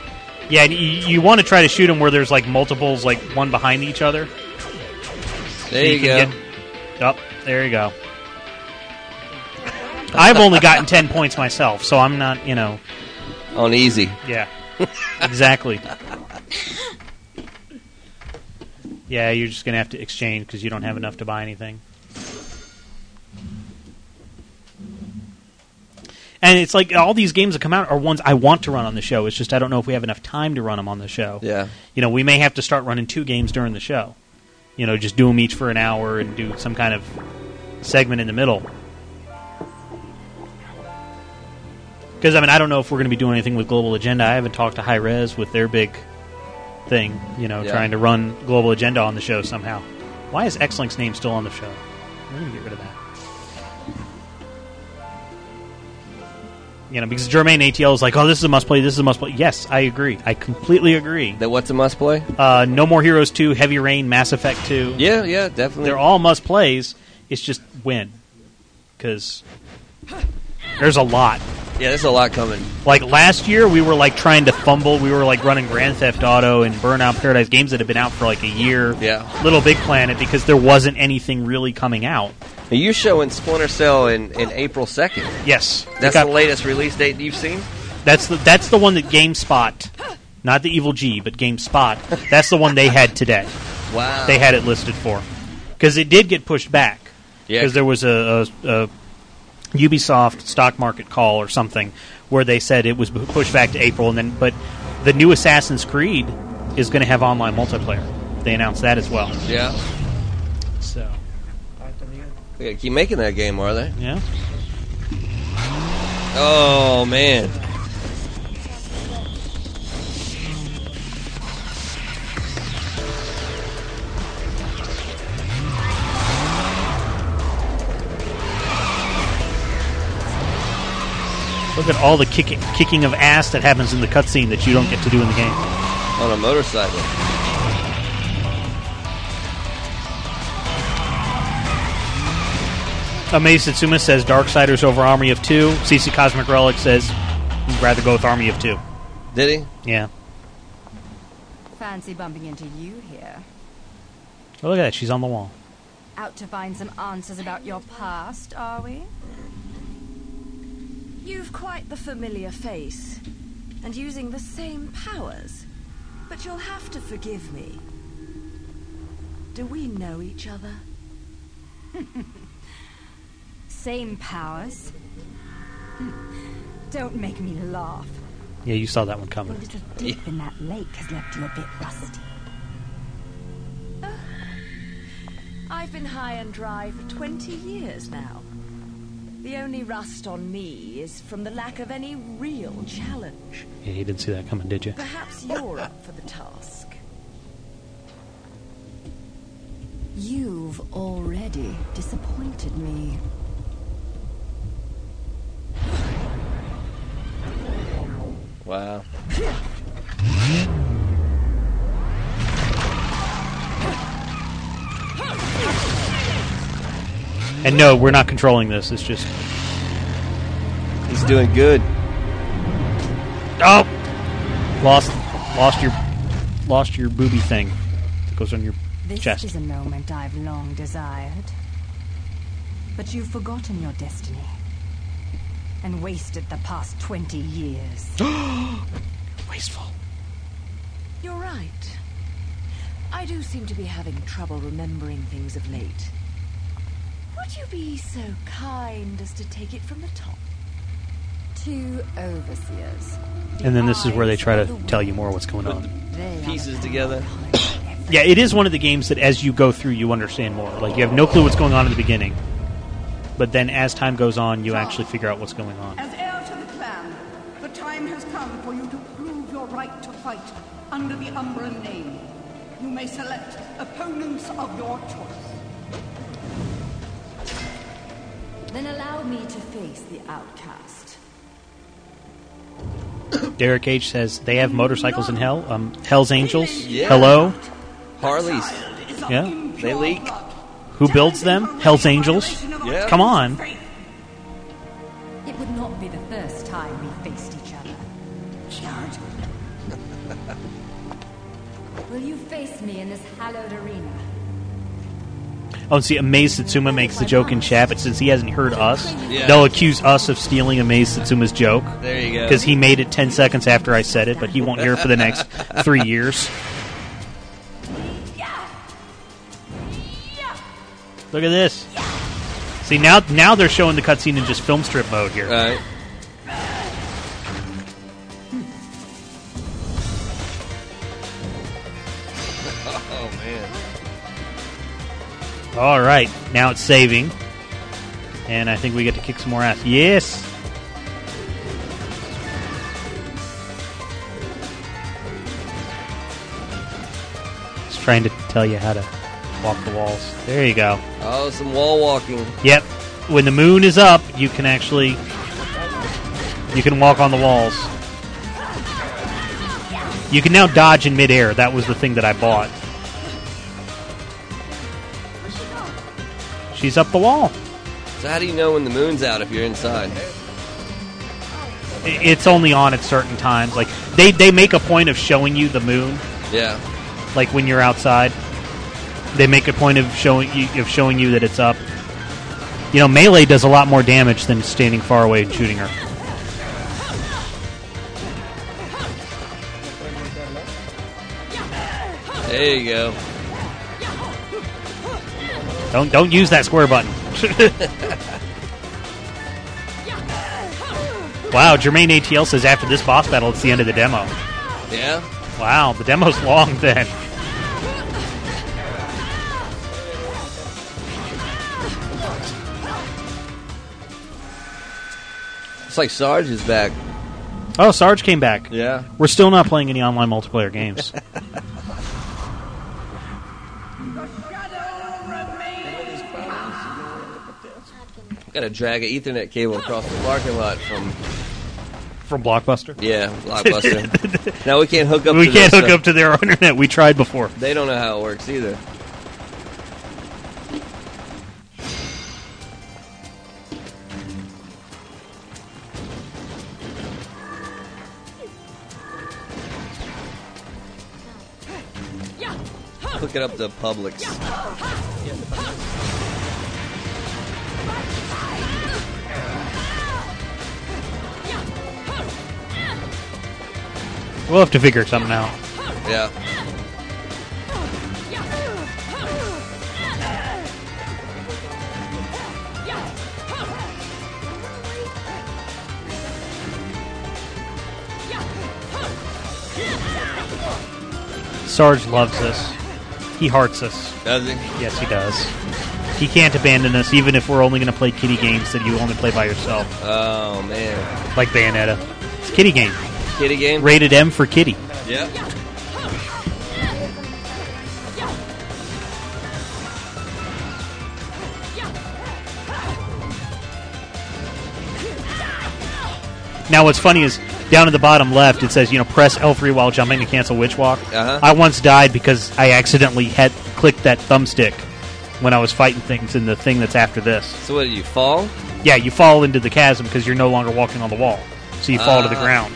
Yeah, and you, you want to try to shoot them where there's like multiples, like one behind each other. There you go. Up there you go. I've only gotten ten points myself, so I'm not, you know. On easy. Yeah, exactly. yeah, you're just gonna have to exchange because you don't have enough to buy anything. And it's like all these games that come out are ones I want to run on the show. It's just I don't know if we have enough time to run them on the show. Yeah. You know, we may have to start running two games during the show. You know, just do them each for an hour and do some kind of segment in the middle. Because I mean, I don't know if we're going to be doing anything with Global Agenda. I haven't talked to Hi-Rez with their big thing. You know, Yeah. trying to run Global Agenda on the show somehow. Why is X-Link's name still on the show? We're going to get rid of that. You know, because Jermaine ATL is like, oh, this is a must play. This is a must play. Yes, I agree. I completely agree. That what's a must play? Uh, no More Heroes 2, Heavy Rain, Mass Effect 2. Yeah, yeah, definitely. They're all must plays. It's just when. Because there's a lot. Yeah, there's a lot coming. Like last year, we were like trying to fumble. We were like running Grand Theft Auto and Burnout Paradise games that had been out for like a year. Yeah. Little Big Planet because there wasn't anything really coming out. Now, you showing Splinter Cell in, in April 2nd. Yes. That's got- the latest release date you've seen? That's the that's the one that GameSpot, not the Evil G, but GameSpot. That's the one they had today. *laughs* Wow. They had it listed for because it did get pushed back. Yeah. Because there was a, a, a Ubisoft stock market call or something where they said it was pushed back to April, and then but the new Assassin's Creed is going to have online multiplayer. They announced that as well. Yeah. So They gotta keep making that game, are they? yeah. Oh, man. Look at all the kicking kicking of ass that happens in the cutscene that you don't get to do in the game. On a motorcycle. Amaze Satsuma says Darksiders over Army of Two. CC Cosmic Relic says he'd rather go with Army of Two. Did he? Yeah. Fancy bumping into you here. Oh, look at that. She's on the wall. Out to find some answers about your past, are we? You've quite the familiar face, and using the same powers. But you'll have to forgive me. Do we know each other? *laughs* Same powers. *laughs* Don't make me laugh. Yeah, you saw that one coming. A little dip in that lake has left you a bit rusty. Uh, I've been high and dry for 20 years now. The only rust on me is from the lack of any real challenge. Yeah, you didn't see that coming, did you? Perhaps you're up for the task. You've already disappointed me. Wow. *laughs* And no, we're not controlling this. It's just He's doing good. oh, lost, lost your, lost your booby thing. That goes on your This chest. This is a moment I've long desired. But you've forgotten your destiny. And wasted the past 20 years. *gasps* Wasteful. You're right. I do seem to be having trouble remembering things of late. Would you be so kind as to take it from the top? Two overseers. And then this is where they try to tell you more what's going on. Pieces together. *coughs* Yeah, it is one of the games that as you go through, you understand more. Like you have no clue what's going on in the beginning, but then as time goes on, you actually figure out what's going on. As heir to the clan, the time has come for you to prove your right to fight under the Umbran name. You may select opponents of your choice. Then allow me to face the outcast. *coughs* Derek H says they have motorcycles in hell. Um, Hell's Angels. Yeah. Hello. Harleys. Yeah. They leak. Who builds them? Hell's Angels. Yeah. Come on. It would not be the first time we faced each other. *laughs* Will you face me in this hallowed arena? Oh, and see, Amaze Satsuma makes the joke in chat, but since he hasn't heard us, Yeah. they'll accuse us of stealing Amaze Satsuma's joke. There you go. Because he made it 10 seconds after I said it, but he won't hear it for the next *laughs* three years. Look at this. See, now now they're showing the cutscene in just film strip mode here. Right. *laughs* Oh man. All right, now it's saving. And I think we get to kick some more ass. Yes! It's trying to tell you how to walk the walls. There you go. Oh, some wall walking. Yep. When the moon is up, you can actually you can walk on the walls. You can now dodge in midair. That was the thing that I bought. She's up the wall. So how do you know when the moon's out if you're inside? It's only on at certain times. Like they they make a point of showing you the moon. Yeah. Like when you're outside, they make a point of showing you of showing you that it's up. You know, melee does a lot more damage than standing far away and shooting her. There you go. Don't don't use that square button. *laughs* wow, Jermaine ATL says after this boss battle, it's the end of the demo. Yeah. Wow, the demo's long then. It's like Sarge is back. Oh, Sarge came back. Yeah. We're still not playing any online multiplayer games. *laughs* Got to drag an Ethernet cable across the parking lot from From Blockbuster. yeah Blockbuster. *laughs* now we can't hook up. we to can't hook stuff. up to their internet. We tried before. They don't know how it works either. Hook it up to Publix. We'll have to figure something out. Yeah. Sarge loves us. He hearts us. Does he? Yes, he does. He can't abandon us, even if we're only going to play kitty games that you only play by yourself, Oh man. like Bayonetta. It's a kitty game. Kitty game. Rated M for kitty. Yep. Now, what's funny is down at the bottom left, it says, you know, press L3 while jumping to cancel Witch Walk. Uh-huh. I once died because I accidentally had clicked that thumbstick when I was fighting things in the thing that's after this. So what do you fall? Yeah, you fall into the chasm because you're no longer walking on the wall. So you fall to the Ah. ground.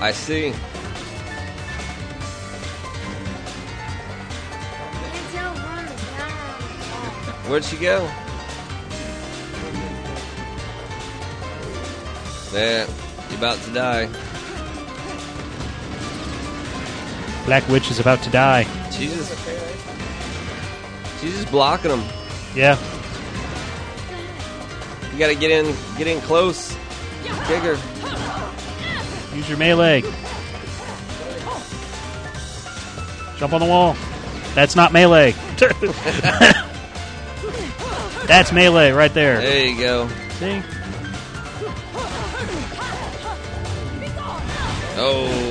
I see. Where'd she go? There. you're about to die. Black Witch is about to die. She's just. She's just blocking them. Yeah. You gotta get in, get in close. bigger. Use your melee. Jump on the wall. That's not melee. *laughs* That's melee right there. There you go. See? Oh.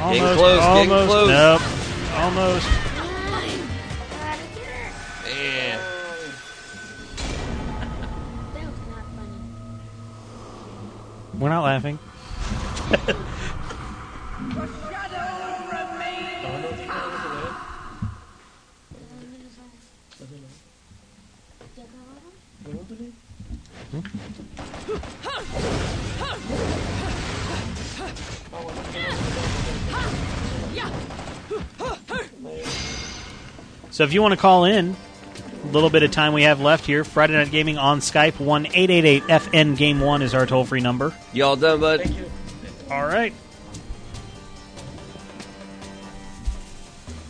Almost. close, getting close. Nope. Almost. We're not laughing. So if you want to call in, little bit of time we have left here. Friday Night Gaming on Skype. One eight eight eight FN Game One is our toll free number. You all done, bud? Thank you. All right.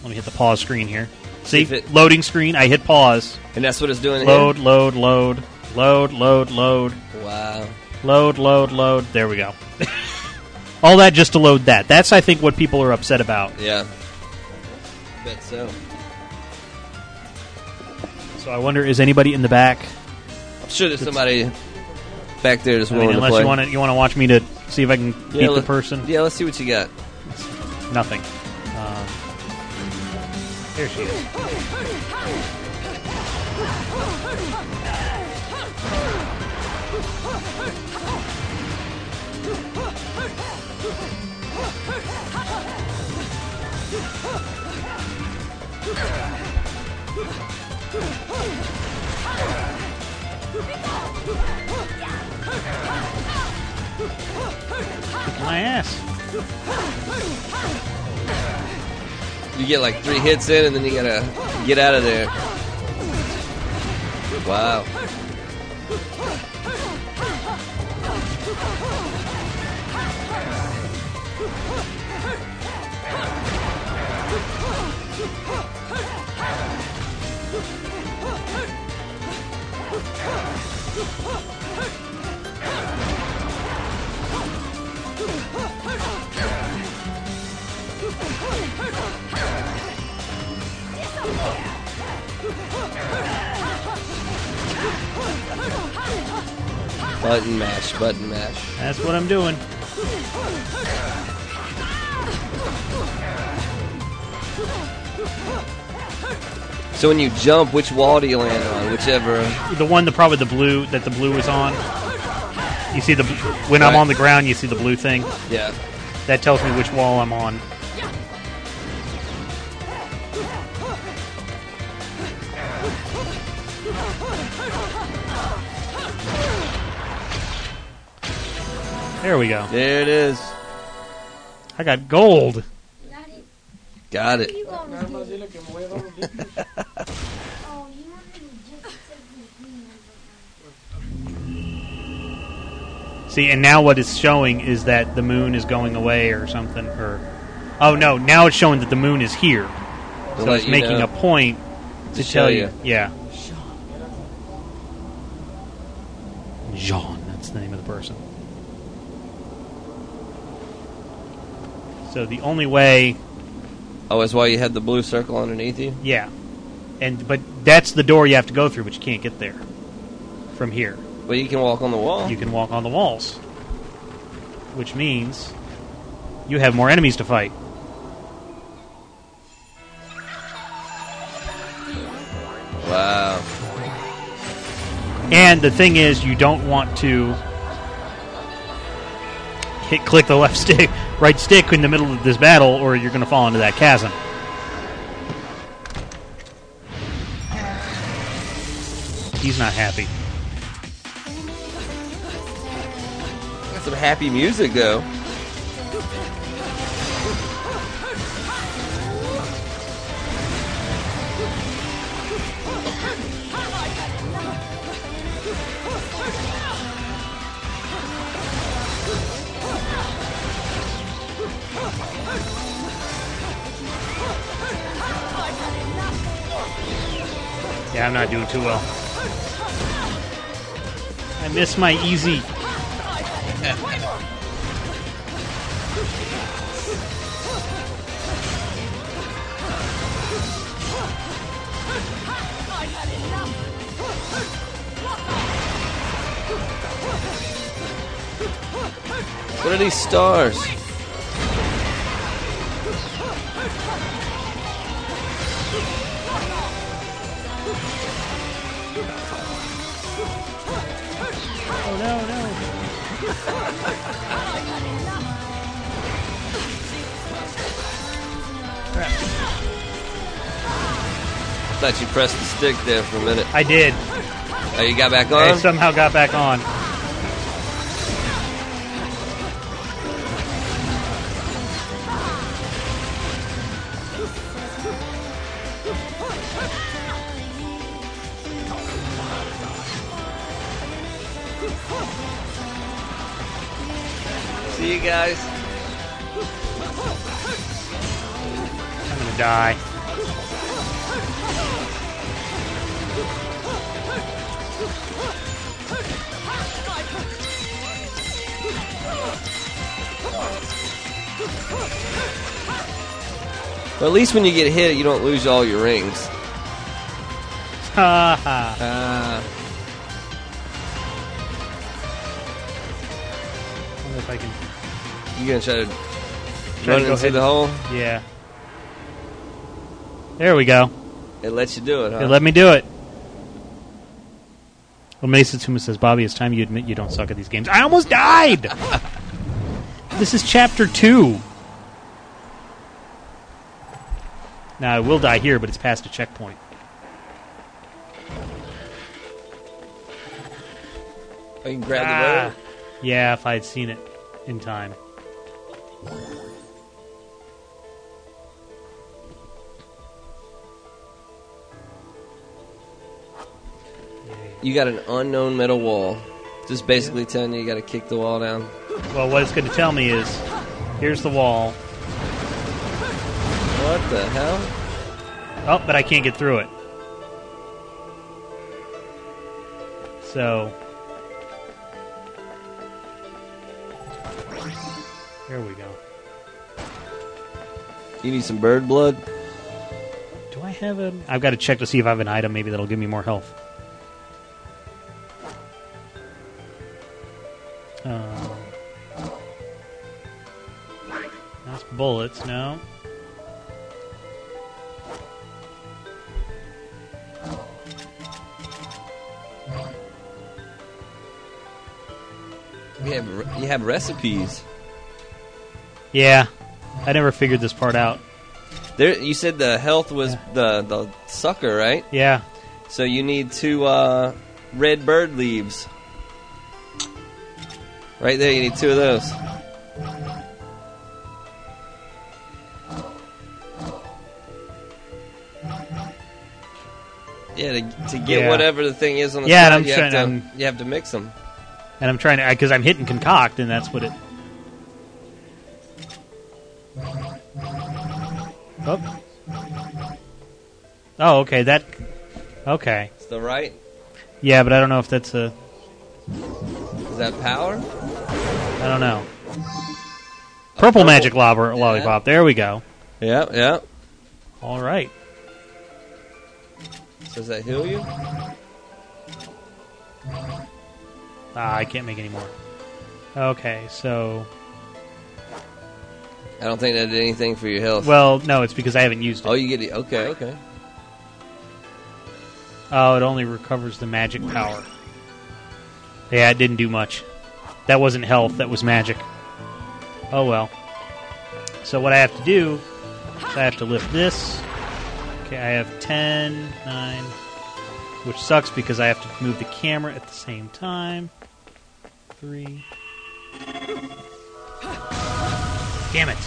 Let me hit the pause screen here. See, if it- loading screen. I hit pause. And that's what it's doing Load, here? load, load, load, load, load, Wow. load, load, load. There we go. *laughs* All that just to load that. That's I think what people are upset about. Yeah. Bet so. So I wonder, is anybody in the back? I'm sure there's somebody back there that's I willing mean, to unless play. you want to, you want to watch me to see if I can beat the let- person. Yeah, let's see what you got. Nothing. Um, there she is. My ass. You get like three hits in, and then you gotta get out of there. Wow. Button mash, button mash. That's what I'm doing. So when you jump, which wall do you land on? Whichever. The one, the probably the blue that the blue is on. You see the when I'm on the ground, you see the blue thing. Yeah. That tells me which wall I'm on. There we go. There it is. I got gold. Got it. *laughs* See, and now what it's showing is that the moon is going away or something. Or, oh no, now it's showing that the moon is here. So it's making a point to, to tell you. you. Yeah. Jeanne. Jeanne, that's the name of the person. So the only way, Oh, is why you had the blue circle underneath you? yeah, and but that's the door you have to go through, but you can't get there from here. But you can walk on the wall. You can walk on the walls, which means you have more enemies to fight. Wow. And the thing is, you don't want to hit click the left *laughs* stick, right stick in the middle of this battle, or you're going to fall into that chasm. He's not happy. Got some happy music though. Yeah, I'm not doing too well. I miss my easy. What are these stars? Oh no, no. Thought you pressed the stick there for a minute. I did. Oh, you got back on? I on? somehow got back on. See you guys. I'm gonna die. Well, at least when you get hit, you don't lose all your rings. Ha ha. Ah. wonder if I can. You gonna try to Try run to go into the hole? Yeah. There we go. It lets you do it, huh? It let me do it. Well, Masatsuma says, Bobby, it's time you admit you don't suck at these games. I almost died! *laughs* this is chapter two. Now, I will die here, but it's past a checkpoint. You can grab the Ah. Yeah, if I had seen it in time. You got an unknown metal wall. Just basically telling you you got to kick the wall down. Well, what it's going to tell me is here's the wall. What the hell? Oh, but I can't get through it. So. There we go. You need some bird blood? Do I have a. I've got to check to see if I have an item maybe that'll give me more health. Um, that's bullets, no. You have you have recipes. Yeah, I never figured this part out. There, you said the health was the the sucker, right? Yeah. So you need two uh, red bird leaves. Right there, you need two of those. Yeah, to, to get Yeah. whatever the thing is on the Yeah, side, I'm you, trying- have to, I'm- you have to mix them. And I'm trying to because I'm hitting concoct, and that's what it. Oh. Oh, okay. That. Okay. It's the right. Yeah, but I don't know if that's a. Is that power? I don't know. Purple, magic lobber, lollipop. There we go. Yeah, yeah. All right. Does that heal you? Ah, I can't make any more. Okay, so. I don't think that did anything for your health. Well, no, it's because I haven't used it. Oh, you get it. Okay, okay. Oh, it only recovers the magic power. Yeah, it didn't do much. That wasn't health, that was magic. Oh well. So what I have to do is I have to lift this. Okay, I have 10, 9, which sucks because I have to move the camera at the same time. 3. Damn it.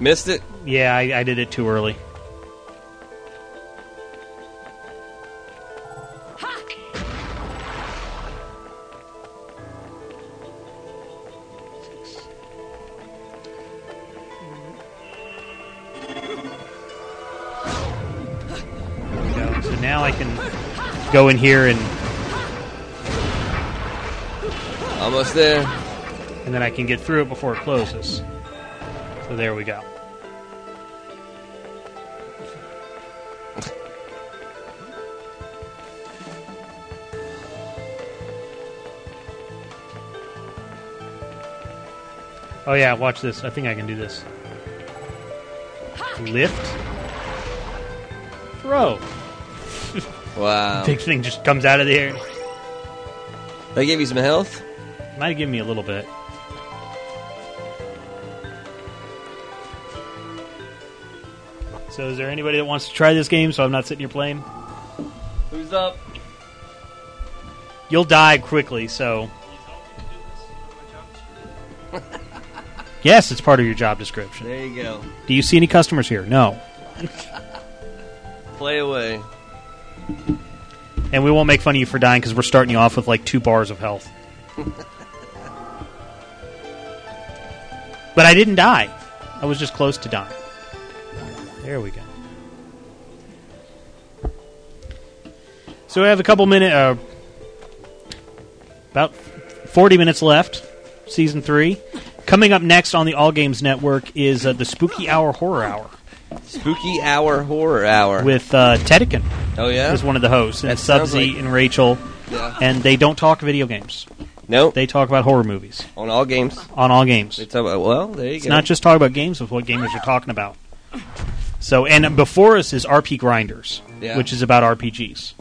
Missed it? Yeah, I, I did it too early. There we go. So now I can go in here and Almost there. and then I can get through it before it closes. So there we go. Oh yeah, watch this. I think I can do this. Lift. Throw. *laughs* Wow. Big thing just comes out of the air. They gave you some health? Might have given me a little bit. So, is there anybody that wants to try this game so I'm not sitting here playing? Who's up? You'll die quickly, so. yes, it's part of your job description. There you go. Do you see any customers here? No. *laughs* Play away. And we won't make fun of you for dying because we're starting you off with like two bars of health. *laughs* But I didn't die. I was just close to dying. There we go. So we have a couple minutes, uh, about 40 minutes left, season three. Coming up next on the All Games Network is uh, the Spooky Hour Horror Hour Spooky Hour Horror Hour. with uh, Tedekin. Oh, yeah? is one of the hosts, and sounds like- and Rachel, Yeah. and they don't talk video games. No. They talk about horror movies On all games. on all games. They talk about, well, there you It's go. not just talk about games; it's what gamers are talking about. So, and before us is RP Grinders, Yeah. which is about RPGs,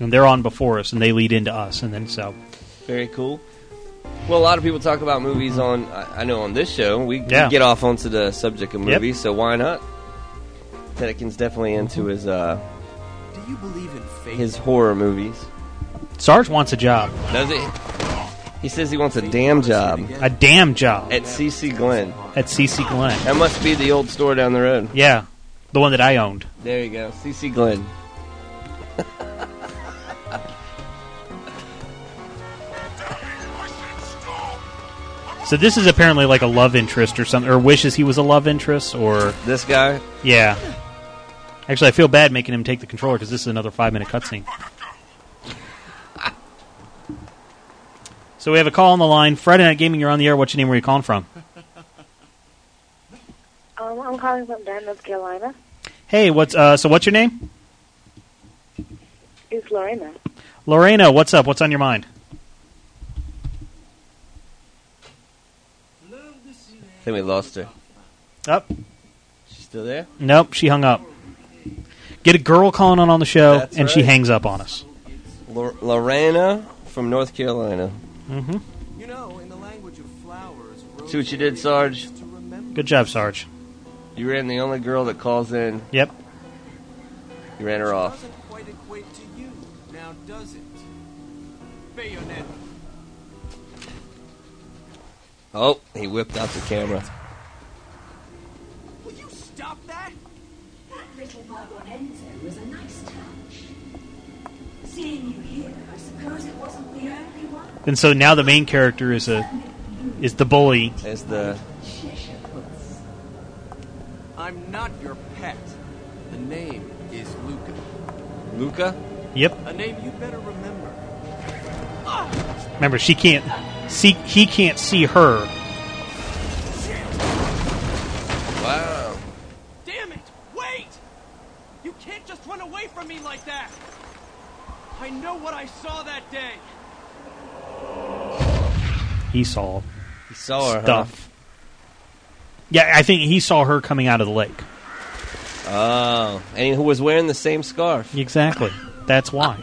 and they're on before us, and they lead into us, and then so Very cool. Well, a lot of people talk about movies on. I I know on this show we, we get off onto the subject of Yep. movies, so why not? Tedekin's definitely into his uh, Do you believe in fate? his horror movies. Sarge wants a job, Does he? He says he wants a damn job a damn job at CC Glen. at CC Glen. That must be the old store down the road. Yeah, the one that I owned. There you go, CC Glenn. So this is apparently like a love interest or something, or wishes he was a love interest, or This guy. yeah. Actually, I feel bad making him take the controller because this is another five minute cutscene. So we have a call on the line. Friday Night Gaming, you're on the air. What's your name? Where are you calling from? Um, I'm calling from Durham, North Carolina. Hey, what's uh, so? What's your name? It's Lorena. Lorena. What's up? What's on your mind? I think we lost her. Up. She's still there. Nope, she hung up. Get a girl calling on on the show, That's and she right. hangs up on us. Lor- Lorena from North Carolina. Mm-hmm. You know, in the language of flowers, See what you did, Sarge? Good job, Sarge. You ran the only girl that calls in. Yep. You ran her off. doesn't quite equate to you. Now, does it? Bayonetta. Oh, he whipped out the camera. Will you stop that? That little Margonenzo was a nice touch. Seeing you here, I suppose it wasn't the only one. And so now the main character is a is the bully. Is the I'm not your pet. The name is Luka. Luka? Yep. A name you better remember. Remember, she can't see. He can't see her. Wow. Damn it! Wait! You can't just run away from me like that! I know what I saw that day. He saw. He saw her, huh? Stuff. Yeah, I think he saw her coming out of the lake. Oh, and who was wearing the same scarf? Exactly. That's why.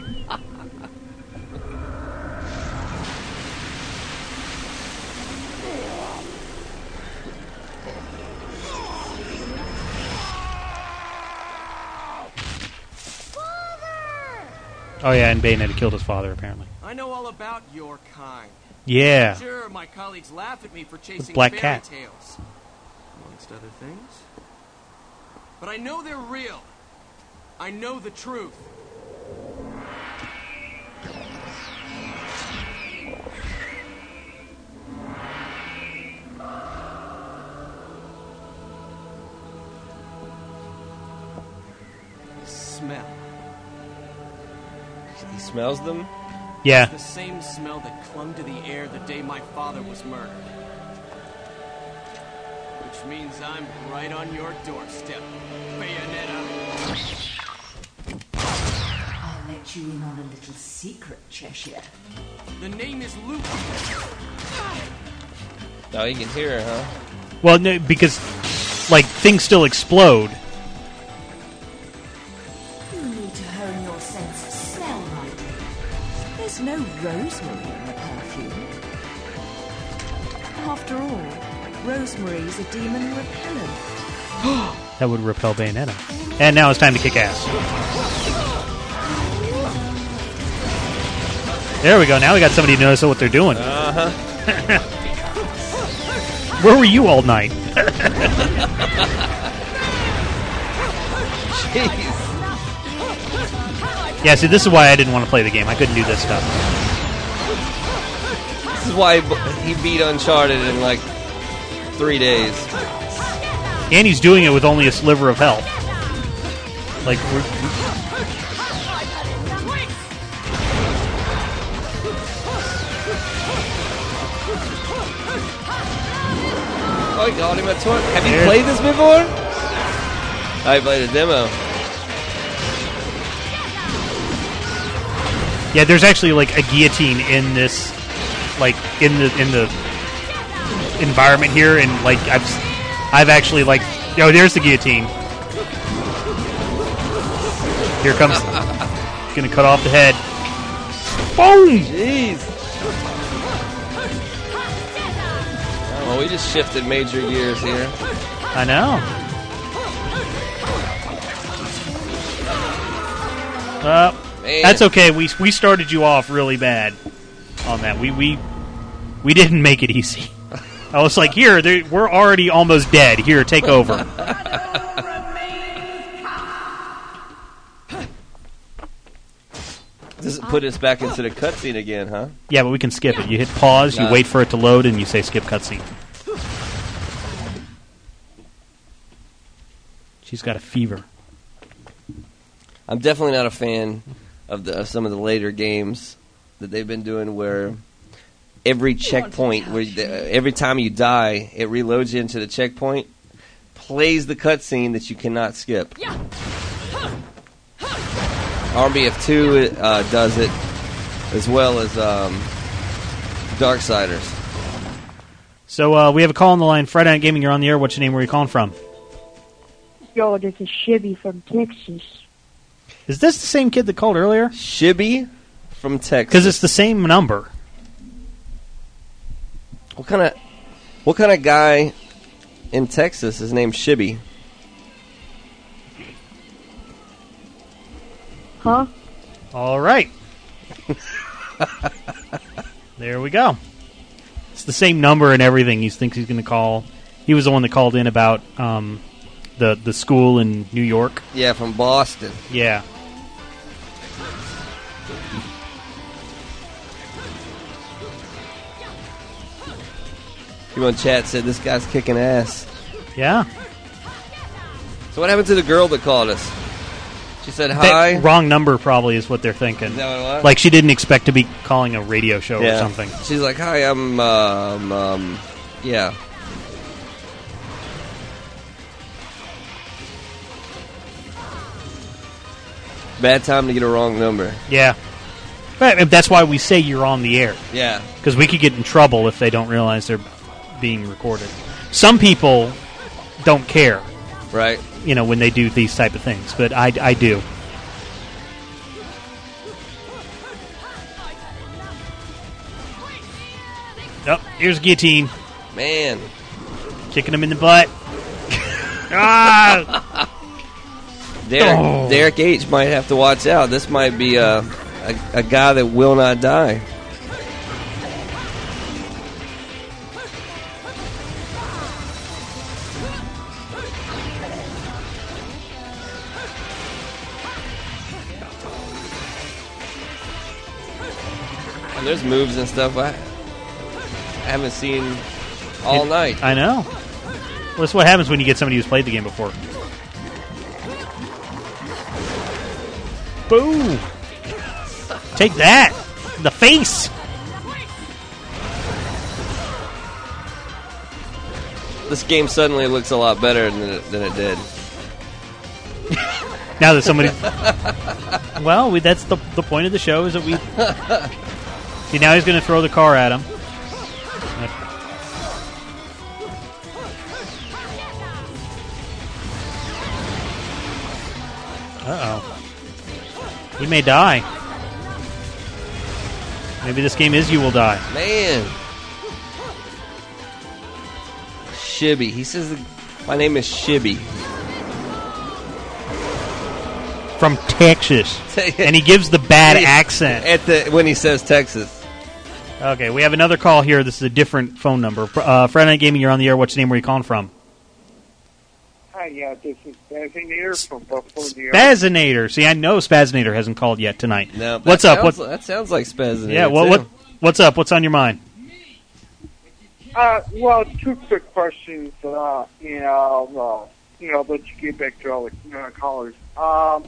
Oh yeah, and Bayonetta killed his father apparently. I know all about your kind. Yeah. Sure, my colleagues laugh at me for chasing Black fairy Cat. tales, amongst other things. But I know they're real. I know the truth. Smell. He smells them. Yeah. It's the same smell that clung to the air the day my father was murdered. Which means I'm right on your doorstep, Bayonetta. I'll let you in on a little secret, Cheshire. The name is Luke. Oh, you can hear her, huh? Well, no, because like things still explode. You need to hone your sense of smell, my dear. There's no rosemary in the perfume. After all, rosemary's a demon repellent. *gasps* That would repel Bayonetta. And now it's time to kick ass. There we go. Now we got somebody who knows what they're doing. Uh huh. Where were you all night? yeah, see, this is why I didn't want to play the game. I couldn't do this stuff. This is why he beat Uncharted in like three days. And he's doing it with only a sliver of health. Like, we're, Oh, got him a torch. Have you played this before? I played a demo. yeah, there's actually like a guillotine in this, like in the in the environment here, and like I've I've actually like oh, there's the guillotine. Here comes, gonna cut off the head. Boom! Jeez. Oh, we just shifted major gears here. I know. Uh, Man. that's okay. We we started you off really bad on that. We we we didn't make it easy. I was like, here, there- we're already almost dead. Here, take over. Does it put us back into the cutscene again, huh? Yeah, but we can skip it. You hit pause, you Nah. wait for it to load, and you say skip cutscene. She's got a fever. I'm definitely not a fan of the of some of the later games that they've been doing where every checkpoint where the, every time you die it reloads you into the checkpoint plays the cutscene that you cannot skip. Yeah. RBF2 uh, does it as well as um, Darksiders. So uh, we have a call on the line. Friday Night Gaming, you're on the air. What's your name? Where are you calling from? Yo, this is Shibby from Texas. Is this the same kid that called earlier? Shibby from Texas. Because it's the same number. What kind of what kind of guy in Texas is named Shibby? Huh? All right. there we go. It's the same number and everything. He thinks he's going to call. He was the one that called in about um, the the school in New York. Yeah, from Boston. Yeah. People in chat said this guy's kicking ass. Yeah. So what happened to the girl that called us? She said That- hi. wrong number probably is what they're thinking. Is that what it was? Like she didn't expect to be calling a radio show or Yeah. something. She's like, hi, I'm, um, um, yeah. Bad time to get a wrong number. Yeah. But that's why we say you're on the air. Yeah. Because we could get in trouble if they don't realize they're being recorded. Some people don't care. Right. You know, when they do these type of things. But I, I do. Oh, here's guillotine. Man. Kicking him in the butt. *laughs* ah! Derek, Oh. Derek H might have to watch out. This might be a, a, a guy that will not die. There's moves and stuff I, I haven't seen all It- night. I know. Well, that's what happens when you get somebody who's played the game before. Boom! Take that! The face! This game suddenly looks a lot better than it, than it did. *laughs* Now that somebody. well, we, that's the, the point of the show is that we. *laughs* See, now he's going to throw the car at him. Uh oh. He may die. Maybe this game is You Will Die. Man. Shibby. He says, My name is Shibby. From Texas. *laughs* and he gives the bad accent. At the When he says Texas. Okay, we have another call here. This is a different phone number. Uh, Friday Night Gaming, you're on the air. What's your name? Where are you calling from? Hi, yeah, this is Spazinator from Buffalo, New York. Spazinator. See, I know Spazinator hasn't called yet tonight. No, that what's up? sounds- What? That sounds like Spazinator. Yeah. What? too. What? What's up? What's on your mind? Uh, well, two quick questions. Uh, you know, uh, you know, let you get back to all the uh, callers. Um,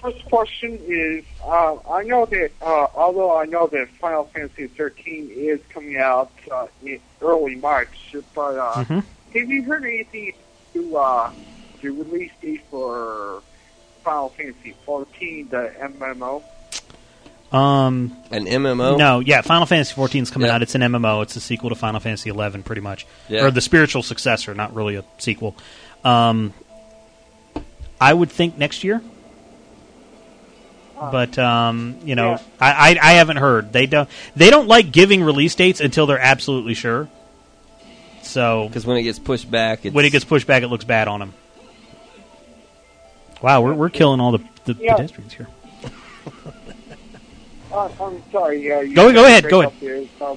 first question is, uh, I know that uh, although I know that Final Fantasy 13 is coming out uh, in early March, but uh, Mhm. have you heard anything to uh, the release date for Final Fantasy 14, the MMO? Um, An MMO? No, yeah, Final Fantasy 14 is coming Yeah. out. It's an MMO. It's a sequel to Final Fantasy 11, pretty much, Yeah. or the spiritual successor, not really a sequel. Um, I would think next year, but um, you know, Yeah. I, I I haven't heard. They don't they don't like giving release dates until they're absolutely sure. So because when it gets pushed back, it's, when it gets pushed back, it looks bad on them. Wow, we're we're killing all the, the Yeah. pedestrians here. Uh, *laughs* I'm sorry. Yeah, you Go- go ahead, go ahead. there. Uh,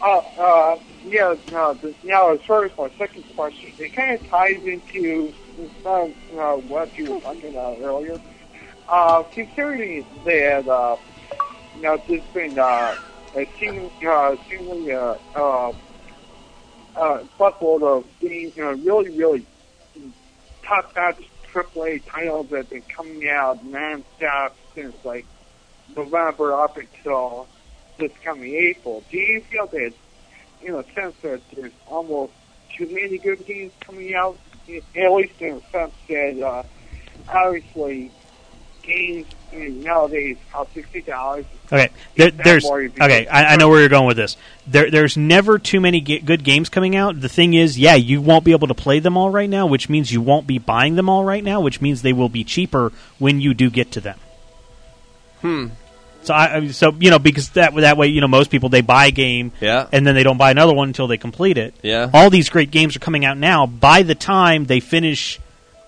uh, uh, yeah. No, the, now, as far as my second question, it kind of ties into uh, uh, what you were talking about earlier. Uh, considering that, uh, you know, there's been uh, a seemingly, uh, seemingly uh, uh, uh, buckload of games, you know, really, really top-notch AAA titles that have been coming out non-stop since like November up until this coming April. Do you feel that, in a sense, that there's almost too many good games coming out? At least in a sense that, uh, obviously, games nowadays cost sixty dollars. Okay, there, there's okay. I, I know where you're going with this. There, there's never too many ga- good games coming out. The thing is, yeah, you won't be able to play them all right now, which means you won't be buying them all right now, which means they will be cheaper when you do get to them. Hmm. So, I, I- so you know, because that that way, you know, most people they buy a game, Yeah. and then they don't buy another one until they complete it. Yeah. All these great games are coming out now. By the time they finish,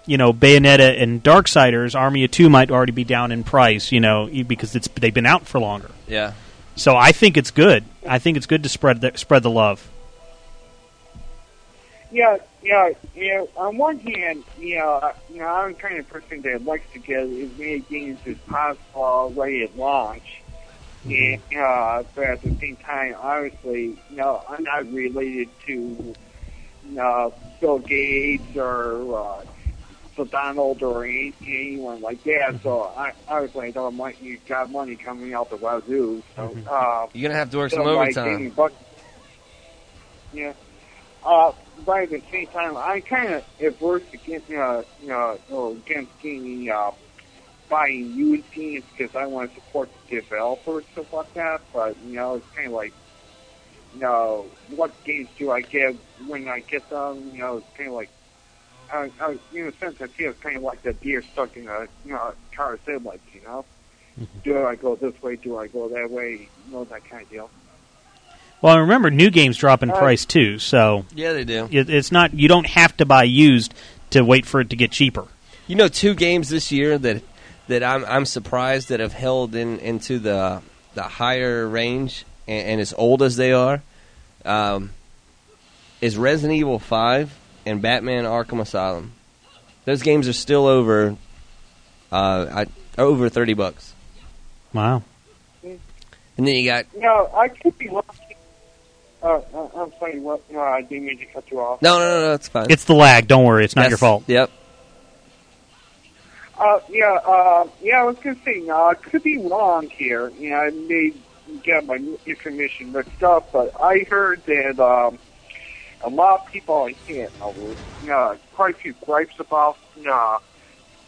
you know, Bayonetta and Darksiders, Army of Two might already be down in price. You know, e- because it's they've been out for longer. Yeah. So I think it's good. I think it's good to spread the, spread the love. Yeah, yeah, yeah. On one hand, you know, I- you know, I'm the kind of person that likes to get as many games as possible already at launch. And, uh, but at the same time, obviously, you know, I'm not related to you know, Bill Gates or uh, Phil Donald or any, anyone like that. So I obviously I know my, you got money coming out the wazoo. So uh, You're gonna have to work so some overtime. buck- yeah. Uh, but at the same time, I kind of it works against, uh, you know, or against gaming, uh, buying used games because I want to support the developers and stuff like that. But you know, it's kind of like, you know, what games do I get when I get them? You know, it's kind of like, I, I, in a sense, I feel it's kind of like the deer stuck in a, you know, a car of headlights. You know, do I go this way? Do I go that way? You know, that kind of deal. Well, I remember, new games drop in Uh, price too, so Yeah, they do. it, it's not you don't have to buy used to wait for it to get cheaper. You know, two games this year that that I'm I'm surprised that have held in into the the higher range and, and as old as they are, um, is Resident Evil Five and Batman Arkham Asylum. Those games are still over uh, I, over thirty bucks. Wow. And then you got No, I could be lucky. Uh, I'm sorry, what? No, I didn't mean to cut you off. no, no, no, no. It's fine. It's the lag. Don't worry, it's not That's- your fault. Yep. Uh, yeah, uh, yeah, I was gonna say, no, I could be wrong here. You know, I may get my information mixed up, but I heard that, um, a lot of people I hear, uh, you know, quite a few gripes about, know,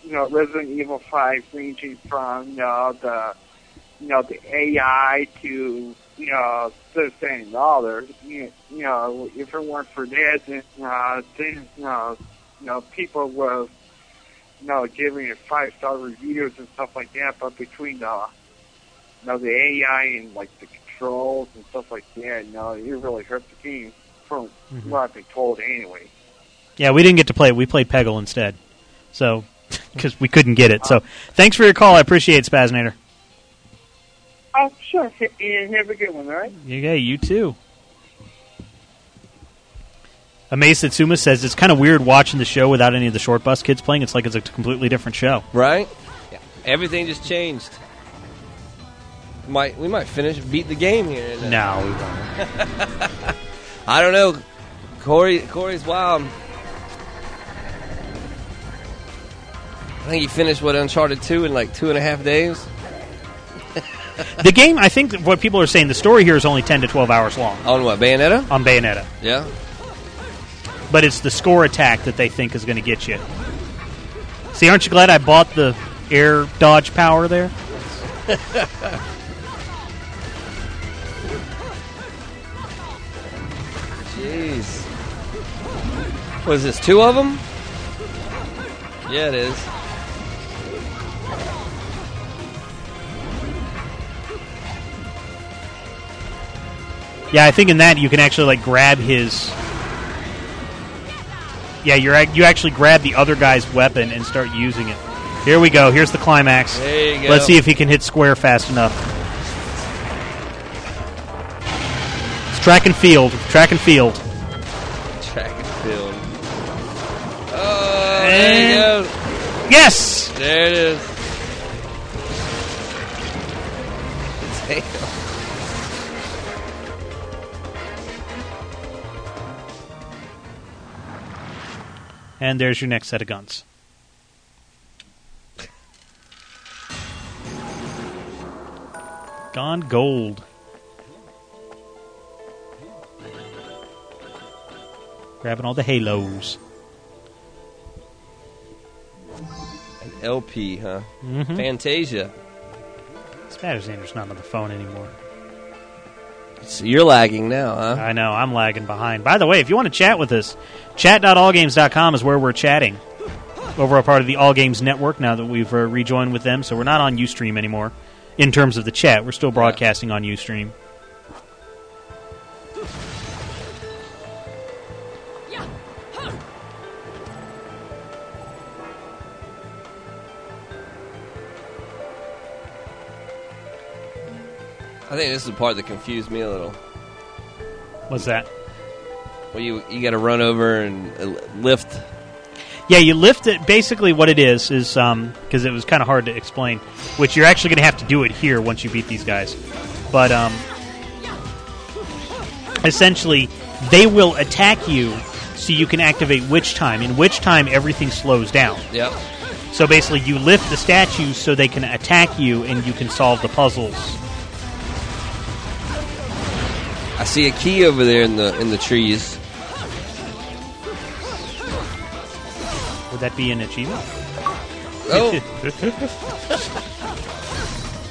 you know, Resident Evil 5 ranging from, you know, the, you know, the AI to, you know, this and the other. You, know, if it weren't for that, then, uh, then, you know, you know, people would you know, giving it five star reviews and stuff like that, but between the you know, the AI and like the controls and stuff like that, you know, it really hurt the game from Mhm. what I've been told anyway. Yeah, we didn't get to play. We played Peggle instead, so *laughs* because we couldn't get it. So thanks for your call. I appreciate it, Spazinator. Oh, sure. And have a good one, all right? Yeah, you too. Amaze Satsuma says it's kind of weird watching the show without any of the short bus kids playing. It's like it's a completely different show. Right? Yeah. Everything just changed. Might we might finish beat the game here? No, we *laughs* won't. I don't know. Corey Corey's wild. I think he finished what Uncharted two in like two and a half days. *laughs* the game, I think what people are saying, the story here is only 10 to 12 hours long. On what, Bayonetta? On Bayonetta. Yeah. But it's the score attack that they think is going to get you. See, aren't you glad I bought the air dodge power there? *laughs* Jeez. What is this? Two of them? Yeah, it is. Yeah, I think in that you can actually like grab his. Yeah, you're you actually grab the other guy's weapon and start using it. Here we go. Here's the climax. There you go. Let's see if he can hit square fast enough. It's track and field. Track and field. There you go. Yes. There it is. Damn. And there's your next set of guns. Gone gold. Grabbing all the halos. An LP, huh? Mhm. Fantasia. Spattersanders not on the phone anymore. So you're lagging now, huh? I know, I'm lagging behind. By the way, if you want to chat with us, chat.allgames.com is where we're chatting. Over a part of the All Games Network now that we've uh, rejoined with them, so we're not on Ustream anymore in terms of the chat. We're still broadcasting on Ustream. I think this is the part that confused me a little. What's that? Well, you you got to run over and uh, lift. Yeah, you lift it. Basically, what it is is because it was kind of hard to explain. Which you're actually going to have to do it here once you beat these guys. but um, essentially they will attack you so you can activate witch time. In witch time, everything slows down. Yep. So basically, you lift the statues so they can attack you, and you can solve the puzzles. I see a key over there in the in the trees. Would that be an achievement? Oh.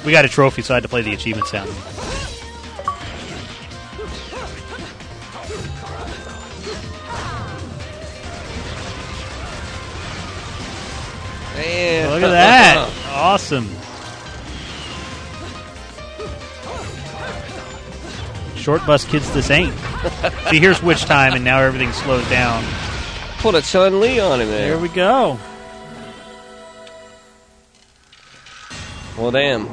*laughs* we got a trophy, so I had to play the achievement sound. Man. Look at that! *laughs* awesome. Short bus kids, this ain't. See, here's witch time, and now everything slows down. Put a Chun Li on him there. There we go. Well, damn.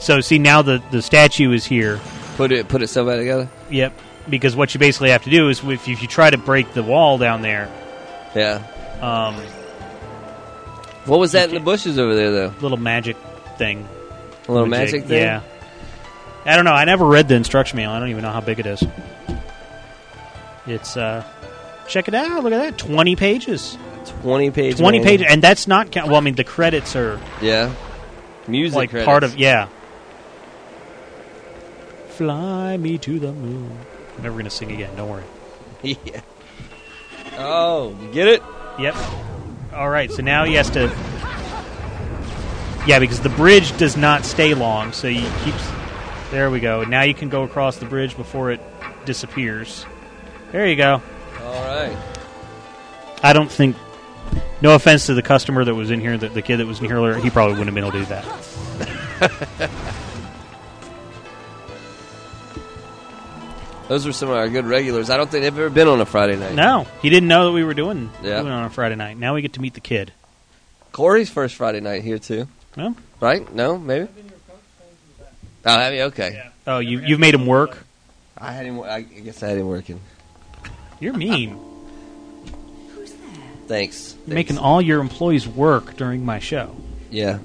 So, see, now the, the statue is here. Put it put itself back together. Yep. Because what you basically have to do is, if you, if you try to break the wall down there, Yeah. um, What was that in the bushes over there, though? little magic thing. A little Magic, thing? Yeah. I don't know. I never read the instruction manual. I don't even know how big it is. It's uh, check it out. Look at that, twenty pages. Twenty page. Twenty manual. pages, and that's not count. Well, I mean, the credits are Yeah. Music like credits. part of yeah. Fly me to the moon. I'm never gonna sing again. Don't worry. *laughs* yeah. Oh, you get it? Yep. All right. So now he has to. Yeah, because the bridge does not stay long, so he keeps. There we go. Now you can go across the bridge before it disappears. There you go. All right. I don't think. No offense to the customer that was in here, the, the kid that was in here earlier, he probably wouldn't have been able to do that. *laughs* Those were some of our good regulars. I don't think they've ever been on a Friday night. No, he didn't know that we were doing, Yeah. doing it on a Friday night. Now we get to meet the kid. Corey's first Friday night here too. No. Right? No, maybe. Oh, have you? Okay. Oh, you you've made him work. I had him. I guess I had him working. You're mean. Thanks. You're making all your employees work during my show. Yeah.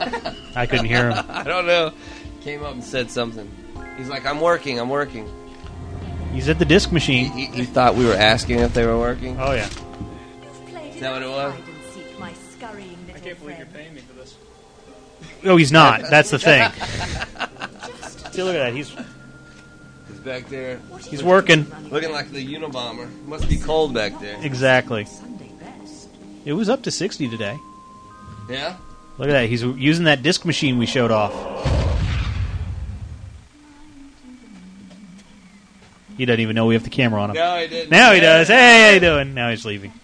*laughs* I couldn't hear him. *laughs* I don't know. Came up and said something. He's like, "I'm working. I'm working." He's at the disc machine. He, he thought we were asking if they were working. Oh yeah. Is that what it was? I can't believe you're paying me for this. Oh, he's not. That's the thing. *laughs* See, look at that. He's He's back there. He's working. Looking like the Unabomber. Must be cold back there. exactly. It was up to sixty today. Yeah. Look at that. He's using that disc machine we showed off. He doesn't even know we have the camera on him. No, he didn't. Now he does. Hey, how you doing? Now he's leaving. *laughs*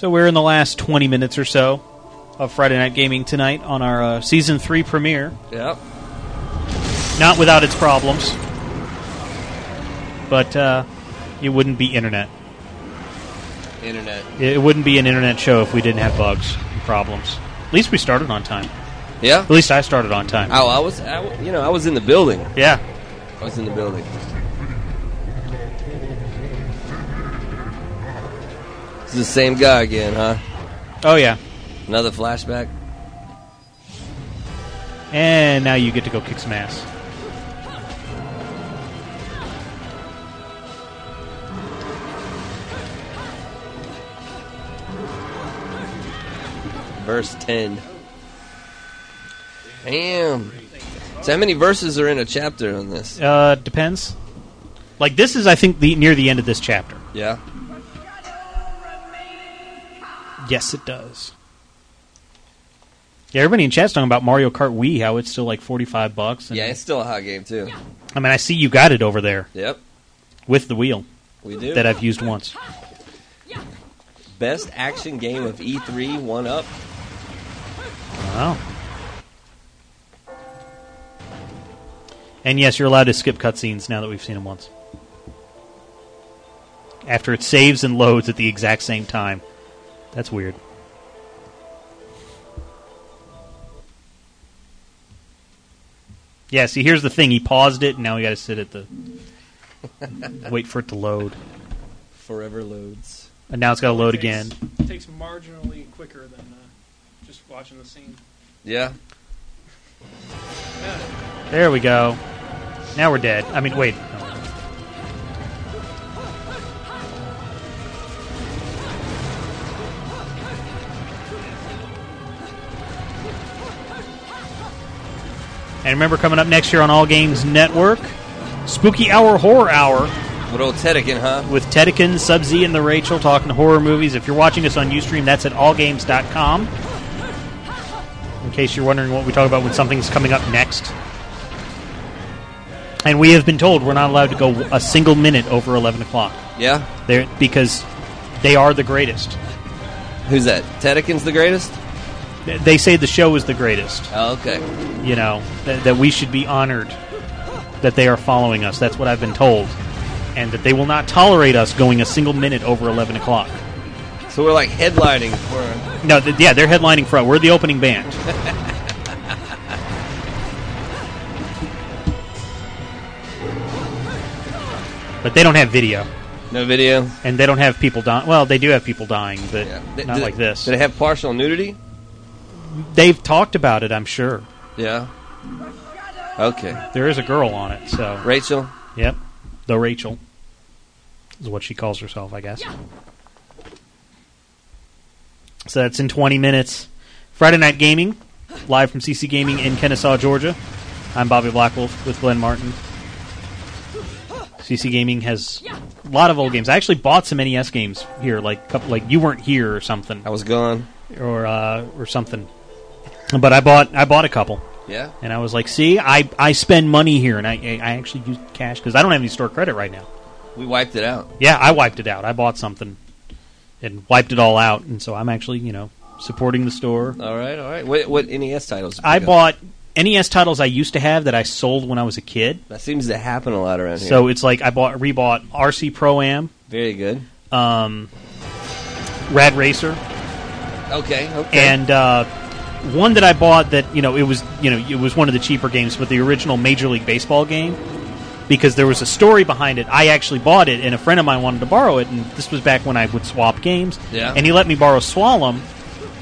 So we're in the last 20 minutes or so of Friday Night Gaming tonight on our uh, season three premiere. Yep. Not without its problems, but uh, it wouldn't be internet. Internet. It wouldn't be an internet show if we didn't have bugs and problems. At least we started on time. Yeah. At least I started on time. Oh, I was. I, w- you know, I was in the building. Yeah. I was in the building. It's the same guy again, huh? Oh yeah. Another flashback. And now you get to go kick some ass. Verse ten. Damn. So how many verses are in a chapter on this? Uh, depends. Like this is, I think, the near the end of this chapter. Yeah. Yes, it does. Yeah, everybody in chat's talking about Mario Kart Wii, how it's still like forty-five bucks. And, Yeah, it's still a hot game too. I mean, I see you got it over there Yep. with the wheel. We do. that I've used once. Best action game of E3, one up. Wow. And yes, you're allowed to skip cutscenes now that we've seen them once. After it saves and loads at the exact same time. That's weird. Yeah, see, here's the thing. He paused it, and now we got to sit at the. *laughs* wait for it to load. Forever loads. And now it's got to load It takes- again. It takes marginally quicker than just watching the scene. Yeah. There we go. Now we're dead. I mean, wait. No. And remember, coming up next year on All Games Network, Spooky Hour Horror Hour. With old Tedekin, huh? With Tedekin, Sub Z, and the Rachel talking horror movies. If you're watching us on Ustream, that's at allgames.com. In case you're wondering what we talk about when something's coming up next. And we have been told we're not allowed to go a single minute over 11 o'clock. Yeah? They're, because they are the greatest. Who's that? Tedekin's the greatest? They say the show is the greatest. Oh, okay. You know, that, that we should be honored that they are following us. That's what I've been told. And that they will not tolerate us going a single minute over 11 o'clock. So we're like headlining for. No, th- yeah, they're headlining front. We're the opening band. *laughs* but they don't have video. No video? And they don't have people dying. Well, they do have people dying, but Th- not do- like this. Do they have partial nudity? They've talked about it, I'm sure. Yeah. Okay. There is a girl on it, so. Rachel? Yep. The Rachel is what she calls herself, I guess. So that's in 20 minutes. Friday Night Gaming, live from CC Gaming in Kennesaw, Georgia. I'm Bobby Blackwolf with Glenn Martin. CC Gaming has a lot of old games. I actually bought some NES games here, like couple, like you weren't here or something. I was gone, or uh, or something. But I bought I bought a couple. Yeah. And I was like, see, I I spend money here, and I I actually use cash because I don't have any store credit right now. We wiped it out. Yeah, I wiped it out. I bought something and wiped it all out, and so I'm actually you know supporting the store. All right, all right. What, what NES titles? did you I bought NES titles I used to have that I sold when I was a kid. That seems to happen a lot around here. So it's like I bought rebought RC Pro Am, Very good. um, Rad Racer, Okay, okay. and uh, one that I bought that you know it was you know it was one of the cheaper games, but the original Major League Baseball game because there was a story behind it. I actually bought it, and a friend of mine wanted to borrow it, and this was back when I would swap games. Yeah. and he let me borrow Slalom,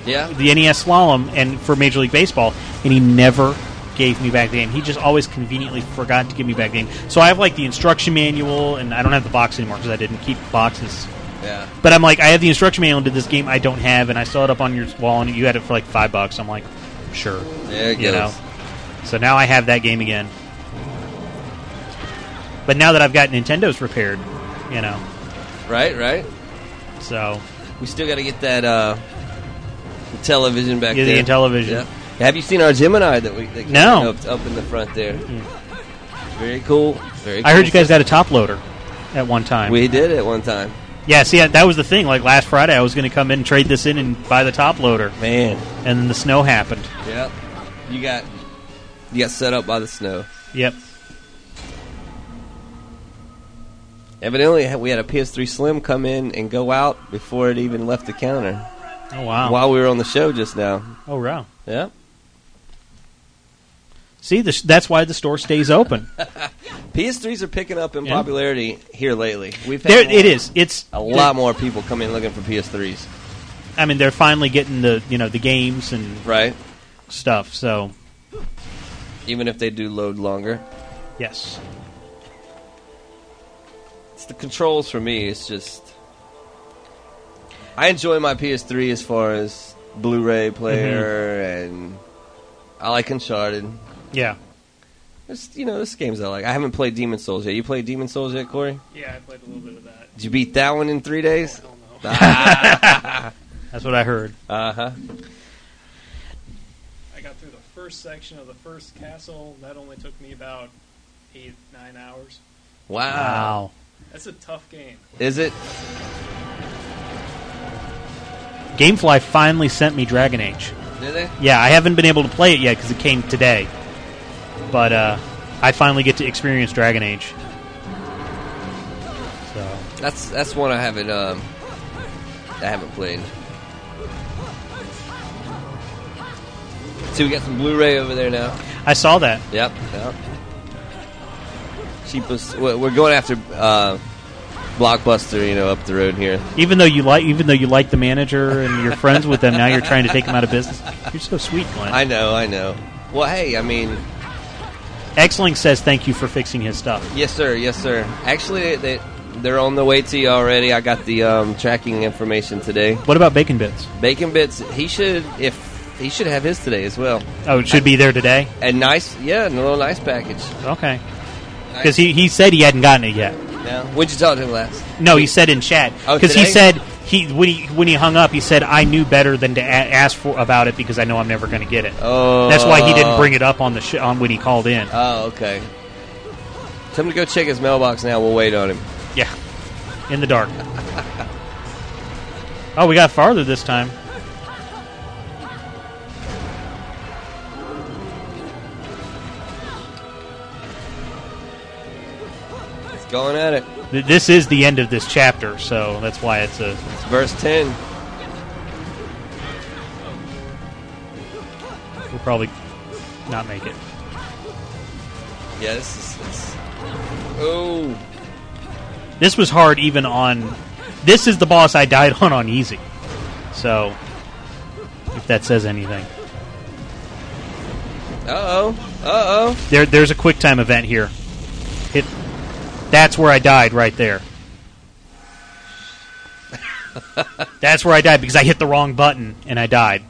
Yeah. the NES Slalom, and for Major League Baseball, and he never gave me back the game. He just always conveniently forgot to give me back the game. So I have like the instruction manual, and I don't have the box anymore because I didn't keep boxes. Yeah. But I'm like, I have the instruction manual to this game I don't have, and I saw it up on your wall, and you had it for like five bucks. I'm like, sure. There it you goes. know. So now I have that game again. But now that I've got Nintendo's repaired, you know, Right, right. so We still got to get that uh, the television back Yeah, the television. Yeah. Have you seen our Gemini that we that No. up, up in the front there? Very cool. Very. I heard cool. you guys got a top loader at one time. We did at one time. Yeah, see, that was the thing. Like last Friday, I was going to come in and trade this in and buy the top loader. Man, and then the snow happened. Yep. You got you got set up by the snow. Yep. Evidently, we had a PS3 Slim come in and go out before it even left the counter. Oh wow! While we were on the show just now. Oh wow! Yeah. See, the, that's why the store stays open. *laughs* PS3s are picking up in Yeah. popularity here lately. We've had There, more- it is. It's a lot more people come in looking for PS3s. I mean, they're finally getting the you know the games and right stuff. So Even if they do load longer. yes, the controls for me. It's just I enjoy my PS3 as far as Blu-ray player, and I like Uncharted. Yeah. There's, you know, there's games I like. I haven't played Demon's Souls yet. You played Demon's Souls yet, Corey? Yeah, I played a little bit of that. Did you beat that one in three days? I don't know. *laughs* *laughs* That's what I heard. Uh huh. I got through the first section of the first castle. That only took me about eight, nine hours. Wow. Wow. That's a tough game. Is it? Gamefly finally sent me Dragon Age. Did they? Yeah, I haven't been able to play it yet because it came today. But uh, I finally get to experience Dragon Age. So that's that's one I haven't um, I haven't played. See, we got some Blu-ray over there now. I saw that. Yep. yep. Cheapest. We're going after uh, Blockbuster, you know, up the road here. Even though you like, even though you like the manager and you're friends with them, now you're trying to take them out of business. You're so sweet, Glenn. I know, I know. Well, hey, I mean, Xlink says thank you for fixing his stuff. yes, sir, yes, sir. Actually, they they're on the way to you already. I got the um, tracking information today. What about Bacon Bits? Bacon Bits, he should if he should have his today as well. Oh, it should be there today. And nice, yeah, and a little nice package. Okay. Because he, he said he hadn't gotten it yet. Yeah. What'd you talk to him last? No, he said in chat Oh, because he today? said he when he when he hung up, he said I knew better than to a- ask for about it because I know I'm never going to get it. Oh. That's why he didn't bring it up on the sh- on when he called in. Oh, okay. Tell him to go check his mailbox now. We'll wait on him. Yeah, in the dark. *laughs* oh, we got farther this time. Going at it. This is the end of this chapter, so that's why it's a It's verse 10. we'll probably not make it. Yeah, this is. It's, oh. This was hard even on. This is the boss I died on on easy. So, if that says anything, Uh oh. Uh oh. there there's a quick time event here. Hit. That's where I died right there. *laughs* That's where I died because I hit the wrong button and I died.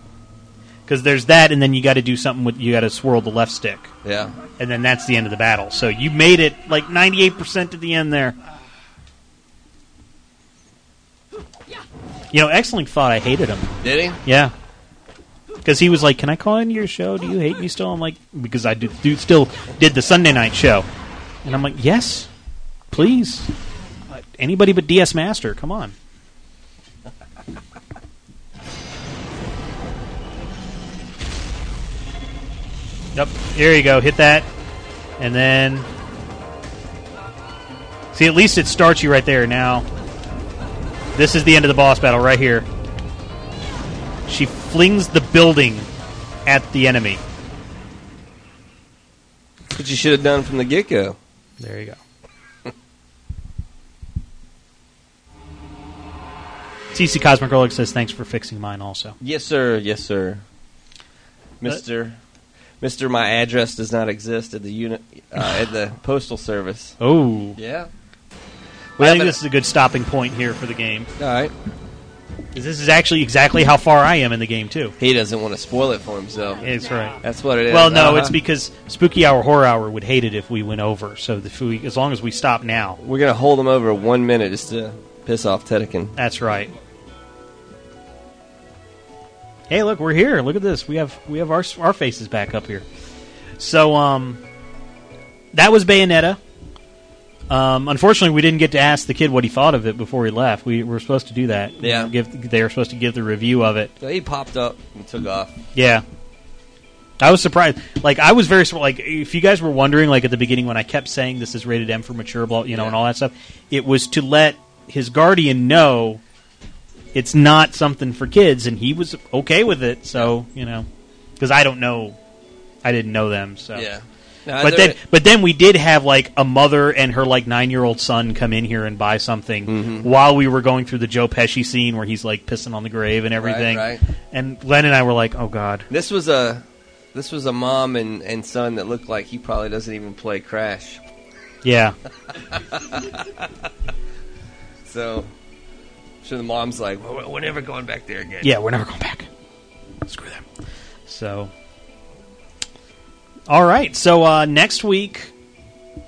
Because there's that, and then you got to do something with you got to swirl the left stick, Yeah. and then that's the end of the battle. So you made it like 98% to the end there. Yeah. You know, Xlink thought I hated him. Did he? Yeah. Because he was like, "Can I call into your show? Do you hate me still?" I'm like, "Because I do, do still did the Sunday night show," and I'm like, "Yes, please, Uh, anybody but DS Master, come on." Yep, here you go. Hit that, and then see. At least it starts you right there. Now, this is the end of the boss battle right here. She flings the building at the enemy. That's what you should have done from the get go. There you go. TC Cosmic Relic says thanks for fixing mine also. Yes, sir. Yes, sir. Mister, Mister, my address does not exist at the unit uh, at the *sighs* postal service. Oh. Yeah. Well, I think this is a good stopping point here for the game. All right. 'Cause this is actually exactly how far I am in the game, too. He doesn't want to spoil it for himself. That's right. That's what it is. Well, no, Uh-huh. it's because Spooky Hour Horror Hour would hate it if we went over. So if we, as long as we stop now, we're gonna hold him over one minute just to piss off Tedekin. That's right. Hey, look, we're here. Look at this. We have we have our our faces back up here. So, um, that was Bayonetta. Um, unfortunately, we didn't get to ask the kid what he thought of it before he left. We were supposed to do that. Yeah. give they were supposed to give the review of it. So he popped up and took off. Yeah. I was surprised. Like I was very like if you guys were wondering like at the beginning when I kept saying this is rated M for mature, blah, you know, and all that stuff, it was to let his guardian know it's not something for kids, and he was okay with it. So you know, because I don't know, I didn't know them. So Yeah. No, but then, but then we did have like a mother and her like nine year old son come in here and buy something Mm-hmm. while we were going through the Joe Pesci scene where he's like pissing on the grave and everything. right. And Glenn and I were like, "Oh God." This was a this was a mom and, and son that looked like he probably doesn't even play Crash. Yeah. *laughs* so, I'm the mom's like, well, we're never going back there again. Yeah, we're never going back. Screw them. So, all right. So uh, next week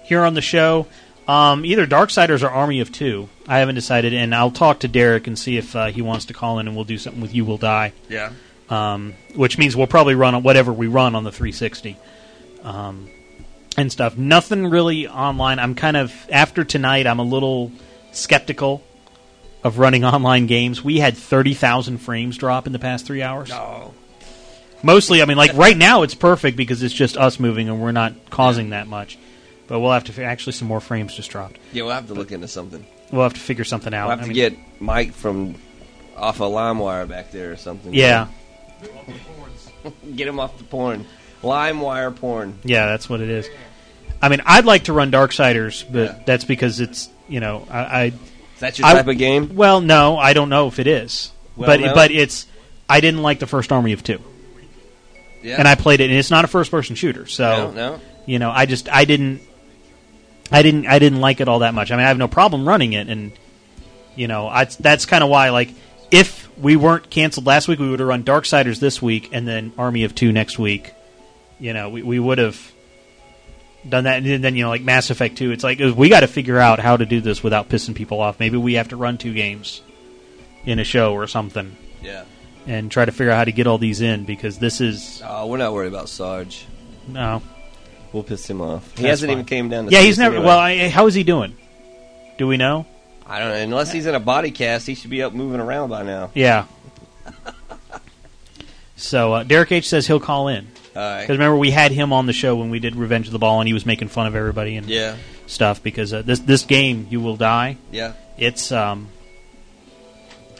here on the show, um, either Darksiders or Army of Two. I haven't decided, and I'll talk to Derek and see if uh, he wants to call in, and we'll do something with You Will Die. Yeah. Um, which means we'll probably run on whatever we run on the 360. Um, and stuff. Nothing really online. I'm kind of after tonight. I'm a little skeptical of running online games. We had thirty thousand frames drop in the past three hours. No. Mostly, I mean, like right now, it's perfect because it's just us moving and we're not causing that much. But we'll have to fi- actually some more frames just dropped. Yeah, we'll have to look into something. We'll have to figure something out. We'll have I to mean- get Mike from off of LimeWire back there or something. Yeah. *laughs* Get him off the porn. Lime wire porn. Yeah, that's what it is. I mean, I'd like to run Darksiders, but that's because it's you know I. I Is that your I- type of game? Well, no, I don't know if it is, Well, but no. but it's I didn't like the first Army of Two, Yeah. and I played it, and it's not a first-person shooter, so No, no. you know I just I didn't I didn't I didn't like it all that much. I mean, I have no problem running it, and you know I, that's kind of why like if we weren't canceled last week, we would have run Darksiders this week, and then Army of Two next week. You know, we we would have done that, and then you know, like Mass Effect Two. It's like we got to figure out how to do this without pissing people off. Maybe we have to run two games in a show or something. Yeah. And try to figure out how to get all these in because this is Oh, we're not worried about Sarge. no. We'll piss him off. He That's hasn't fine. even came down to Yeah, he's never. anyway. Well, I, how is he doing? Do we know? I don't know. Unless he's in a body cast, he should be up moving around by now. Yeah. *laughs* so uh, Derek H says he'll call in. Because remember we had him on the show when we did Revenge of the Ball, and he was making fun of everybody and Yeah. stuff. Because uh, this this game, you will die. Yeah. It's um.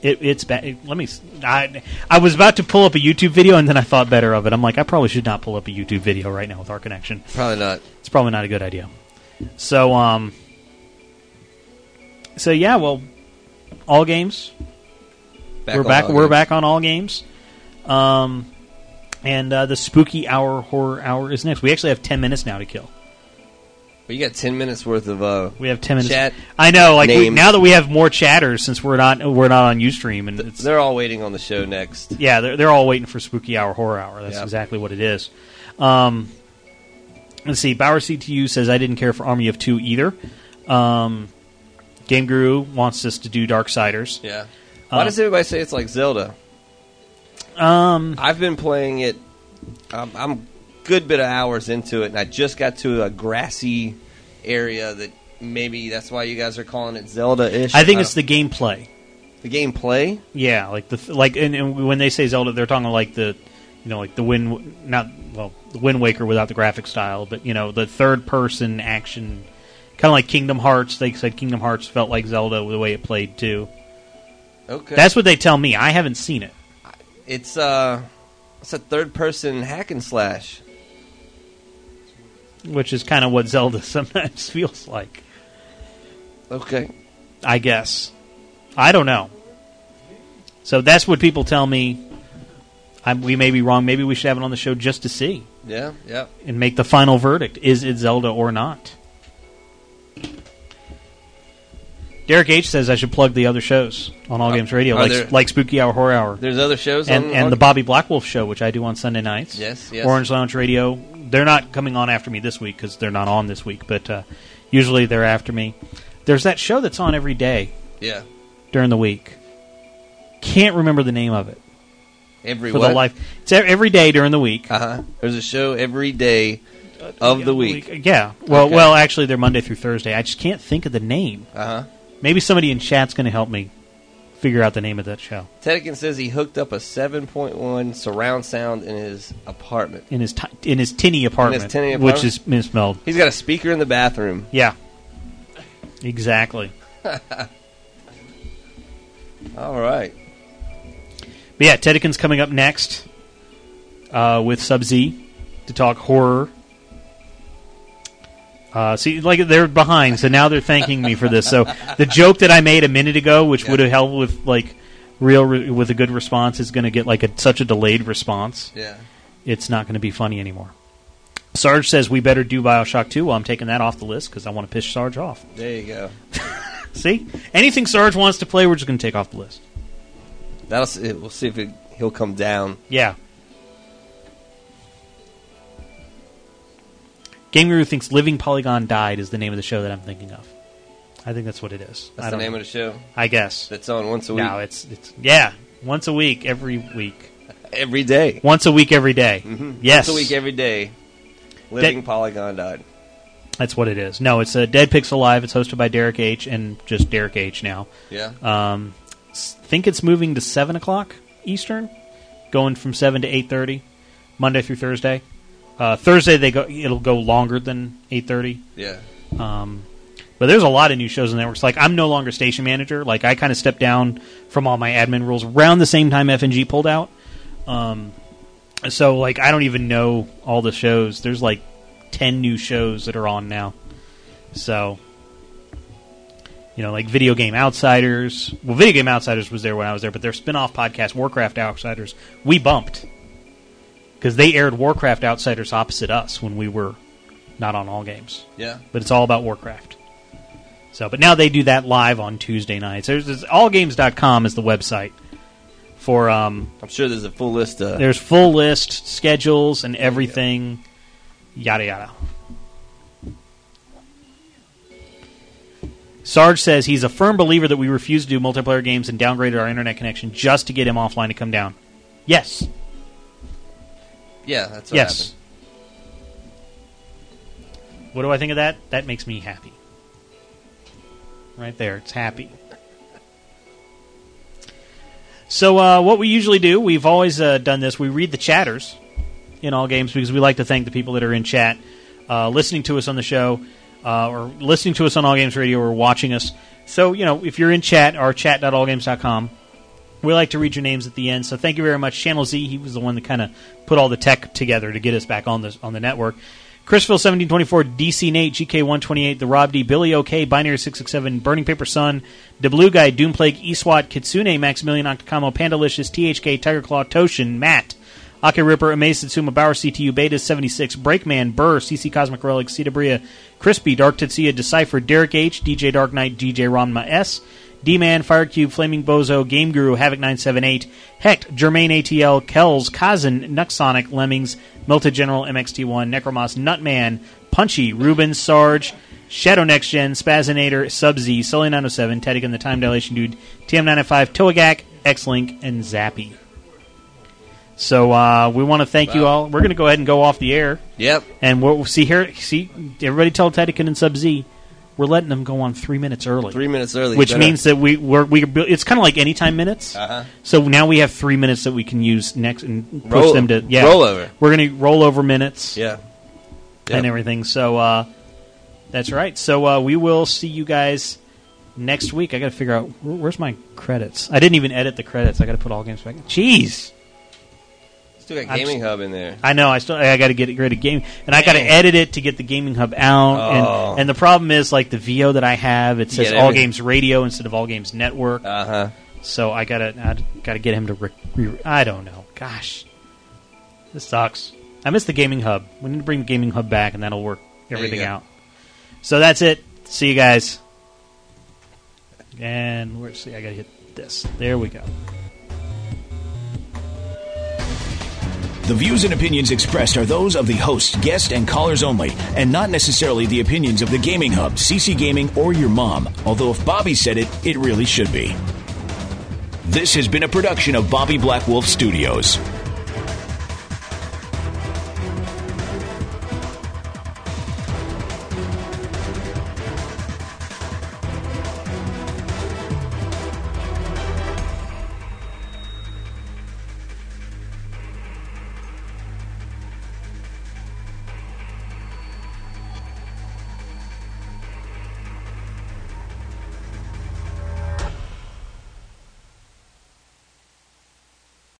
It, it's bad. Let me. I I was about to pull up a YouTube video, and then I thought better of it. I'm like, I probably should not pull up a YouTube video right now with our connection. Probably not. It's probably not a good idea. So um. So yeah, well, all games. Back we're back. We're games. back on all games. Um, and uh, the spooky hour, horror hour is next. We actually have ten minutes now to kill. But you got ten minutes worth of. Uh, We have ten minutes. Chat. I know. Like we, names. now that we have more chatters, since we're not we're not on UStream, and it's, they're all waiting on the show next. yeah, they're they're all waiting for spooky hour, horror hour. That's Yeah. exactly what it is. Um, let's see. Bauer CTU says I didn't care for Army of Two either. Um, Game Guru wants us to do Darksiders. Yeah. Why Uh, does everybody say it's like Zelda? Um, I've been playing it. I'm, I'm good bit of hours into it, and I just got to a grassy area that maybe that's why you guys are calling it Zelda-ish. I think don't- it's the gameplay. the gameplay. Yeah, like the like, and, and when they say Zelda, they're talking like the, you know, like the Wind, not well, the Wind Waker without the graphic style, but you know, the third person action, kind of like Kingdom Hearts. They said Kingdom Hearts felt like Zelda the way it played too. Okay, That's what they tell me. I haven't seen it. It's. Uh, it's a third-person hack and slash. which is kind of what Zelda *laughs* sometimes feels like. Okay. I guess. I don't know. So that's what people tell me. I'm, we may be wrong. Maybe we should have it on the show just to see Yeah, yeah. and make the final verdict. Is it Zelda or not? Derek H says I should plug the other shows on All Games Radio, are like there- like Spooky Hour, Horror Hour. There's other shows and on- and the Bobby Blackwolf show, which I do on Sunday nights. Yes, yes. Orange Lounge Radio. They're not coming on after me this week because they're not on this week, but uh, usually they're after me. There's that show that's on every day Yeah. during the week. Can't remember the name of it Every for what? the life. It's e- every day during the week. Uh huh. There's a show every day of the week. Yeah. Well, Okay. well, actually, they're Monday through Thursday. I just can't think of the name. Uh huh. Maybe somebody in chat's going to help me figure out the name of that show Tedekin says he hooked up a 7.1 surround sound in his apartment. in his ti in his tinny apartment, tinny which is misspelled. He's got a speaker in the bathroom. Yeah. Exactly. *laughs* All right. But yeah, Tedekin's coming up next uh, with Sub Z to talk horror. Uh, see, like they're behind, so now they're thanking me for this. So the joke that I made a minute ago, which would have helped with like real re- with a good response, is going to get like a, such a delayed response. Yeah. It's not going to be funny anymore. Sarge says we better do Bioshock 2. Well, I'm taking that off the list because I want to piss Sarge off. There you go. *laughs* See, anything Sarge wants to play, we're just going to take off the list. That'll see, we'll see if it, he'll come down. Yeah. Game Guru thinks Living Polygon Died is the name of the show that I'm thinking of. I think that's what it is. That's the name know. of the show. I guess. That's on once a week. No, it's it's yeah, once a week, every week, every day. once a week, every day. Yes, Once a week, every day. Living Polygon died. That's what it is. No, it's a Dead Pixel Live. It's hosted by Derek H. and just Derek H. Now. Yeah. Um, think it's moving to seven o'clock Eastern, going from seven to eight thirty, Monday through Thursday. Uh, Thursday they go. It'll go longer than eight thirty. Yeah. Um, but there's a lot of new shows and networks. Like I'm no longer station manager. Like I kind of stepped down from all my admin roles around the same time FNG pulled out. Um, so like I don't even know all the shows. There's like ten new shows that are on now. So you know, like Video Game Outsiders. Well, Video Game Outsiders was there when I was there, but their spin-off podcast, Warcraft Outsiders, we bumped because they aired Warcraft Outsiders opposite us when we were not on all games. Yeah. but it's all about Warcraft. So, but now they do that live on Tuesday nights. There's, there's allgames.com is the website for. Um, I'm sure there's a full list. Of there's full list schedules and everything. Yada yada. Sarge says he's a firm believer that we refuse to do multiplayer games and downgraded our internet connection just to get him offline to come down. Yes. Yeah, that's what yes. What do I think of that? That makes me happy. Right there, it's happy. So, uh, what we usually do, we've always uh, done this. We read the chatters in all games because we like to thank the people that are in chat, uh, listening to us on the show, uh, or listening to us on All Games Radio, or watching us. So, you know, if you're in chat, our chat.allgames.com, we like to read your names at the end. So, thank you very much, Channel Z. He was the one that kind of put all the tech together to get us back on the on the network. Chrisville seventeen twenty four, DC Nate, GK one twenty eight, the Rob D, Billy OK, Binary six six seven, Burning Paper Sun, the Blue Guy, Doomplague, Eswat, Kitsune, Maximilian Octocamo, Pandalicious, THK, Tiger Claw, Toshin, Matt, Ake Ripper, Amaze Satsuma, Bauer CTU, Beta seventy six, Breakman, Burr, CC Cosmic Relic, Cita Bria, Crispy, Dark Tetsuya, Decipher, Derek H, DJ Dark Knight, DJ Ronma S. D Man, Firecube, Flaming Bozo, Game Guru, Havoc978, Hecht, Germain ATL, Kells, Kazan, Nuxonic, Lemmings, Melted General, MXT1, Necromoss, Nutman, Punchy, Ruben, Sarge, Shadow Next Gen, Spazinator, Sub Z, Sully 907, Tedekin, the Time Dilation Dude, TM905, Toagak, X Link, and Zappy. So uh, we want to thank you all. We're going to go ahead and go off the air. Yep. And we'll see here. See, everybody tell Tedekin and Sub Z we're letting them go on three minutes early. Three minutes early, which better. means that we we're, we it's kind of like anytime minutes. Uh-huh. So now we have three minutes that we can use next and push Roll- them to yeah rollover. We're gonna roll over minutes. Yeah. and everything. So uh, that's right. So uh, we will see you guys next week. I got to figure out where's my credits. I didn't even edit the credits. I got to put all games back. Jeez. Still got Gaming Hub in there. I know. I still. I got to get rid of game, and I got to edit it to get the gaming hub out. Oh. And and the problem is, like the VO that I have, it says All every- Games Radio instead of All Games Network. Uh huh. So I gotta I gotta get him to. Re- re- I don't know. Gosh, this sucks. I miss the gaming hub. We need to bring the gaming hub back, and that'll work you everything go. out. So that's it. See you guys. And where's see? I gotta hit this. There we go. The views and opinions expressed are those of the host, guest, and callers only, and not necessarily the opinions of the Gaming Hub, CC Gaming, or your mom. Although if Bobby said it, it really should be. This has been a production of Bobby Black Wolf Studios.